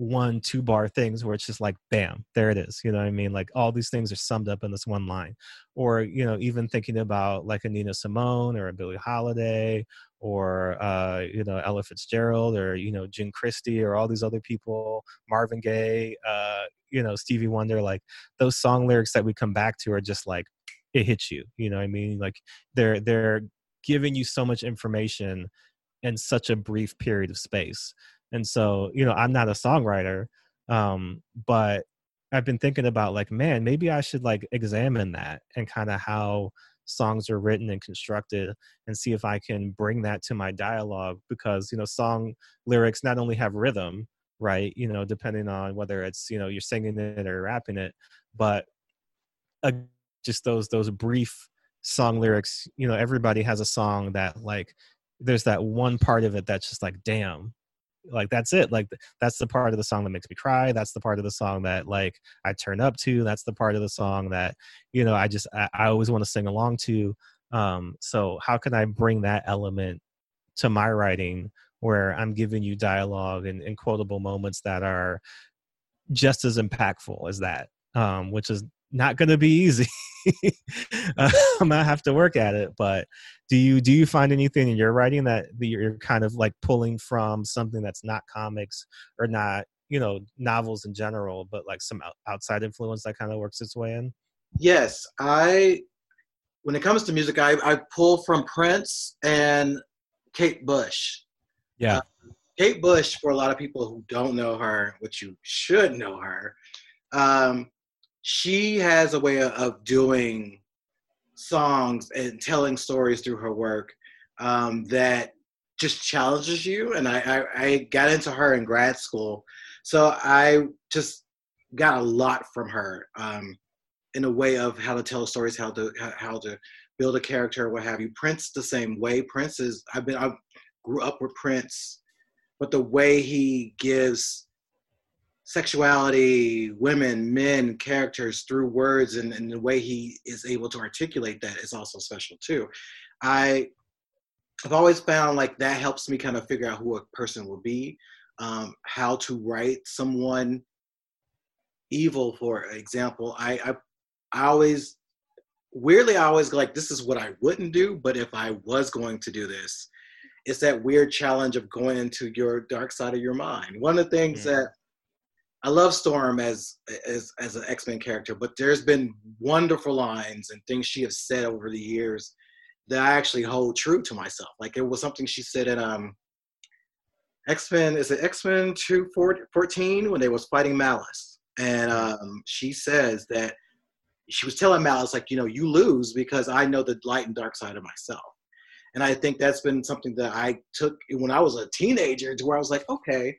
one two bar things where it's just like bam there it is you know what i mean? Like all these things are summed up in this one line. Or you know even thinking about like a nina simone or a billie holiday or uh you know ella fitzgerald or you know jim christie or all these other people marvin gaye uh you know stevie wonder like those song lyrics that we come back to are just like it hits you you know what i mean? Like they're they're giving you so much information in such a brief period of space and so you know i'm not a songwriter um but i've been thinking about like man maybe i should like examine that and kind of how songs are written and constructed and see if i can bring that to my dialogue because you know song lyrics not only have rhythm right you know depending on whether it's you know you're singing it or rapping it but uh, just those those brief song lyrics you know everybody has a song that like there's that one part of it that's just like damn like that's it like that's the part of the song that makes me cry that's the part of the song that like i turn up to that's the part of the song that you know i just i, I always want to sing along to um so how can i bring that element to my writing where i'm giving you dialogue and, and quotable moments that are just as impactful as that um which is not going to be easy. uh, I'm gonna have to work at it. But do you do you find anything in your writing that you're kind of like pulling from something that's not comics or not you know novels in general, but like some outside influence that kind of works its way in? Yes, I. When it comes to music, I, I pull from Prince and Kate Bush. Yeah. Uh, Kate Bush, for a lot of people who don't know her, which you should know her, um, she has a way of doing songs and telling stories through her work um, that just challenges you. And I, I, I, got into her in grad school, so I just got a lot from her um, in a way of how to tell stories, how to how to build a character, what have you. Prince the same way. Prince is I've been I grew up with Prince, but the way he gives sexuality, women, men, characters through words and, and the way he is able to articulate that is also special too. I I've always found like that helps me kind of figure out who a person will be, um, how to write someone evil, for example. I, I I always weirdly I always like this is what I wouldn't do, but if I was going to do this, it's that weird challenge of going into your dark side of your mind. One of the things mm. that I love Storm as as as an X Men character, but there's been wonderful lines and things she has said over the years that I actually hold true to myself. Like it was something she said in um X Men is it X Men two fourteen when they was fighting Malice, and um, she says that she was telling Malice like you know you lose because I know the light and dark side of myself. And I think that's been something that I took when I was a teenager to where I was like, okay,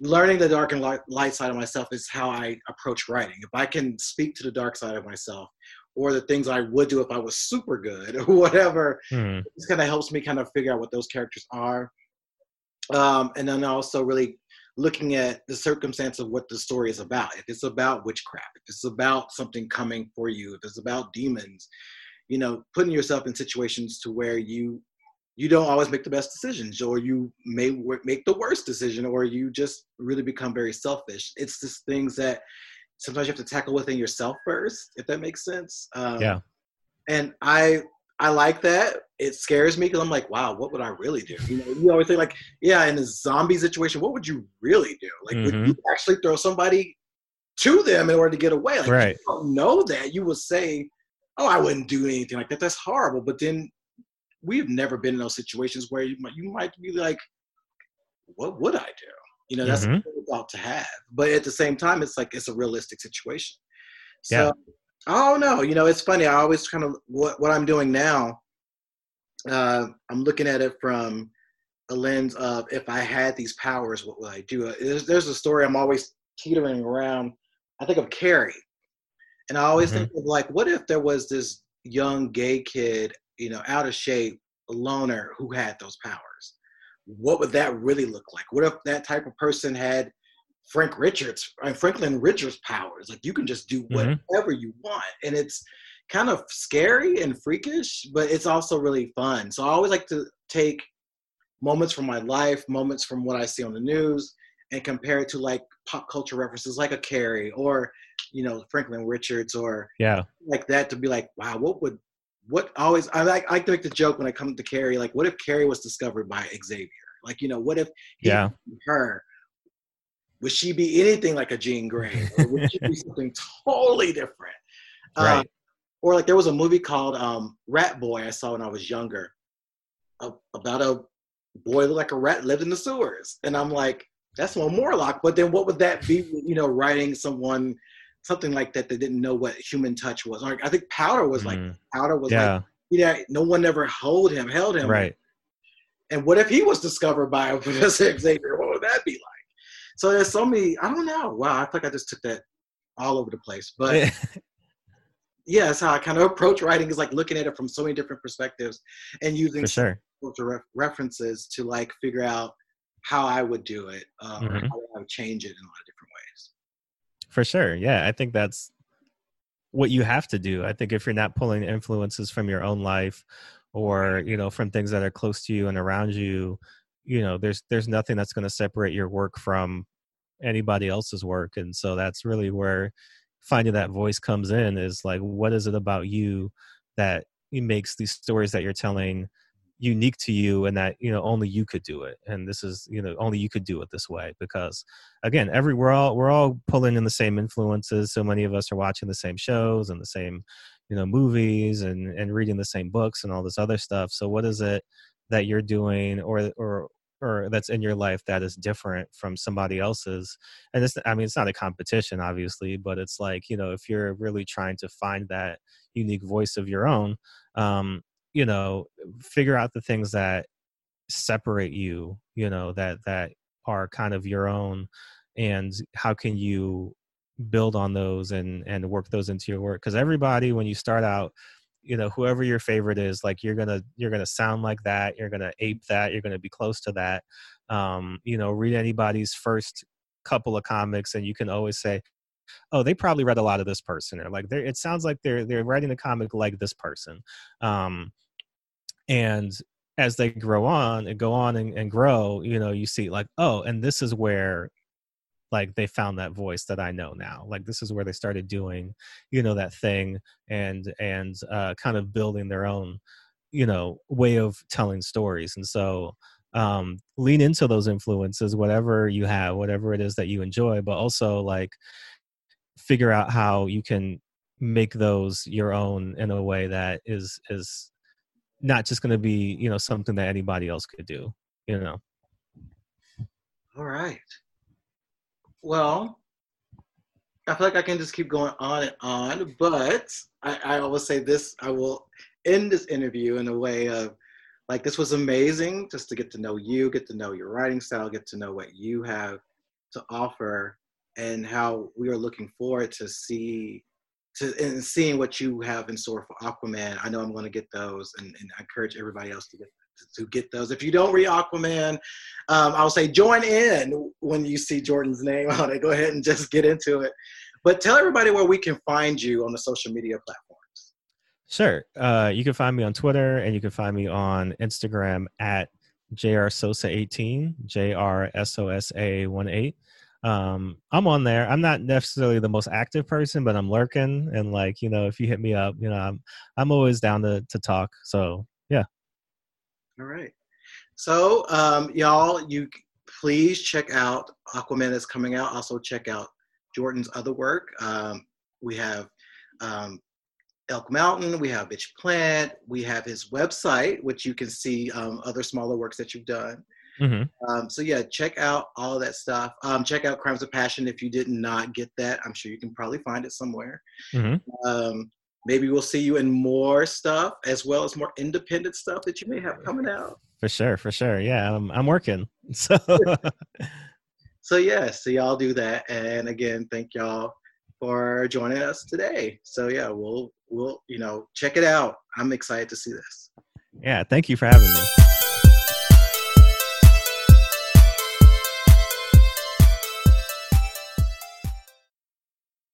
learning the dark and light, side of myself is how I approach writing. If I can speak to the dark side of myself or the things I would do if I was super good or whatever, mm. this kind of helps me kind of figure out what those characters are. Um, and then also really looking at the circumstance of what the story is about. If it's about witchcraft, if it's about something coming for you, if it's about demons, you know, putting yourself in situations to where you you don't always make the best decisions or you may make the worst decision or you just really become very selfish. It's just things that sometimes you have to tackle within yourself first if that makes sense. Um, yeah. and i i like that. It scares me because i'm like wow what would i really do? You know you always think like yeah in a zombie situation what would you really do? Like mm-hmm. would you actually throw somebody to them in order to get away? Like right. you don't know that you would say oh i wouldn't do anything like that. That's horrible. But then we've never been in those situations where you might, you might be like, what would I do? You know, that's mm-hmm. about to have. But at the same time, it's like it's a realistic situation. So yeah. I don't know. You know, it's funny. I always kind of what what I'm doing now. Uh, I'm looking at it from a lens of if I had these powers, what would I do? Uh, there's, there's a story I'm always teetering around. I think of Carrie, and I always mm-hmm. think of like, what if there was this young gay kid you know, out of shape loner who had those powers. What would that really look like? What if that type of person had Frank Richards, uh, Franklin Richards powers? Like you can just do mm-hmm. whatever mm-hmm. you want, and it's kind of scary and freakish, but it's also really fun. So I always like to take moments from my life, moments from what I see on the news, and compare it to like pop culture references like a Carrie or you know Franklin Richards or yeah like that to be like wow what would what always I like I like to make the joke when I come to Carrie, like what if Carrie was discovered by Xavier? Like, you know, what if yeah her would she be anything like a Jean Grey? Or would she be something totally different? Right. Um, or like there was a movie called um, Rat Boy I saw when I was younger uh, about a boy looked like a rat lived in the sewers. And I'm like, that's one Morlock. But then what would that be, you know, writing someone something like that They didn't know what human touch was. Like I think Powder was like mm. Powder was yeah. like yeah, no one ever held him, held him. Right. And what if he was discovered by Professor Xavier? What would that be like? So there's so many. I don't know. Wow, I feel like I just took that all over the place. But yeah, that's how I kind of approach writing is like looking at it from so many different perspectives and using sure. references to like figure out how I would do it uh, mm-hmm. how I would change it in a lot of different ways. For sure. Yeah. I think that's what you have to do. I think if you're not pulling influences from your own life or, you know, from things that are close to you and around you, you know, there's there's nothing that's going to separate your work from anybody else's work. And so that's really where finding that voice comes in is like what is it about you that makes these stories that you're telling unique to you and that you know only you could do it and this is you know only you could do it this way because again every we're all we're all pulling in the same influences so many of us are watching the same shows and the same you know movies and and reading the same books and all this other stuff so what is it that you're doing or or or that's in your life that is different from somebody else's? And it's i mean it's not a competition obviously but it's like you know if you're really trying to find that unique voice of your own um you know figure out the things that separate you you know that that are kind of your own and how can you build on those and and work those into your work? Because everybody when you start out you know whoever your favorite is like you're gonna you're gonna sound like that you're gonna ape that you're gonna be close to that. Um you know read anybody's first couple of comics and you can always say oh they probably read a lot of this person or like they it sounds like they're they're writing a comic like this person um and as they grow on and go on and, and grow you know you see like oh and this is where like they found that voice that i know now like this is where they started doing you know that thing and and uh kind of building their own you know way of telling stories and so um lean into those influences whatever you have whatever it is that you enjoy but also like figure out how you can make those your own in a way that is is not just going to be you know something that anybody else could do you know? All right. Well i feel like i can just keep going on and on but i, I always say this i will end this interview in a way of like this was amazing just to get to know you get to know your writing style get to know what you have to offer and how we are looking forward to see to and seeing what you have in store for Aquaman. I know I'm going to get those, and, and I encourage everybody else to get to get those. If you don't read Aquaman, um, I'll say join in when you see Jordan's name on it. Go ahead and just get into it. But tell everybody where we can find you on the social media platforms. Sure. Uh, you can find me on Twitter and you can find me on Instagram at jrsosa18, jrsosa18. Um, I'm on there. I'm not necessarily the most active person, but I'm lurking and like, you know, if you hit me up, you know, I'm I'm always down to to talk. So yeah. All right. So um y'all, you please check out Aquaman is coming out. Also check out Jordan's other work. Um, we have um, Elk Mountain, we have Bitch Planet, we have his website, which you can see um, other smaller works that you've done. Mm-hmm. Um, so yeah, check out all that stuff. Um, check out Crimes of Passion if you did not get that. I'm sure you can probably find it somewhere. Mm-hmm. Um, maybe we'll see you in more stuff as well as more independent stuff that you may have coming out. For sure, for sure. Yeah, I'm I'm working. So So yeah, so y'all do that. And again, thank y'all for joining us today. So yeah, we'll we'll you know check it out. I'm excited to see this. yeah, thank you for having me.